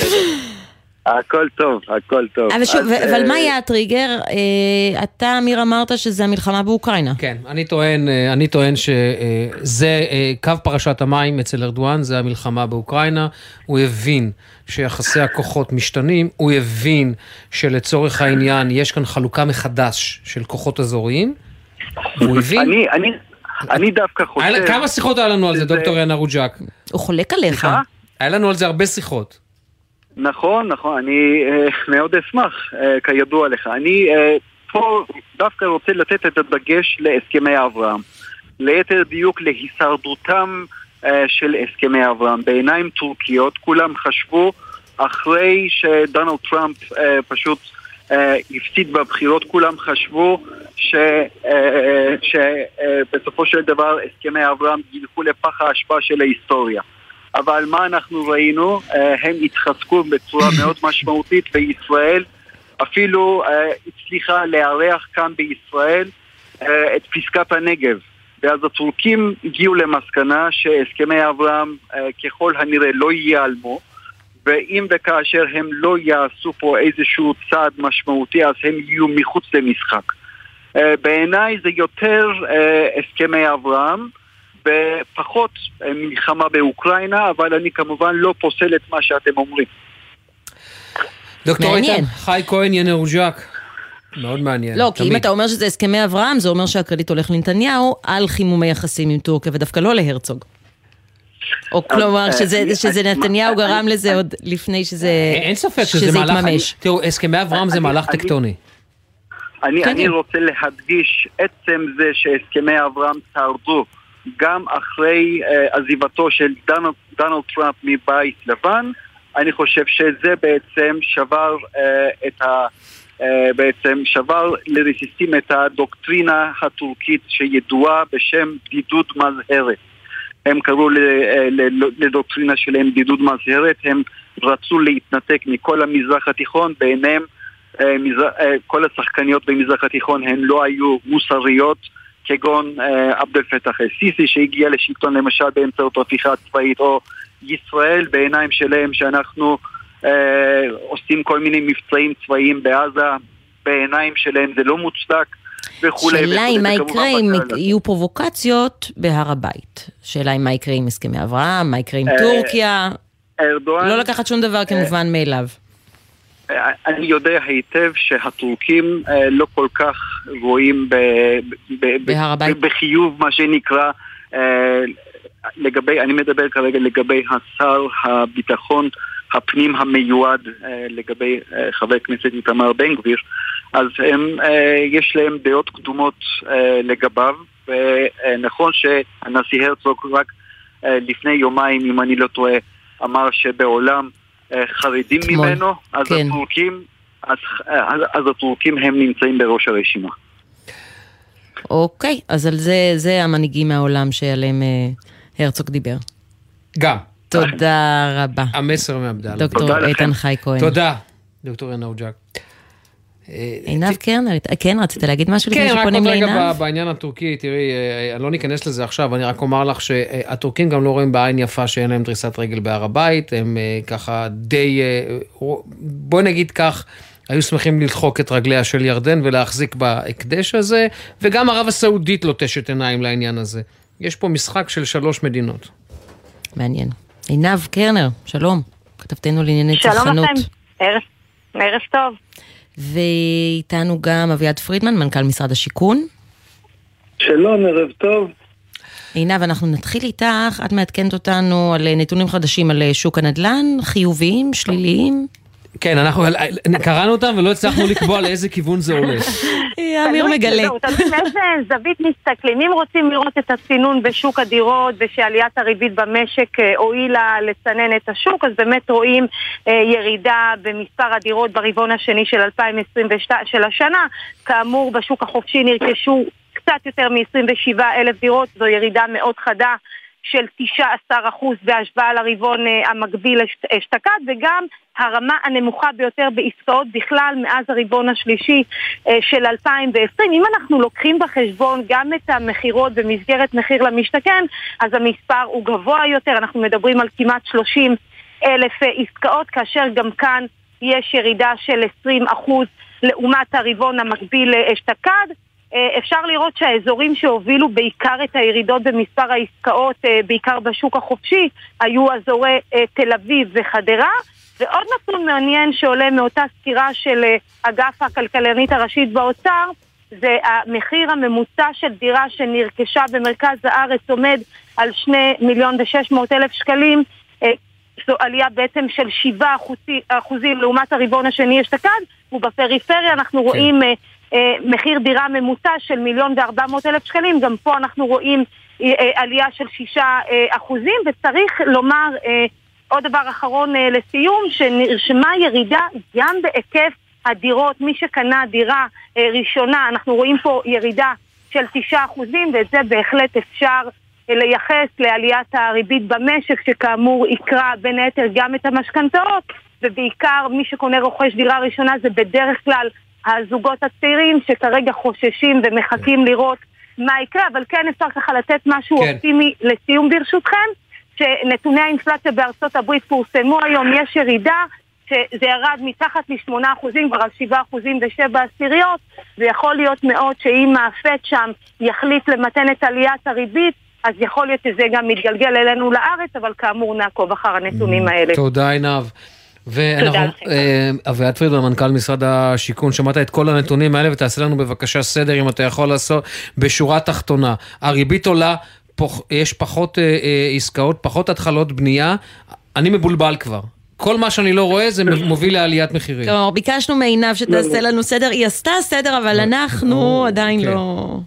Speaker 36: הכל טוב, הכל טוב.
Speaker 4: אבל שוב,
Speaker 36: אז,
Speaker 4: אבל
Speaker 36: אה,
Speaker 4: מה היה הטריגר? אה, אתה, אמיר, אמרת שזה המלחמה באוקראינה.
Speaker 3: כן, אני טוען, אה, אני טוען שזה אה, קו פרשת המים אצל ארדואן, זה המלחמה באוקראינה. הוא הבין שיחסי הכוחות משתנים, הוא הבין שלצורך העניין יש כאן חלוקה מחדש של כוחות אזוריים. הוא הבין...
Speaker 36: אני, אני, אני דווקא חושב...
Speaker 3: כמה שיחות היה לנו על זה, דוקטור יאנה רוג'אק?
Speaker 4: הוא חולק עליך.
Speaker 3: היה לנו על זה הרבה שיחות.
Speaker 36: נכון, נכון, אני אה, מאוד אשמח, אה, כידוע לך. אני אה, פה דווקא רוצה לתת את הדגש להסכמי אברהם. ליתר דיוק להישרדותם של הסכמי אברהם. בעיניים טורקיות כולם חשבו, אחרי שדונלד טראמפ פשוט אה, הפסיד בבחירות, כולם חשבו שבסופו של דבר הסכמי אברהם ילכו לפח האשפה של ההיסטוריה. אבל מה אנחנו ראינו? אה, הם התחזקו בצורה מאוד משמעותית וישראל אפילו אה, הצליחה לארח כאן בישראל אה, את פסקת הנגב. ואז הטורקים הגיעו למסקנה שהסכמי אברהם ככל הנראה לא ייעלמו ואם וכאשר הם לא יעשו פה איזשהו צעד משמעותי אז הם יהיו מחוץ למשחק. בעיניי זה יותר הסכמי אברהם ופחות אה, מלחמה באוקראינה, אבל אני כמובן לא פוסל את מה שאתם אומרים.
Speaker 3: דוקטור. איתן, חי כהן ינר רוג'אק. מאוד מעניין.
Speaker 4: לא, כי אם
Speaker 3: תמיד.
Speaker 4: אתה אומר שזה הסכמי אברהם, זה אומר שהקרדיט הולך לנתניהו על חימומי יחסים עם טורקיה, ודווקא לא להרצוג. או כלומר,
Speaker 3: אה,
Speaker 4: שזה- שזה נתניהו גרם לזה עוד לפני שזה
Speaker 3: אין ספק שזה מהלך...
Speaker 4: יתממש.
Speaker 3: תראו, הסכמי אברהם זה מהלך
Speaker 36: אני-
Speaker 3: טקטוני.
Speaker 36: אני,
Speaker 4: כן,
Speaker 36: אני
Speaker 4: כן.
Speaker 36: רוצה להדגיש עצם זה שהסכמי אברהם שרדו גם אחרי uh, עזיבתו של דונלד, דונלד טראמפ מבית לבן, אני חושב שזה בעצם שבר uh, את ה... uh, בעצם שבר לרסיסים את הדוקטרינה הטורקית שידועה בשם בדידות מזהרת. הם קראו אה, ל- לדוקטרינה שלהם בדידות מזהרת, הם רצו להתנתק מכל המזרח התיכון, בעיניהם אה, אה, כל השחקניות במזרח התיכון הן לא היו מוסריות, כגון אה, עבד אל פתח א-סיסי שהגיע לשלטון למשל באמצעות הפיכה צבאית, או ישראל בעיניים שלהם שאנחנו אה, עושים כל מיני מבצעים צבאיים בעזה, בעיניים שלהם זה לא מוצדק. וכולי
Speaker 4: שאלה היא מה יקרה אם. יהיו פרובוקציות בהר הבית. שאלה היא מה יקרה עם הסכמי אברהם, מה יקרה עם
Speaker 36: אה,
Speaker 4: טורקיה.
Speaker 36: ארדואן...
Speaker 4: לא לקחת שום דבר כמובן מאליו.
Speaker 36: אני יודע היטב שהטורקים אה, לא כל כך רואים ב, ב,
Speaker 4: בהר?
Speaker 36: ב, בחיוב מה שנקרא אה, לגבי, אני מדבר כרגע לגבי השר הביטחון הפנים המיועד אה, לגבי חבר הכנסת איתמר בן גביר אז הם, יש להם דעות קדומות לגביו ונכון שהנשיא הרצוג רק לפני יומיים אם אני לא טועה אמר שבעולם חרדים
Speaker 4: אתמול,
Speaker 36: ממנו אז
Speaker 4: כן.
Speaker 36: הטורקים אז, אז, אז הטורקים הם נמצאים בראש הרשימה.
Speaker 4: אוקיי, אז על זה, זה המנהיגים מהעולם שעליהם אה, הרצוג דיבר.
Speaker 3: גם.
Speaker 4: תודה רבה.
Speaker 3: המסר מעבדאללה.
Speaker 4: דוקטור איתן חי כהן.
Speaker 3: תודה, דוקטור יאנה רוג'אק.
Speaker 4: עינב קרנר, כן, רצית להגיד משהו לפני
Speaker 3: כן, רק
Speaker 4: שפונים
Speaker 3: עוד רגע
Speaker 4: לעינב?
Speaker 3: בעניין הטורקי, תראי, אה, אני לא ניכנס לזה עכשיו, אני רק אומר לך שהטורקים גם לא רואים בעין יפה שאין להם דריסת רגל בהר הבית, הם אה, ככה די, אה, בוא נגיד כך, היו שמחים לדחוק את רגליה של ירדן ולהחזיק בהקדש הזה, וגם ערב הסעודית לוטשת עיניים לעניין הזה. יש פה משחק של שלוש מדינות.
Speaker 4: מעניין. עינב קרנר, שלום, כתבתנו לענייני
Speaker 37: שלום
Speaker 4: צרכנות.
Speaker 37: לכם, ערב, ערב טוב.
Speaker 4: ואיתנו גם אביעד פרידמן, מנכ"ל משרד השיכון.
Speaker 38: שלום, ערב טוב.
Speaker 4: עינב, אנחנו נתחיל איתך, את מעדכנת אותנו על נתונים חדשים על שוק הנדל"ן, חיוביים, שליליים.
Speaker 3: כן, אנחנו קראנו אותם ולא הצלחנו לקבוע לאיזה כיוון זה הולך.
Speaker 4: אמיר
Speaker 37: תלוי-
Speaker 4: מגלה.
Speaker 37: זהו, תלוי מאיזה זווית מסתכלים. אם רוצים לראות את הצינון בשוק הדירות ושעליית הריבית במשק אה, הועילה לצנן את השוק, אז באמת רואים אה, ירידה במספר הדירות ברבעון השני של 2022 של השנה. כאמור, בשוק החופשי נרכשו קצת יותר מ-27 אלף דירות, זו ירידה מאוד חדה. של 19% בהשוואה לרבעון אה, המקביל אש- אשתקד וגם הרמה הנמוכה ביותר בעסקאות בכלל מאז הרבעון השלישי אה, של 2020. אם אנחנו לוקחים בחשבון גם את המכירות במסגרת מחיר למשתכן, אז המספר הוא גבוה יותר, אנחנו מדברים על כמעט 30 אלף אה, עסקאות, כאשר גם כאן יש ירידה של 20 אחוז לעומת הרבעון המקביל אשתקד. אה, אפשר לראות שהאזורים שהובילו בעיקר את הירידות במספר העסקאות, אה, בעיקר בשוק החופשי, היו אזורי אה, תל אביב וחדרה. ועוד נתון מעניין שעולה מאותה סקירה של אגף הכלכלנית הראשית באוצר, זה המחיר הממוצע של דירה שנרכשה במרכז הארץ עומד על 2 מיליון ו-600 אלף שקלים. זו עלייה בעצם של 7 אחוזי- אחוזים לעומת הרבעון השני אשתקד, ובפריפריה אנחנו רואים אה, אה, מחיר דירה ממוצע של מיליון וארבע מאות אלף שקלים, גם פה אנחנו רואים אה, אה, עלייה של 6 אה, אחוזים, וצריך לומר אה, עוד דבר אחרון אה, לסיום, שנרשמה ירידה גם בהיקף הדירות, מי שקנה דירה אה, ראשונה, אנחנו רואים פה ירידה של 9 אחוזים, ואת זה בהחלט אפשר אה, לייחס לעליית הריבית במשק, שכאמור יקרה בין היתר גם את המשכנתאות, ובעיקר מי שקונה רוכש דירה ראשונה זה בדרך כלל הזוגות הצעירים שכרגע חוששים ומחכים לראות מה יקרה, אבל כן אפשר ככה לתת משהו
Speaker 3: כן.
Speaker 37: אופטימי לסיום ברשותכם, שנתוני האינפלציה בארצות הברית פורסמו היום, יש ירידה שזה ירד מתחת ל-8% כבר על 7% ו-7 עשיריות, ויכול להיות מאוד שאם הפט שם יחליט למתן את עליית הריבית, אז יכול להיות שזה גם מתגלגל אלינו לארץ, אבל כאמור נעקוב אחר הנתונים האלה.
Speaker 3: תודה עינב. ואנחנו,
Speaker 37: לכם.
Speaker 3: אה, אביעד פרידמן, מנכ"ל משרד השיכון, שמעת את כל הנתונים האלה ותעשה לנו בבקשה סדר אם אתה יכול לעשות בשורה תחתונה. הריבית עולה, פוח, יש פחות אה, אה, עסקאות, פחות התחלות בנייה, אני מבולבל כבר. כל מה שאני לא רואה זה מוביל לעליית מחירים.
Speaker 4: כלומר, ביקשנו מעינב שתעשה לנו סדר, היא עשתה סדר, אבל אנחנו עדיין לא...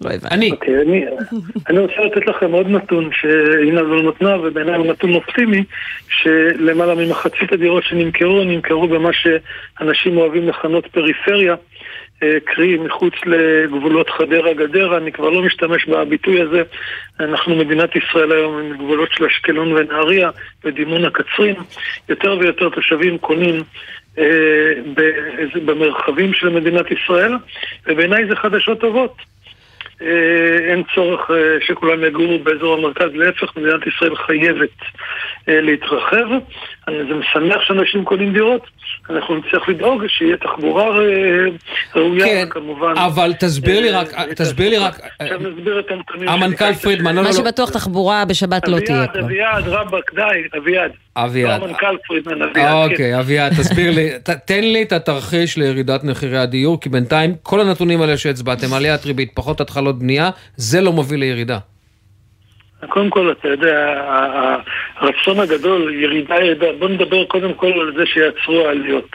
Speaker 4: לא הבנתי.
Speaker 3: אני.
Speaker 38: אוקיי, אני, אני רוצה לתת לכם עוד נתון שעינה לא נתנה, ובעיניי הוא נתון אופטימי, שלמעלה ממחצית הדירות שנמכרו, נמכרו במה שאנשים אוהבים לכנות פריפריה, אה, קרי מחוץ לגבולות חדרה-גדרה, אני כבר לא משתמש בביטוי הזה. אנחנו מדינת ישראל היום עם גבולות של אשקלון ונהריה ודימונה קצרין. יותר ויותר תושבים קונים אה, במרחבים של מדינת ישראל, ובעיניי זה חדשות טובות. אה, אין צורך אה, שכולם יגורו באזור המרכז, להפך, מדינת ישראל חייבת אה, להתרחב. אני- זה משמח שאנשים קונים דירות, אנחנו נצטרך לדאוג שיהיה תחבורה ראויה,
Speaker 3: כן,
Speaker 38: כמובן.
Speaker 3: אבל תסביר לי רק, תסביר לי רק. המנכ"ל. פרידמן, לא, לא,
Speaker 4: מה
Speaker 3: לא,
Speaker 4: שבטוח תחבורה בשבת לא תהיה
Speaker 38: אביעד. אביעד, רבאק, די, אביעד.
Speaker 3: אביעד.
Speaker 38: לא המנכ"ל פרידמן, אביעד. כן.
Speaker 3: אוקיי, אביעד, תסביר לי, ת- תן לי את התרחיש לירידת מחירי הדיור, כי בינתיים כל הנתונים האלה שהצבעתם, עליית ריבית, פחות התחלות בנייה, זה לא מוביל לירידה.
Speaker 38: קודם כל, אתה יודע, הרצון הגדול, ירידה ירידה, בוא נדבר קודם כל על זה שיעצרו העליות.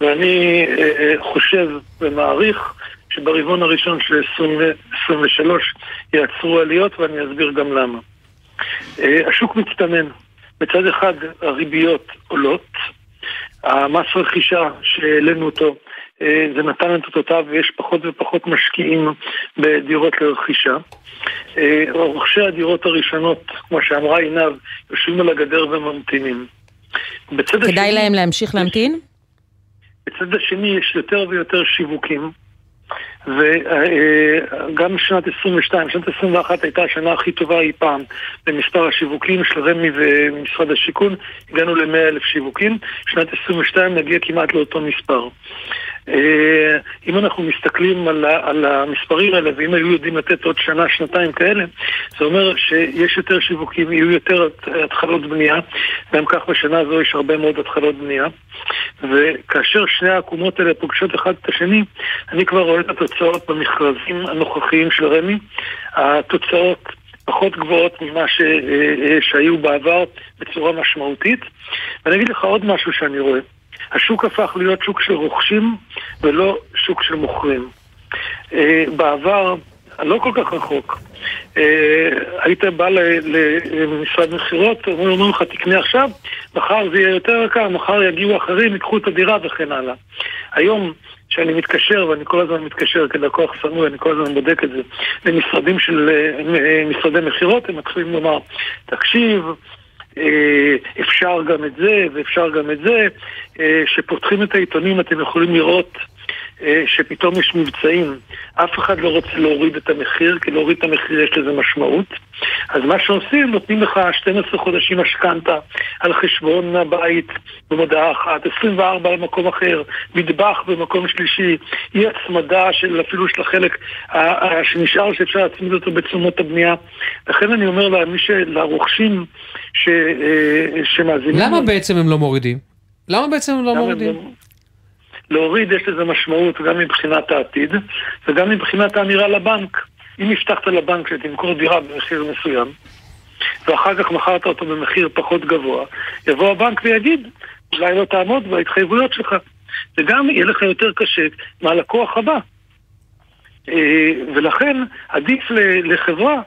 Speaker 38: ואני אה, אה, חושב ומעריך שברבעון הראשון של 2023 יעצרו עליות, ואני אסביר גם למה. אה, השוק מצטנן. מצד אחד הריביות עולות, המס רכישה שהעלינו אותו, אה, זה נתן את אותותיו ויש פחות ופחות משקיעים בדירות לרכישה. אה, רוכשי הדירות הראשונות, כמו שאמרה עינב, יושבים על הגדר וממתינים.
Speaker 4: כדאי
Speaker 38: השני-
Speaker 4: להם להמשיך להמתין?
Speaker 38: בצד השני יש יותר ויותר שיווקים, וגם שנת 22, שנת 21 הייתה השנה הכי טובה אי פעם במספר השיווקים של רמ"י ומשרד השיכון, הגענו ל-100 אלף שיווקים, שנת 22 נגיע כמעט לאותו מספר. אה, אם אנחנו מסתכלים על, על המספרים האלה, ואם היו יודעים לתת עוד שנה, שנתיים כאלה, זה אומר שיש יותר שיווקים, יהיו יותר הת- התחלות בנייה, גם כך בשנה הזו יש הרבה מאוד התחלות בנייה, וכאשר שני העקומות האלה פוגשות אחד את השני, אני כבר רואה את התוצאות במכרזים הנוכחיים של רמ"י, התוצאות פחות גבוהות ממה ש, אה, אה, שהיו בעבר בצורה משמעותית. ואני אגיד לך עוד משהו שאני רואה. השוק הפך להיות שוק של רוכשים ולא שוק של מוכרים. אה, בעבר, לא כל כך רחוק, אה, היית בא למשרד מכירות, אומרים לך תקנה עכשיו, מחר זה יהיה יותר יקר, מחר יגיעו אחרים, ייקחו את הדירה וכן הלאה. היום, שאני מתקשר, ואני כל הזמן מתקשר כלקוח סמוי, אני כל הזמן בודק את זה, למשרדים של אה, משרדי מכירות, הם מתחילים לומר, תקשיב, אפשר גם את זה ואפשר גם את זה. כשפותחים את העיתונים אתם יכולים לראות אה, שפתאום יש מבצעים. אף אחד לא רוצה להוריד את המחיר, כי להוריד את המחיר יש לזה משמעות. אז מה שעושים, נותנים לך 12 חודשים משכנתה על חשבון הבית במודעה אחת, 24 במקום אחר, מטבח במקום שלישי, אי הצמדה של אפילו של החלק שנשאר שאפשר להצמיד אותו בתשומות הבנייה. לכן אני אומר למי ש... לרוכשים ש... אה, שמאזינים...
Speaker 3: למה בעצם הם לא מורידים? למה בעצם הם לא מורידים? לא...
Speaker 38: להוריד יש לזה משמעות גם מבחינת העתיד וגם מבחינת האמירה לבנק. אם הבטחת לבנק שתמכור דירה במחיר מסוים ואחר כך מכרת אותו במחיר פחות גבוה, יבוא הבנק ויגיד, אולי לא תעמוד בהתחייבויות שלך. וגם יהיה לך יותר קשה מהלקוח הבא. אה, ולכן עדיף לחברה,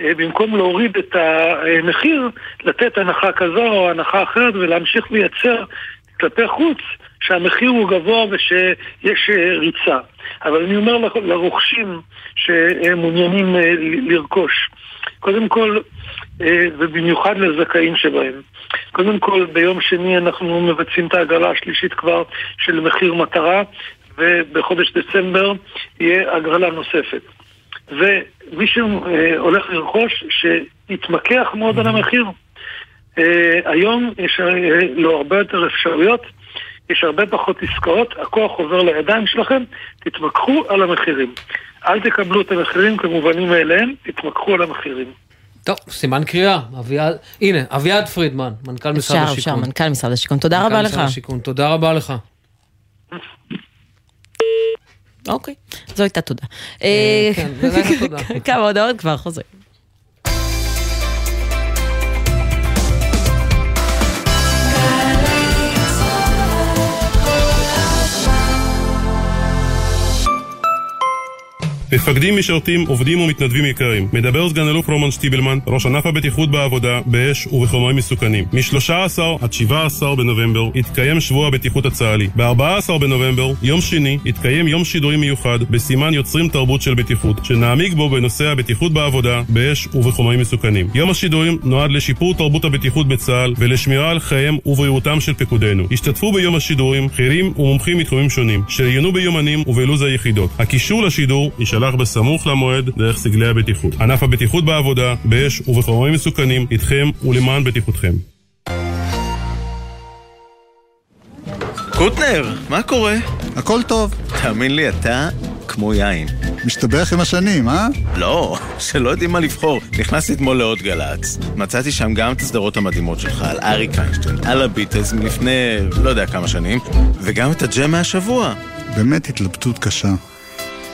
Speaker 38: אה, במקום להוריד את המחיר, לתת הנחה כזו או הנחה אחרת ולהמשיך לייצר כלפי חוץ שהמחיר הוא גבוה ושיש אה, ריצה. אבל אני אומר לרוכשים שמעוניינים אה, לרכוש, קודם כל, אה, ובמיוחד לזכאים שבהם, קודם כל ביום שני אנחנו מבצעים את ההגרלה השלישית כבר של מחיר מטרה, ובחודש דצמבר יהיה הגרלה נוספת. ומי שהולך לרכוש, שיתמקח מאוד על המחיר. היום יש לו הרבה יותר אפשרויות. יש הרבה פחות עסקאות, הכוח עובר לידיים שלכם, תתמקחו על המחירים. אל תקבלו את המחירים כמובנים מאליהם, תתמקחו על המחירים.
Speaker 3: טוב, סימן קריאה. אביעד, הנה, אביעד פרידמן, מנכ"ל משרד השיכון.
Speaker 4: אפשר, אפשר, מנכ"ל משרד השיכון. תודה רבה לך.
Speaker 3: השיכון, תודה רבה לך.
Speaker 4: אוקיי, זו הייתה תודה.
Speaker 3: אה, כן, זו הייתה תודה.
Speaker 4: כמה הודעות כבר חוזרים.
Speaker 39: מפקדים, משרתים, עובדים ומתנדבים יקרים. מדבר סגן אלוף רומן שטיבלמן, ראש ענף הבטיחות בעבודה, באש ובחומרים מסוכנים. מ-13 עד 17 בנובמבר יתקיים שבוע הבטיחות הצה"לי. ב-14 בנובמבר, יום שני, יתקיים יום שידורים מיוחד בסימן יוצרים תרבות של בטיחות, שנעמיק בו בנושא הבטיחות בעבודה, באש ובחומרים מסוכנים. יום השידורים נועד לשיפור תרבות הבטיחות בצה"ל ולשמירה על חייהם ובריאותם של פקודינו. השתתפו ביום השידורים בכירים ומומחים מתחומים שונים, שראיינו ביומנים ובלו"ז היחידות. הקישור לשידור יישלח יישלח בסמוך למועד דרך סגלי הבטיחות. ענף הבטיחות בעבודה, באש ובחומרים מסוכנים, איתכם ולמען בטיחותכם.
Speaker 40: קוטנר, מה קורה?
Speaker 41: הכל טוב.
Speaker 40: תאמין לי, אתה כמו יין.
Speaker 41: משתבח עם השנים, אה?
Speaker 40: לא, שלא יודעים מה לבחור. נכנסתי אתמול לעוד גל"צ. מצאתי שם גם את הסדרות המדהימות שלך, על אריק איינשטיין, על הביטלס מלפני לא יודע כמה שנים, וגם את הג'ם מהשבוע.
Speaker 41: באמת התלבטות קשה.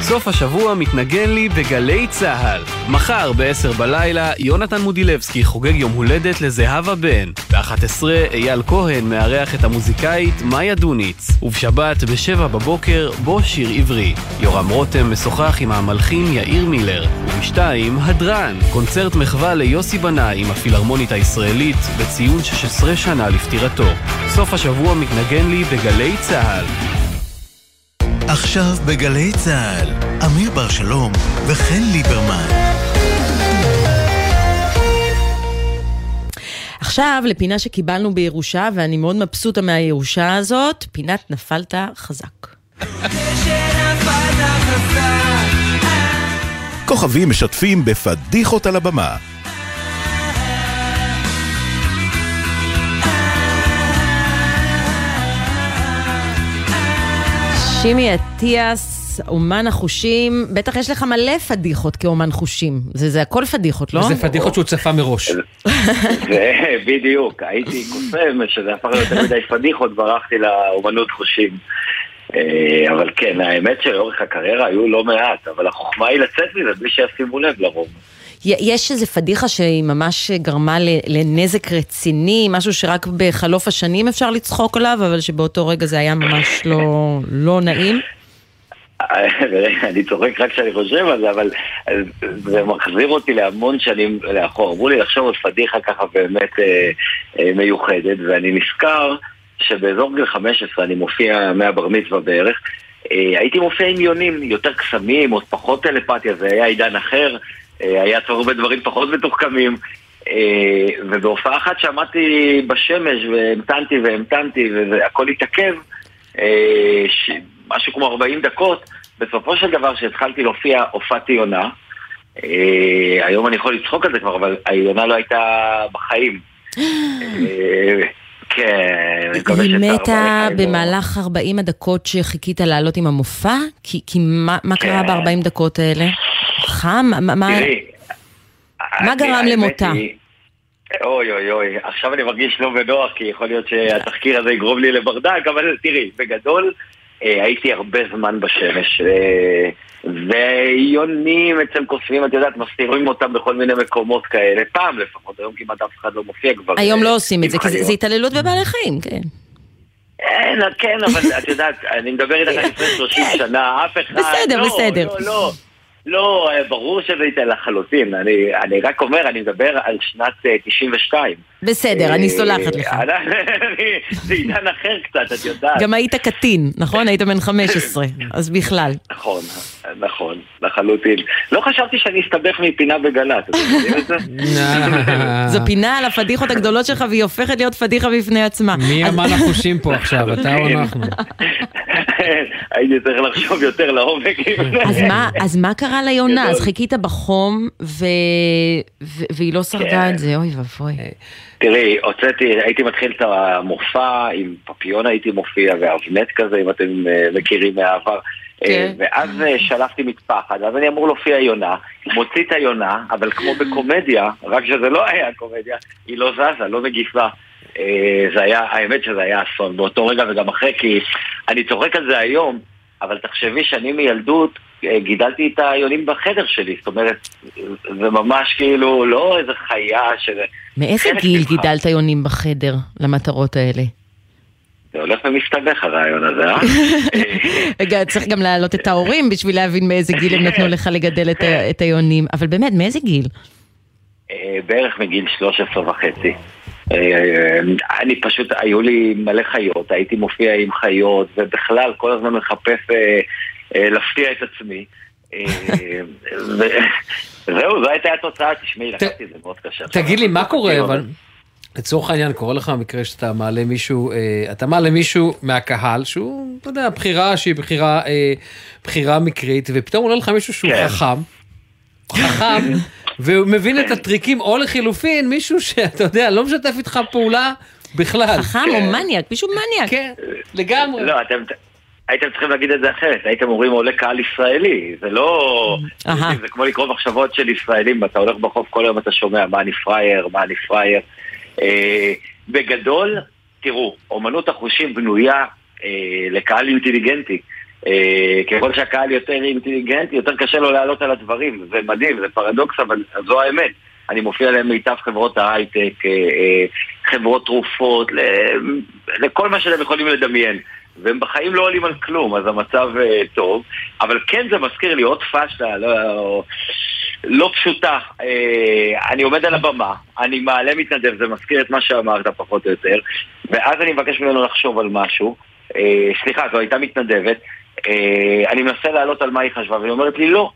Speaker 15: סוף השבוע מתנגן לי בגלי צה"ל. מחר ב-10 בלילה, יונתן מודילבסקי חוגג יום הולדת לזהבה בן. ב-11 אייל כהן מארח את המוזיקאית מאיה דוניץ. ובשבת ב-7 בבוקר, בו שיר עברי. יורם רותם משוחח עם המלחין יאיר מילר. וב-2 הדרן, קונצרט מחווה ליוסי בנאי עם הפילהרמונית הישראלית בציון 16 שנה לפטירתו. סוף השבוע מתנגן לי בגלי צה"ל.
Speaker 2: עכשיו בגלי צה"ל, אמיר בר שלום וחן ליברמן.
Speaker 4: עכשיו לפינה שקיבלנו בירושה, ואני מאוד מבסוטה מהירושה הזאת, פינת נפלת חזק.
Speaker 24: כוכבים משתפים בפדיחות על הבמה.
Speaker 4: שימי אטיאס, אומן החושים, בטח יש לך מלא פדיחות כאומן חושים. זה, זה הכל פדיחות, לא?
Speaker 3: זה פדיחות שהוא צפה מראש.
Speaker 15: זה בדיוק, הייתי קוסם, שזה הפך ליותר מדי פדיחות, ברחתי לאומנות חושים. אה, אבל כן, האמת שלאורך הקריירה היו לא מעט, אבל החוכמה היא לצאת מזה בלי שישימו לב לרוב.
Speaker 4: יש איזו פדיחה שהיא ממש גרמה לנזק רציני, משהו שרק בחלוף השנים אפשר לצחוק עליו, אבל שבאותו רגע זה היה ממש לא, לא נעים?
Speaker 42: אני צוחק רק כשאני חושב על זה, אבל זה מחזיר אותי להמון שנים לאחור. אמרו לי לחשוב על פדיחה ככה באמת אה, אה, מיוחדת, ואני נזכר שבאזור גיל 15 אני מופיע מהבר מצווה בערך. אה, הייתי מופיע עם יונים, יותר קסמים, עוד פחות טלפתיה, זה היה עידן אחר, אה, היה צורך בדברים פחות מתוחכמים. אה, ובהופעה אחת שעמדתי בשמש והמתנתי והמתנתי והכל התעכב, אה, ש- משהו כמו 40 דקות, בסופו של דבר כשהתחלתי להופיע הופעתי יונה. היום אני יכול לצחוק על זה כבר, אבל היונה לא הייתה בחיים. כן, אני מקווה
Speaker 4: היא מתה במהלך 40 הדקות שחיכית לעלות עם המופע? כי, כי מה, מה קרה
Speaker 42: כן.
Speaker 4: ב-40 דקות האלה? חם? מה, מה,
Speaker 42: תראי,
Speaker 4: מה גרם למותה?
Speaker 42: אוי אוי אוי, עכשיו אני מרגיש לא בנוח, כי יכול להיות שהתחקיר הזה יגרום לי לברדק, אבל תראי, בגדול אה, הייתי הרבה זמן בשמש, אה, ויונים אצל קוסמים, את יודעת, מסתירים אותם בכל מיני מקומות כאלה, פעם לפחות, היום כמעט אף אחד לא מופיע כבר.
Speaker 4: היום
Speaker 42: אה,
Speaker 4: לא עושים את זה, כי. זה התעללות בבעלי חיים, כן.
Speaker 42: כן, כן, אבל את יודעת, אני מדבר איתך לפני 30 שנה, אף אחד...
Speaker 4: בסדר,
Speaker 42: לא,
Speaker 4: בסדר.
Speaker 42: לא, לא. לא, אה, ברור שזה ייתן לחלוטין. אני, אני רק אומר, אני מדבר על שנת אה, 92.
Speaker 4: בסדר, אני סולחת לך.
Speaker 42: אה, זה עידן אחר קצת, את יודעת.
Speaker 4: גם היית קטין, נכון? היית בן 15, אז בכלל.
Speaker 42: נכון, נכון, לחלוטין. לא חשבתי שאני אסתבך מפינה בגל"צ, אתם יודעים את זה?
Speaker 4: זו פינה על הפדיחות הגדולות שלך, והיא הופכת להיות פדיחה בפני עצמה.
Speaker 3: מי המן החושים פה עכשיו, אתה או אנחנו?
Speaker 42: הייתי צריך לחשוב יותר לעומק.
Speaker 4: אז מה, אז מה קרה ליונה? אז חיכית בחום. והיא לא שרדה
Speaker 42: כן.
Speaker 4: את זה, אוי ואבוי.
Speaker 42: תראי, הוצאתי, הייתי מתחיל את המופע, עם פפיון הייתי מופיע, ואבנט כזה, אם אתם אה, מכירים מהעבר.
Speaker 4: כן.
Speaker 42: אה, ואז אה, שלפתי מטפחת, אז אני אמור להופיע יונה, מוציא את היונה, אבל כמו בקומדיה, רק שזה לא היה קומדיה, היא לא זזה, לא מגיפה. אה, זה היה, האמת שזה היה אסון באותו רגע וגם אחרי, כי אני צוחק על זה היום, אבל תחשבי שאני מילדות אה, גידלתי את היונים בחדר שלי, זאת אומרת, זה ממש כאילו לא איזה חיה שזה...
Speaker 4: מאיזה גיל
Speaker 42: ממך.
Speaker 4: גידלת יונים בחדר למטרות האלה?
Speaker 42: זה הולך ומסתבך הרעיון הזה, אה?
Speaker 4: רגע, צריך גם להעלות את ההורים בשביל להבין מאיזה גיל הם נתנו לך לגדל את ה- את היונים. אבל באמת, מאיזה גיל?
Speaker 42: אה, בערך מגיל 13 וחצי. אה, אני פשוט, היו לי מלא חיות, הייתי מופיע עם חיות, ובכלל כל הזמן מחפש אה, אה, להפתיע את עצמי. זהו, זו הייתה התוצאה, תשמעי, לקחתי את זה מאוד קשה.
Speaker 3: תגיד לי, מה קורה, אבל... לצורך העניין, קורה לך מקרה שאתה מעלה מישהו, אה, אתה מעלה מישהו מהקהל, שהוא, אתה יודע, בחירה שהיא בחירה, אה, בחירה מקרית, ופתאום עולה לך מישהו שהוא
Speaker 42: כן.
Speaker 3: חכם, חכם, והוא מבין את הטריקים, או לחילופין, מישהו שאתה יודע, לא משתף איתך פעולה בכלל.
Speaker 4: חכם או מניאק, מישהו מניאק.
Speaker 3: כן, לגמרי.
Speaker 42: לא, אתם... הייתם צריכים להגיד את זה אחרת, הייתם אומרים עולה קהל ישראלי, זה לא... זה כמו לקרוא מחשבות של ישראלים, ואתה הולך ברחוב כל היום אתה שומע מה אני פראייר, מה אני פראייר. אה, בגדול, תראו, אומנות החושים בנויה אה, לקהל אינטליגנטי. אה, ככל שהקהל יותר אינטליגנטי, יותר קשה לו לעלות על הדברים. זה מדהים, זה פרדוקס, אבל זו האמת. אני מופיע למיטב חברות ההייטק, אה, אה, חברות תרופות, לכל מה שאתם יכולים לדמיין. והם בחיים לא עולים על כלום, אז המצב אה, טוב. אבל כן זה מזכיר לי עוד פאשלה, לא, לא פשוטה. אה, אני עומד על הבמה, אני מעלה מתנדב, זה מזכיר את מה שאמרת פחות או יותר, ואז אני מבקש ממנו לחשוב על משהו. אה, סליחה, זו הייתה מתנדבת. אה, אני מנסה לעלות על מה היא חשבה, והיא אומרת לי לא.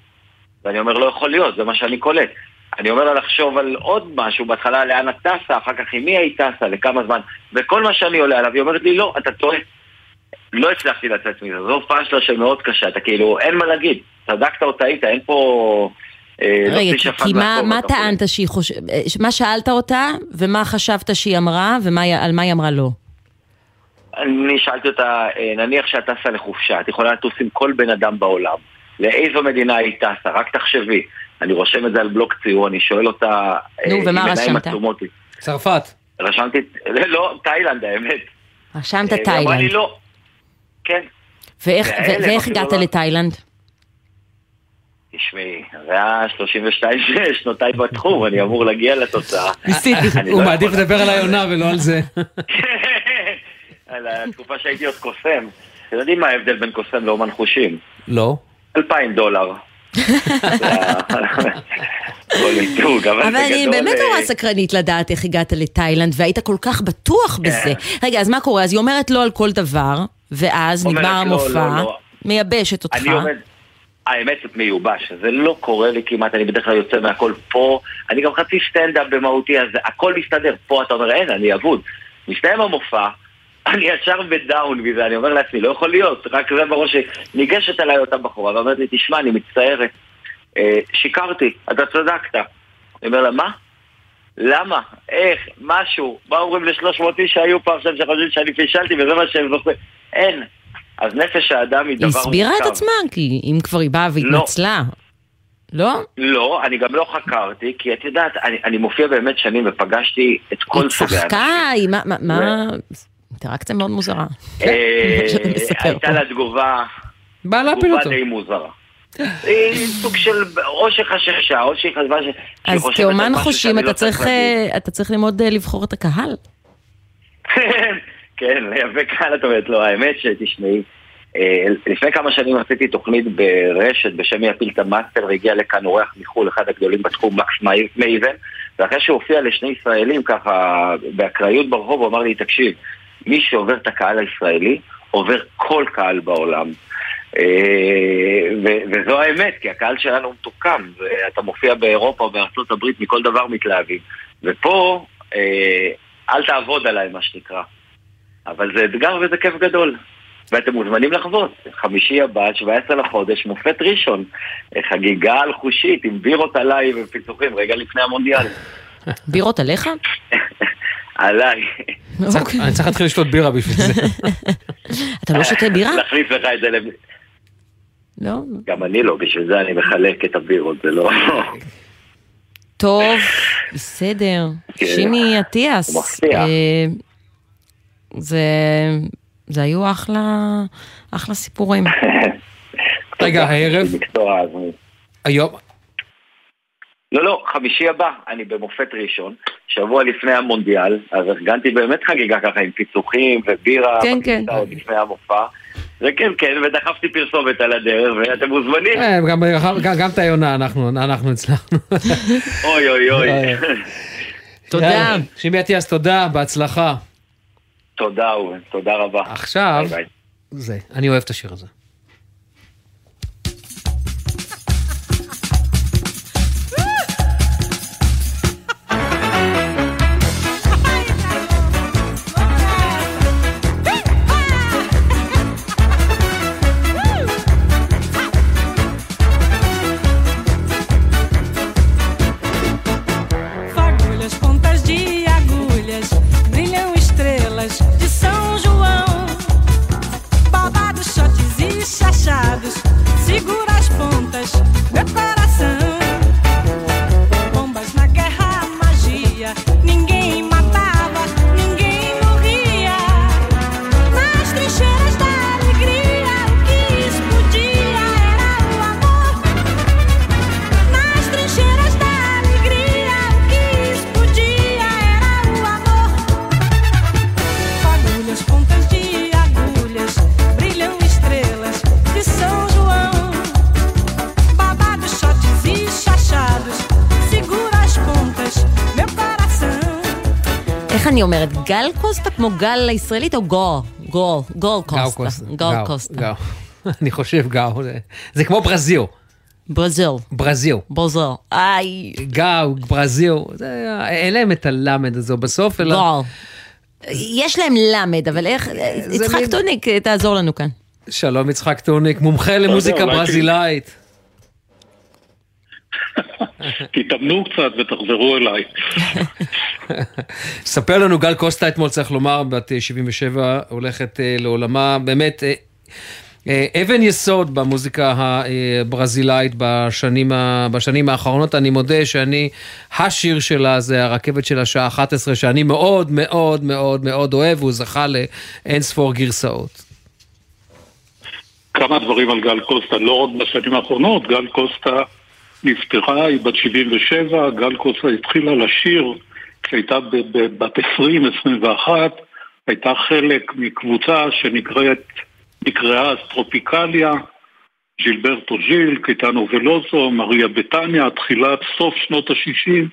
Speaker 42: ואני אומר, לא יכול להיות, זה מה שאני קולט. אני אומר לה לחשוב על עוד משהו, בהתחלה לאן את טסה, אחר כך עם מי היית טסה, לכמה זמן, וכל מה שאני עולה עליו, היא אומרת לי, לא, אתה טועה. לא הצלחתי לצאת מזה, זו פאשלה שמאוד קשה, אתה כאילו, אין מה להגיד, צדקת או טעית, אין פה... אה, לא
Speaker 4: רגע,
Speaker 42: פי
Speaker 4: כי- מה- מה טענת שהיא חושבת, מה שאלת אותה, ומה חשבת שהיא אמרה, ועל מה היא אמרה לא?
Speaker 42: אני שאלתי אותה, אה, נניח שאת טסה לחופשה, את יכולה לטוס עם כל בן אדם בעולם. לאיזו מדינה היא טסה? רק תחשבי. אני רושם את זה על בלוק ציור, אני שואל אותה... אה,
Speaker 4: נו, ומה רשמת?
Speaker 42: עצומות.
Speaker 3: צרפת.
Speaker 42: רשמתי, לא, תאילנד האמת.
Speaker 4: רשמת
Speaker 42: אה, והיא אמרה לי
Speaker 4: תאילנד.
Speaker 42: לא. כן.
Speaker 4: ואיך הגעת לתאילנד?
Speaker 42: תשמעי, זה היה 32 שנותיי בתחום, אני אמור להגיע לתוצאה.
Speaker 3: הוא
Speaker 42: לא
Speaker 3: מעדיף
Speaker 42: יכול-
Speaker 3: לדבר על היונה ולא על זה.
Speaker 42: על התקופה שהייתי עוד קוסם. אתם יודעים מה ההבדל בין קוסם לאומן חושים?
Speaker 3: לא.
Speaker 42: אלפיים דולר. אבל
Speaker 4: אני באמת
Speaker 42: אה,
Speaker 4: נורא סקרנית לדעת איך הגעת לתאילנד, והיית כל כך בטוח בזה. רגע, אז מה קורה? אז היא אומרת לא על כל דבר, ואז נגמר
Speaker 42: לא,
Speaker 4: המופע,
Speaker 42: לא, לא.
Speaker 4: מייבשת אותך.
Speaker 42: אני עומד, האמת מיובש, זה לא קורה לי כמעט, אני בדרך כלל יוצא מהכל פה, אני גם חצי סטנדאפ במהותי, אז הכל מסתדר, פה אתה אומר, אין, אני אבוד. מסתיים המופע, אני ישר בדאון מזה, אני אומר לעצמי, לא יכול להיות, רק זה בראש, ניגשת אליי אותה בחורה ואומרת לי, תשמע, אני מצטערת, אה, שיקרתי, אתה צדקת. אני אומר לה, מה? למה? איך? משהו? מה אומרים לשלוש מאות איש שהיו פה עכשיו שחושבים שאני פישלתי וזה מה שהם זוכרים? אין. אז נפש האדם היא דבר
Speaker 4: היא
Speaker 42: מורכב.
Speaker 4: הסבירה את עצמה, כי אם כבר היא באה והתנצלה. לא?
Speaker 42: לא, אני גם לא חקרתי, כי את יודעת, אני, אני מופיע באמת שנים ופגשתי את כל
Speaker 4: היא
Speaker 42: סוגי האנשים.
Speaker 4: צחקה, היא מה... מה- מה... אינטראקציה מאוד מוזרה.
Speaker 42: אה, הייתה. לה תגובה, תגובה. די מוזרה. היא סוג של, או שחששה, או שהיא חשבה ש...
Speaker 4: אז כאומן חושים
Speaker 42: לא
Speaker 4: אתה צריך,
Speaker 42: להגיד.
Speaker 4: אה, אתה צריך ללמוד אה, לבחור את הקהל.
Speaker 42: כן, לייבא קהל את אומרת, לא, האמת שתשמעי, לפני כמה שנים עשיתי תוכנית ברשת בשם יפיל את המאסטר והגיע לכאן אורח מחו"ל, אחד הגדולים בתחום, מקס מי- מייבן, ואחרי שהוא הופיע לשני ישראלים ככה באקראיות ברחוב, הוא אמר לי, תקשיב, מי שעובר את הקהל הישראלי, עובר כל קהל בעולם. אה, ו- וזו האמת, כי הקהל שלנו מתוקם, ואתה מופיע באירופה או בארצות הברית, מכל דבר מתלהבים. ופה, אה, אל תעבוד עליי, מה שנקרא. אבל זה אתגר וזה כיף גדול. ואתם מוזמנים לחוות. חמישי הבא, 17 לחודש, מופת ראשון. חגיגה על חושית עם בירות עליי ופיצוחים, רגע לפני המונדיאל.
Speaker 4: בירות עליך?
Speaker 42: עליי.
Speaker 3: צריך- אני צריך להתחיל לשתות בירה בשביל זה.
Speaker 4: אתה לא שותה בירה?
Speaker 42: להחליף לך את זה לב...
Speaker 4: לא.
Speaker 42: גם אני לא, בשביל זה אני מחלק את הבירות, זה לא...
Speaker 4: טוב, בסדר.
Speaker 42: כן.
Speaker 4: שימי אטיאס. אה, זה... זה היו אחלה, אחלה סיפורים.
Speaker 3: רגע, הערב. היום,
Speaker 42: לא, לא, חמישי הבא, אני במופת ראשון, שבוע לפני המונדיאל, אז ארגנתי באמת חגיגה ככה עם פיצוחים ובירה,
Speaker 4: כן, כן.
Speaker 42: עוד לפני המופע. וכן, כן, ודחפתי פרסומת על הדרך, ואתם מוזמנים.
Speaker 3: אה, גם- גם- גם את היונה אנחנו אנחנו הצלחנו.
Speaker 42: אוי אוי אוי.
Speaker 4: תודה.
Speaker 3: שימי אטיאס, תודה, בהצלחה.
Speaker 42: תודה, אורן, תודה רבה.
Speaker 3: עכשיו,
Speaker 42: ביי ביי.
Speaker 3: זה, אני אוהב את השיר הזה.
Speaker 4: גל קוסטה כמו גל הישראלית או גול? גול, גול
Speaker 3: גאו
Speaker 4: קוסטה.
Speaker 3: גאו,
Speaker 4: קוסטה.
Speaker 3: גאו. אני חושב גאו, זה- זה כמו ברזיל.
Speaker 4: ברזיל.
Speaker 3: ברזיל.
Speaker 4: ברזיל. איי.
Speaker 3: גאו, ברזיל, זה- אין להם את הלמד הזו בסוף, אלא...
Speaker 4: גול. יש להם למד, אבל איך... יצחק טורניק, תעזור לנו כאן.
Speaker 3: שלום יצחק טורניק, מומחה למוזיקה
Speaker 43: אולי
Speaker 3: ברזילאית.
Speaker 43: תתאמנו קצת ותחזרו אליי.
Speaker 3: ספר לנו, גל קוסטה אתמול, צריך לומר, בת אה, 77, הולכת אה, לעולמה, באמת אה, אה, אבן יסוד במוזיקה הברזילאית בשנים, ה- בשנים האחרונות. אני מודה שאני, השיר שלה זה הרכבת של השעה 11, שאני מאוד מאוד מאוד מאוד אוהב, והוא זכה לאין ספור גרסאות.
Speaker 43: כמה דברים על גל קוסטה, לא רק בשנים האחרונות, גל קוסטה נפטרה, היא בת 77, גל קוסה התחילה לשיר כשהייתה בת 20-21, הייתה חלק מקבוצה שנקראת, נקראה אסטרופיקליה, ז'ילברטו ז'יל, קיטנו ולוזו, מריה בטניה, תחילת סוף שנות ה-60,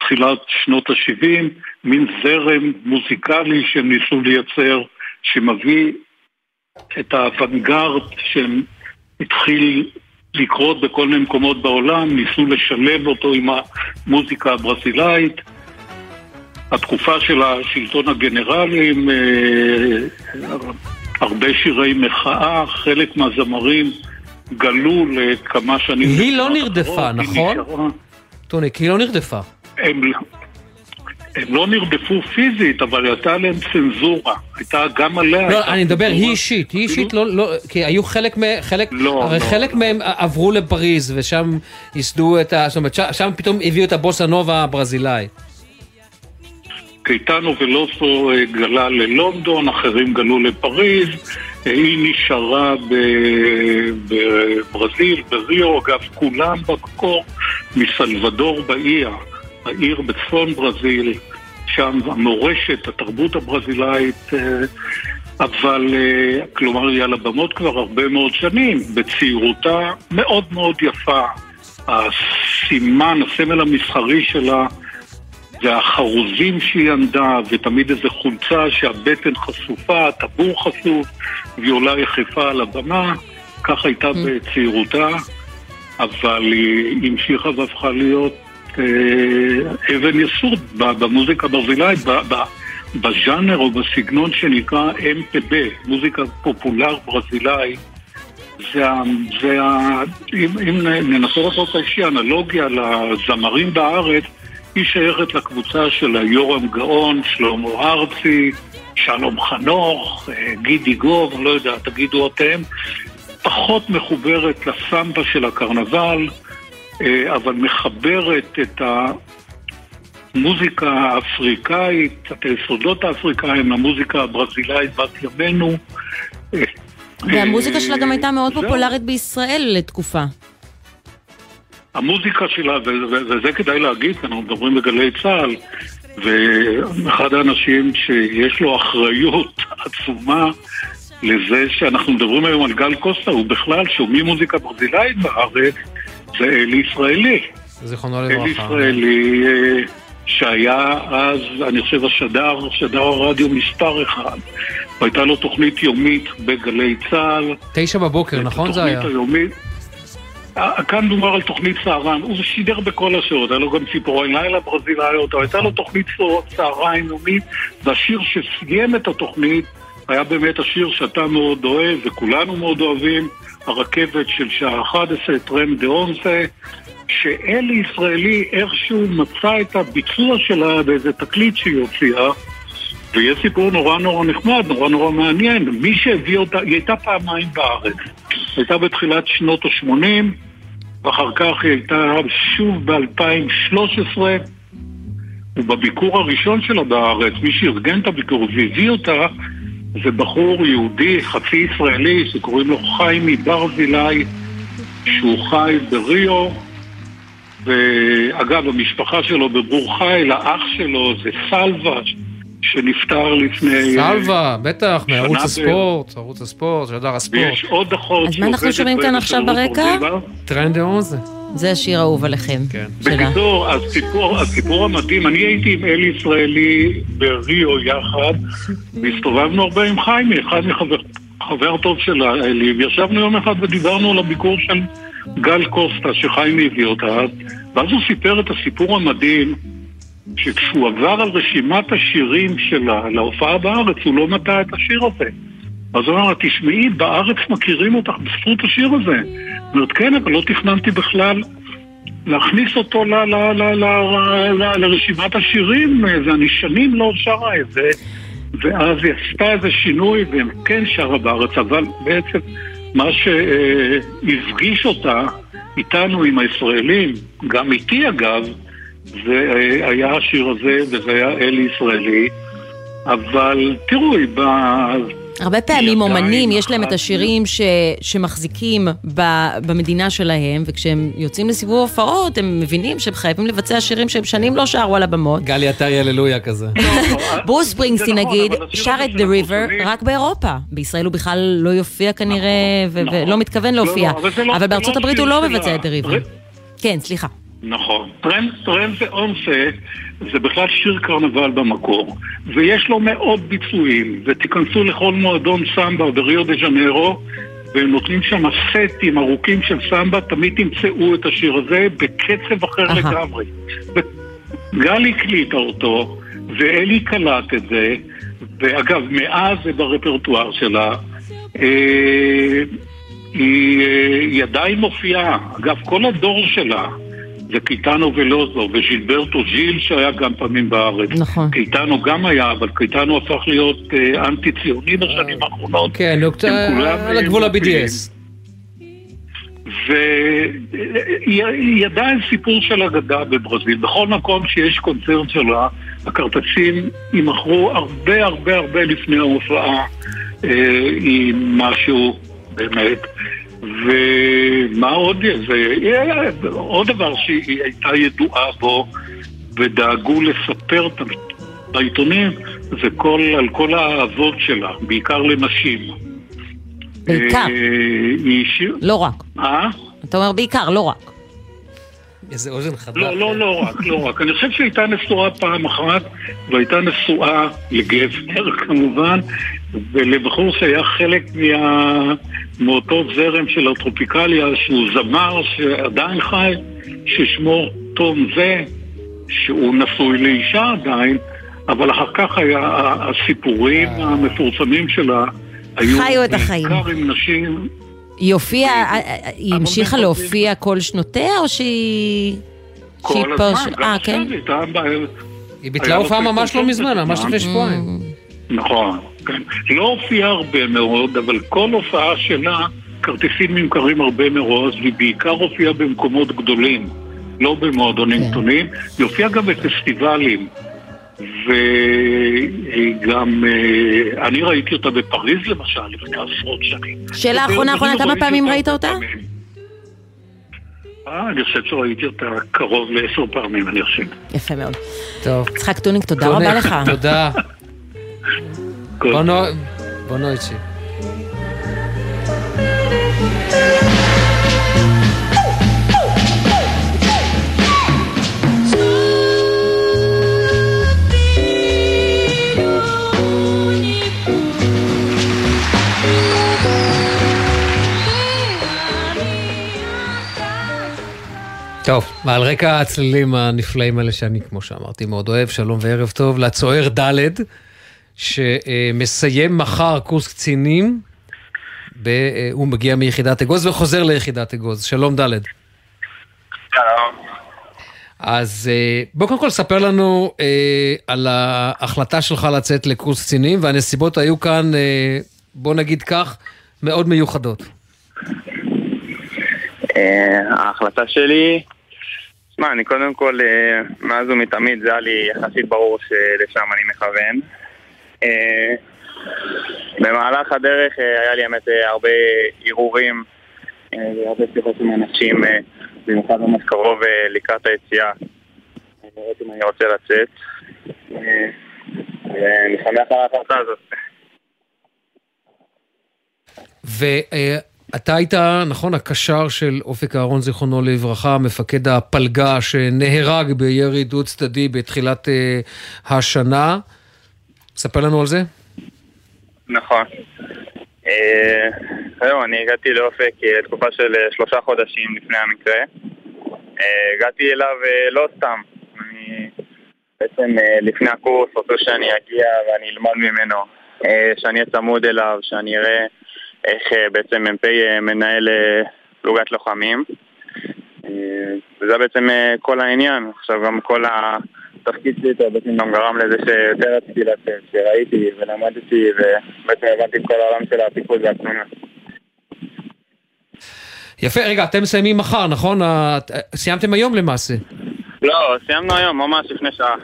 Speaker 43: תחילת שנות ה-70, מין זרם מוזיקלי שהם ניסו לייצר, שמביא את האוונגרד שהתחיל לקרות בכל מיני מקומות בעולם, ניסו לשלב אותו עם המוזיקה הברזילאית. התקופה של השלטון הגנרלי עם אה, הרבה שירי מחאה, חלק מהזמרים גלו לכמה שנים.
Speaker 3: היא לא נרדפה, נכון? טוניק, היא לא נרדפה.
Speaker 43: הם, הם לא נרדפו פיזית, אבל הייתה להם צנזורה. הייתה גם עליה...
Speaker 3: לא, אני מדבר. היא אישית, היא אישית לא, לא, כי היו חלק מ... חלק,
Speaker 43: לא,
Speaker 3: הרי
Speaker 43: לא,
Speaker 3: חלק מהם עברו לפריז, ושם ייסדו את ה... זאת אומרת, שם, פתאום הביאו את הבוסה נובה הברזילאי.
Speaker 43: קייטנו ולוסו אה, גלה ללונדון, אחרים גלו לפריז, היא נשארה בברזיל, בריו, אגב כולם במקור מסלבדור באיה, העיר בצפון ברזיל, שם המורשת, התרבות הברזילאית, אה, אבל אה, כלומר היא על הבמות כבר הרבה מאוד שנים, בצעירותה מאוד מאוד יפה, הסימן, הסמל המסחרי שלה והחרוזים שהיא ענדה, ותמיד איזה חולצה שהבטן חשופה, הטבור חשוף, והיא עולה יחפה על הבמה, כך הייתה בצעירותה, אבל היא המשיכה והפכה להיות אבן יסוד במוזיקה הברזילאית, ב- ב- בז'אנר או בסגנון שנקרא MPB, מוזיקה פופולר ברזילאי. זה. זה. אם, אם ננסה לעשות איזושהי אנלוגיה לזמרים בארץ, היא שייכת לקבוצה של יורם גאון, שלמה ארצי, שלום חנוך, אה, גידי גוב, לא יודע, תגידו אתם, פחות מחוברת לסמבה של הקרנבל, אה, אבל מחברת את המוזיקה האפריקאית, את היסודות האפריקאיים למוזיקה הברזילאית בת ימינו. אה,
Speaker 4: והמוזיקה שלה גם הייתה מאוד. פופולרית בישראל לתקופה.
Speaker 43: המוזיקה שלה, וזה כדאי להגיד, אנחנו מדברים בגלי צה"ל, ואחד האנשים שיש לו אחריות עצומה לזה שאנחנו מדברים היום על גל קוסטה, הוא בכלל שומעים מוזיקה ברזילאית בארץ, זה אלי ישראלי.
Speaker 3: זיכרונו
Speaker 43: אלי
Speaker 3: לברכה.
Speaker 43: ישראלי, אה, שהיה אז, אני חושב, השדר, שדר הרדיו מספר אחד. והייתה לו תוכנית יומית בגלי צה"ל.
Speaker 3: תשע בבוקר, נכון זה היה?
Speaker 43: התוכנית היומית. אה, כאן דובר על תוכנית צהריים, הוא שידר בכל השעות, היה לו גם ציפורי לילה ברזילאיות, הייתה לו תוכנית צהריים יומית, והשיר שסיים את התוכנית היה באמת השיר שאתה מאוד אוהב, וכולנו מאוד אוהבים, הרכבת של שעה 11, טרם דה אונזה, שאלי ישראלי איכשהו מצא את הביצוע שלה באיזה תקליט שהיא הוציאה, ויש סיפור נורא נורא נחמד, נורא נורא מעניין. מי שהביא אותה, היא הייתה פעמיים בארץ. הייתה בתחילת שנות ה-80, ואחר כך היא הייתה שוב ב-2013, ובביקור הראשון שלה בארץ, מי שארגן את הביקור והביא אותה, זה בחור יהודי, חצי ישראלי, שקוראים לו חיימי ברזילי, שהוא חי בריו, ואגב, המשפחה שלו בברור חיל, האח שלו זה סלווה, שנפטר לפני...
Speaker 3: סלווה, בטח, מערוץ הספורט, ערוץ הספורט, שדר הספורט.
Speaker 43: ויש עוד אחות
Speaker 4: אז מה אנחנו שומעים כאן עכשיו ברקע?
Speaker 43: ברזילה.
Speaker 3: Trem das Onze.
Speaker 4: זה השיר האהוב עליכם.
Speaker 3: כן.
Speaker 43: בקיצור, הסיפור, הסיפור המדהים, אני הייתי עם אלי ישראלי בריו יחד, והסתובבנו הרבה עם חיימי, אחד מחבר חבר טוב של אלי, וישבנו יום אחד ודיברנו על הביקור של גל קוסטה, שחיימי הביא אותה אז, ואז הוא סיפר את הסיפור המדהים, שכשהוא עבר על רשימת השירים שלה להופעה בארץ, הוא לא נטע את השיר הזה. אז הוא אמר לה, תשמעי, בארץ מכירים אותך בזכות השיר הזה. היא אומרת, כן, אבל לא תכננתי בכלל להכניס אותו ל- ל- ל- ל- ל- לרשימת השירים, ואני שנים לא שרה את זה. ואז היא עשתה איזה שינוי, והם כן שרה בארץ, אבל בעצם מה שהפגיש אותה איתנו, עם הישראלים, גם איתי אגב, זה אה, היה השיר הזה, וזה היה אלי ישראלי. אבל תראו, היא ב...
Speaker 4: הרבה פעמים אומנים, יש להם את השירים ש, שמחזיקים ב, במדינה שלהם, וכשהם יוצאים לסיבוב הופעות, הם מבינים שהם חייבים לבצע שירים שהם שנים לא שרו על הבמות.
Speaker 3: גלי עטרי הללויה כזה.
Speaker 4: ברוס ספרינגסטין
Speaker 43: נכון,
Speaker 4: נגיד, שר את The River רק באירופה. בישראל הוא בכלל לא יופיע כנראה,
Speaker 43: נכון.
Speaker 4: ולא מתכוון
Speaker 43: לא,
Speaker 4: להופיע.
Speaker 43: לא, אבל לא-
Speaker 4: אבל
Speaker 43: זה
Speaker 4: בארצות
Speaker 43: לא
Speaker 4: הברית הוא לא. מבצע את The River. כן, סליחה.
Speaker 43: נכון. Trem das Onze זה בכלל שיר קרנבל במקור, ויש לו מאות ביצועים, ותיכנסו לכל מועדון סמבה בריו דה ז'נרו, והם נותנים שם סטים ארוכים של סמבה, תמיד תמצאו את השיר הזה בקצב אחר
Speaker 4: אהה.
Speaker 43: לגמרי. גלי הקליטה אותו, ואלי קלט את זה, ואגב, מאז זה ברפרטואר שלה. אה, היא, אה, היא עדיין מופיעה. אגב, כל הדור שלה, זה קיטנו ולוזו, וז'ילברטו ז'יל שהיה גם פעמים בארץ.
Speaker 4: נכון.
Speaker 43: קיטנו גם היה, אבל קיטנו הפך להיות אה, אנטי ציוני בשנים האחרונות.
Speaker 3: כן, הוא קצת על
Speaker 43: אה,
Speaker 3: הגבול. ה-BDS.
Speaker 43: והיא עדיין סיפור של אגדה בברזיל. בכל מקום שיש קונצרט שלה, הכרטסים יימכרו הרבה הרבה הרבה לפני ההופעה אה, עם משהו באמת. ומה עוד יש? זה- עוד דבר שהיא הייתה ידועה בו ודאגו לספר בעיתונים זה כל, על כל האהבות שלה, בעיקר לנשים.
Speaker 4: בעיקר.
Speaker 43: אה, היא שיר...
Speaker 4: לא רק.
Speaker 43: אה?
Speaker 4: אתה אומר בעיקר, לא רק.
Speaker 3: איזה אוזן חדה.
Speaker 43: לא, לא, לא רק, לא רק. אני חושב שהייתה נשואה פעם אחת, והייתה נשואה לגבר כמובן, ולבחור שהיה חלק מה... מאותו זרם של הטרופיקליה, שהוא זמר שעדיין חי, ששמו תום זה, שהוא נשוי לאישה עדיין, אבל אחר כך היה הסיפורים המפורסמים שלה. היו
Speaker 4: חיו את החיים.
Speaker 43: בעיקר עם נשים
Speaker 4: היא הופיעה, היא המשיכה להופיע כל שנותיה, או שהיא...
Speaker 43: כל הזמן,
Speaker 4: פרש-
Speaker 43: גם
Speaker 4: אה,
Speaker 43: עכשיו
Speaker 4: כן?
Speaker 43: היא הייתה...
Speaker 3: היא ביטלה הופעה ממש לא מזמן, ממש לפני שבועיים.
Speaker 43: נכון, כן. לא הופיעה הרבה מאוד, אבל כל הופעה שלה, כרטיסים נמכרים הרבה מראש, והיא בעיקר הופיעה במקומות גדולים, לא במועדונים
Speaker 4: כן.
Speaker 43: קטנים. היא הופיעה גם בפסטיבלים. וגם, אה, אני ראיתי אותה בפריז למשל, לפני עשרות שנים.
Speaker 4: שאלה אחרונה אחרונה, כמה פעמים ראית אותה?
Speaker 43: אה, אני חושב שראיתי אותה קרוב לעשר פעמים, אני חושב.
Speaker 4: יפה מאוד.
Speaker 3: טוב.
Speaker 4: יצחק טוניק, תודה רבה לך.
Speaker 3: תודה. בונו- בונויצ'י. טוב, ועל רקע הצלילים הנפלאים האלה שאני, כמו שאמרתי, מאוד אוהב, שלום וערב טוב, לצוער ד' שמסיים מחר קורס קצינים, ב, אה, הוא מגיע מיחידת אגוז וחוזר ליחידת אגוז. שלום ד'. אז אה, בוא קודם כל ספר לנו אה, על ההחלטה שלך לצאת לקורס קצינים, והנסיבות היו כאן, אה, בוא נגיד כך, מאוד מיוחדות.
Speaker 44: אה, ההחלטה שלי, שמע, אני קודם כל, מאז ומתמיד זה היה לי יחסית ברור שלשם אני מכוון. אה, במהלך הדרך אה, היה לי האמת אה, הרבה הרהורים אה, והרבה שיחות עם אנשים, במיוחד ממש קרוב לקראת היציאה. אה, לראות אם אני רוצה לצאת. ואני שמח על ההחלטה הזאת.
Speaker 3: ואתה היית, נכון, הקשר של אופק אהרון, זיכרונו לברכה, מפקד הפלגה שנהרג בירי דו צדדי בתחילת השנה. ספר לנו על זה.
Speaker 44: נכון. אה, זהו, אני הגעתי לאופק אה, תקופה של אה, שלושה חודשים לפני המקרה. הגעתי אליו לא סתם. אני בעצם לפני הקורס רצו שאני אגיע ואני אלמד ממנו, שאני אהיה צמוד אליו, שאני אראה איך בעצם מ"פ מנהל פלוגת לוחמים. וזה בעצם כל העניין. עכשיו גם כל התפקיד שלי איתו בעצם גם גרם לזה שיותר רציתי לצאת, שראיתי ולמדתי ובעצם הבנתי את כל העולם של הפיקוד והקצונה.
Speaker 3: יפה, רגע, אתם מסיימים מחר, נכון? סיימתם היום למעשה.
Speaker 44: לא, סיימנו היום, ממש לפני שעה.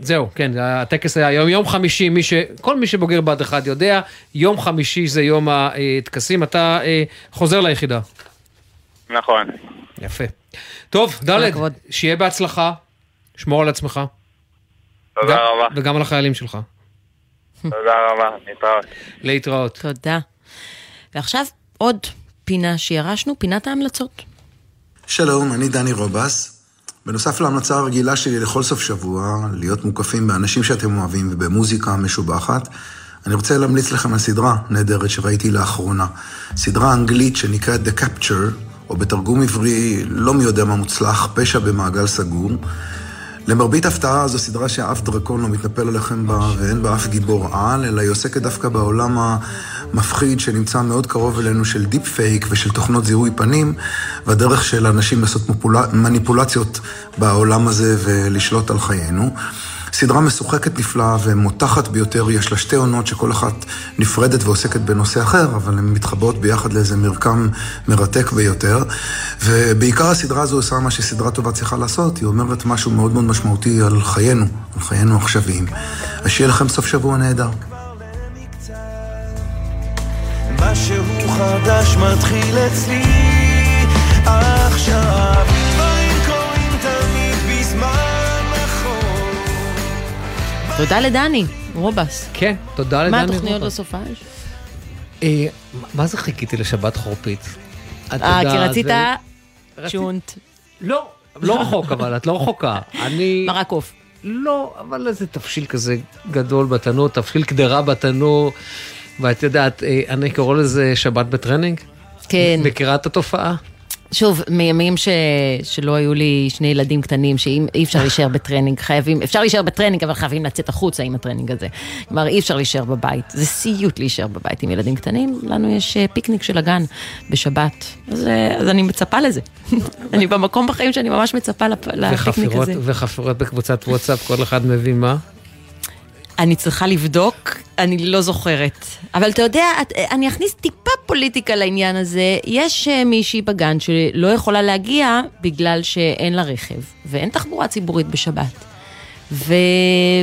Speaker 3: זהו, כן, הטקס היה יום, יום חמישי, מי ש... כל מי שבוגר בה"ד 1 יודע, יום חמישי זה יום הטקסים. אתה אה, חוזר ליחידה.
Speaker 44: נכון.
Speaker 3: יפה. טוב, ד', שיהיה בהצלחה, שמור על עצמך.
Speaker 44: תודה
Speaker 3: גם-
Speaker 44: רבה.
Speaker 3: וגם על החיילים שלך.
Speaker 44: תודה רבה, להתראות.
Speaker 3: להתראות.
Speaker 4: תודה. ועכשיו עוד פינה שירשנו, פינת ההמלצות.
Speaker 45: שלום, אני דני רובס. בנוסף להמלצה הרגילה שלי לכל סוף שבוע, להיות מוקפים באנשים שאתם אוהבים ובמוזיקה משובחת, אני רוצה להמליץ לכם על סדרה נהדרת שראיתי לאחרונה. סדרה אנגלית שנקראת The Capture, או בתרגום עברי לא מי יודע מה מוצלח, פשע במעגל סגור. למרבית הפתעה זו סדרה שאף דרקון לא מתנפל עליכם בה ואין בה אף גיבור על, אלא היא עוסקת דווקא בעולם המפחיד שנמצא מאוד קרוב אלינו של דיפ פייק ושל תוכנות זיהוי פנים, והדרך של אנשים לעשות מניפולציות בעולם הזה ולשלוט על חיינו. סדרה משוחקת נפלאה ומותחת ביותר, יש לה שתי עונות שכל אחת נפרדת ועוסקת בנושא אחר, אבל הן מתחברות ביחד לאיזה מרקם מרתק ביותר. ובעיקר הסדרה הזו עושה מה שסדרה טובה צריכה לעשות, היא אומרת משהו מאוד מאוד משמעותי על חיינו, על חיינו העכשוויים. אז שיהיה לכם סוף שבוע נהדר.
Speaker 46: משהו חדש מתחיל אצלי
Speaker 4: תודה לדני, רובס.
Speaker 3: כן, תודה לדני
Speaker 4: מה. התוכניות בסופש?
Speaker 3: אה, מה זה חיכיתי לשבת חורפית?
Speaker 4: אה, כי רצית צ'ונט.
Speaker 3: לא, לא רחוק אבל, את לא רחוקה. אני...
Speaker 4: מרק עוף.
Speaker 3: לא, אבל איזה תבשיל כזה גדול בתנור, תבשיל קדרה בתנור, ואת יודעת, אה, אני קורא לזה שבת בטרנינג.
Speaker 4: כן.
Speaker 3: מכירה את התופעה?
Speaker 4: שוב, מימים ש... שלא היו לי שני ילדים קטנים, שאי אי אפשר להישאר בטרנינג, חייבים, אפשר להישאר בטרנינג, אבל חייבים לצאת החוצה עם הטרנינג הזה. כלומר, אי אפשר להישאר בבית. זה סיוט להישאר בבית עם ילדים קטנים. לנו יש אה, פיקניק של הגן בשבת, אז, אה, אז אני מצפה לזה. אני במקום בחיים שאני ממש מצפה לפ... לפיקניק הזה.
Speaker 3: וחפירות בקבוצת וואטסאפ, כל אחד מביא מה?
Speaker 4: אני צריכה לבדוק, אני לא זוכרת. אבל אתה יודע, את, אני אכניס טיפה פוליטיקה לעניין הזה. יש אה, מישהי בגן שלא יכולה להגיע בגלל שאין לה רכב, ואין תחבורה ציבורית בשבת. ו...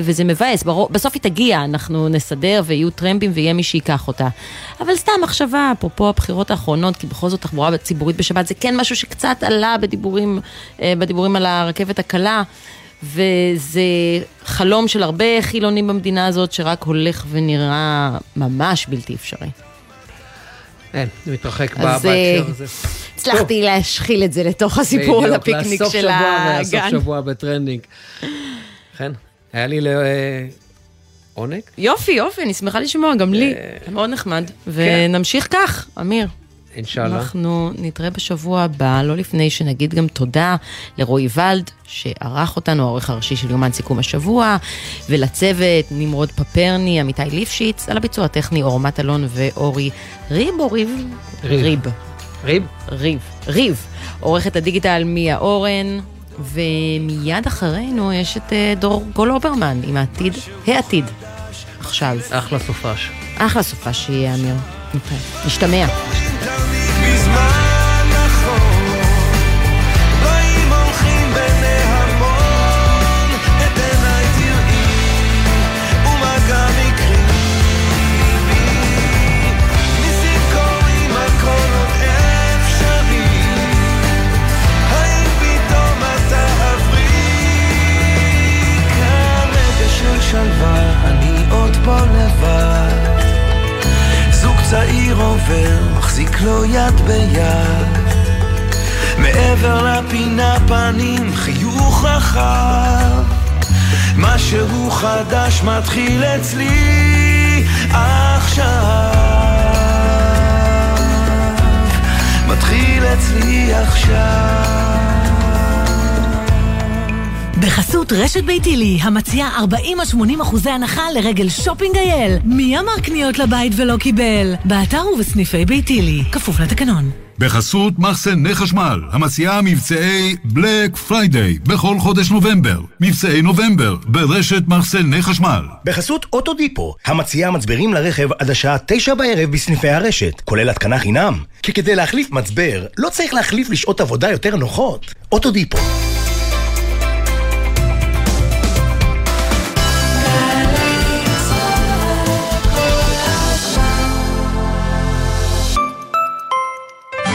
Speaker 4: וזה מבאס, ברור, בסוף היא תגיע, אנחנו נסדר ויהיו טרמפים ויהיה מי שייקח אותה. אבל סתם מחשבה, אפרופו הבחירות האחרונות, כי בכל זאת תחבורה ציבורית בשבת זה כן משהו שקצת עלה בדיבורים, אה, בדיבורים על הרכבת הקלה, וזה חלום של הרבה חילונים במדינה הזאת, שרק הולך ונראה ממש בלתי אפשרי.
Speaker 3: אין, זה מתרחק
Speaker 4: אה,
Speaker 3: בהקשר הזה.
Speaker 4: הצלחתי להשחיל את זה לתוך הסיפור על
Speaker 3: בדיוק,
Speaker 4: הפיקניק
Speaker 3: לסוף
Speaker 4: של
Speaker 3: שבוע, לסוף
Speaker 4: הגן.
Speaker 3: שבוע בטרנינג. כן, היה לי אה, עונג.
Speaker 4: יופי, יופי, אני שמחה לשמוע, גם לי. מאוד נחמד. ונמשיך כך, אמיר.
Speaker 3: אינשאללה.
Speaker 4: אנחנו נתראה בשבוע הבא, לא לפני שנגיד גם תודה לרועי ולד, שערך אותנו, העורך הראשי של יומן סיכום השבוע, ולצוות, נמרוד פפרני, אמיתי ליפשיץ, על הביצוע הטכני, אור מטלון ואורי ריב או ריב?
Speaker 3: ריב.
Speaker 4: ריב.
Speaker 3: ריב?
Speaker 4: ריב. ריב. עורכת הדיגיטל מיה אורן, ומיד אחרינו יש את אה, דור גול אוברמן עם העתיד, העתיד. עכשיו.
Speaker 3: אחלה סופש.
Speaker 4: אחלה סופש שיהיה, אמיר. נשתמע.
Speaker 46: בזמן צעיר עובר, מחזיק לו יד ביד. מעבר לפינה פנים, חיוך רחב. משהו חדש מתחיל אצלי עכשיו. מתחיל אצלי עכשיו
Speaker 32: בחסות רשת ביתילי, המציעה 40 עד 80 אחוזי הנחה לרגל שופינג אייל. מי אמר קניות לבית ולא קיבל? באתר ובסניפי ביתילי, כפוף לתקנון.
Speaker 33: בחסות מחסני חשמל, המציעה מבצעי Black Friday בכל חודש נובמבר. מבצעי נובמבר ברשת מחסני חשמל.
Speaker 47: בחסות אוטודיפו, המציעה מצברים לרכב עד השעה תשע בערב בסניפי הרשת, כולל התקנה חינם. כי כדי להחליף מצבר, לא צריך להחליף לשעות עבודה יותר נוחות. אוטודיפו.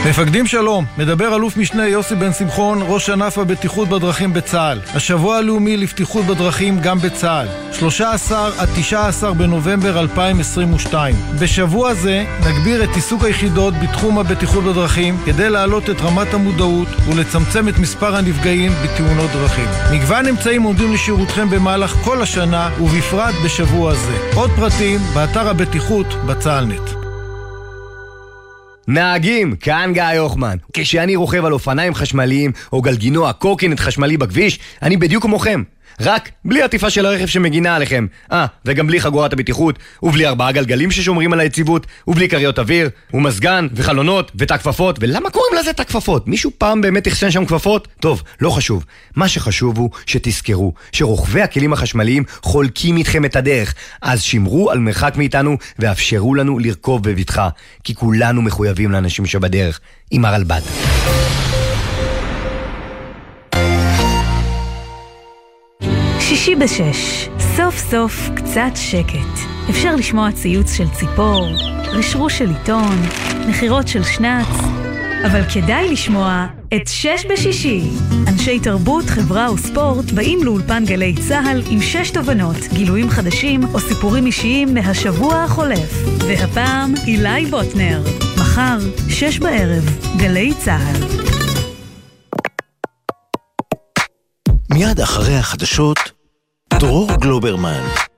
Speaker 48: מפקדים שלום, מדבר אלוף משנה יוסי בן שמחון, ראש ענף הבטיחות בדרכים בצה"ל. השבוע הלאומי לבטיחות בדרכים גם בצה"ל. 13 עד 19 בנובמבר 2022. בשבוע זה נגביר את עיסוק היחידות בתחום הבטיחות בדרכים כדי להעלות את רמת המודעות ולצמצם את מספר הנפגעים בתאונות דרכים. מגוון אמצעים עומדים לשירותכם במהלך כל השנה ובפרט בשבוע זה. עוד פרטים באתר הבטיחות בצה"לנט.
Speaker 49: נהגים, כאן גיא הוחמן. כשאני רוכב על אופניים חשמליים או גלגינוע קורקינט חשמלי בכביש, אני בדיוק כמוכם. רק בלי עטיפה של הרכב שמגינה עליכם. אה, וגם בלי חגורת הבטיחות, ובלי ארבעה גלגלים ששומרים על היציבות, ובלי כריות אוויר, ומזגן, וחלונות, ותא כפפות, ולמה קוראים לזה תא כפפות? מישהו פעם באמת אחסן שם כפפות? טוב, לא חשוב. מה שחשוב הוא שתזכרו שרוכבי הכלים החשמליים חולקים איתכם את הדרך, אז שמרו על מרחק מאיתנו ואפשרו לנו לרכוב בבטחה, כי כולנו מחויבים לאנשים שבדרך. עם הרלב"ד.
Speaker 28: שישי בשש, סוף סוף קצת שקט. אפשר לשמוע ציוץ של ציפור, רשרוש של עיתון, נחירות של שנץ, אבל כדאי לשמוע את שש בשישי. אנשי תרבות, חברה וספורט באים לאולפן גלי צה"ל עם שש תובנות, גילויים חדשים או סיפורים אישיים מהשבוע החולף. והפעם, אילי בוטנר. מחר, שש בערב, גלי צה"ל.
Speaker 2: מיד אחרי החדשות, דרור גלוברמן.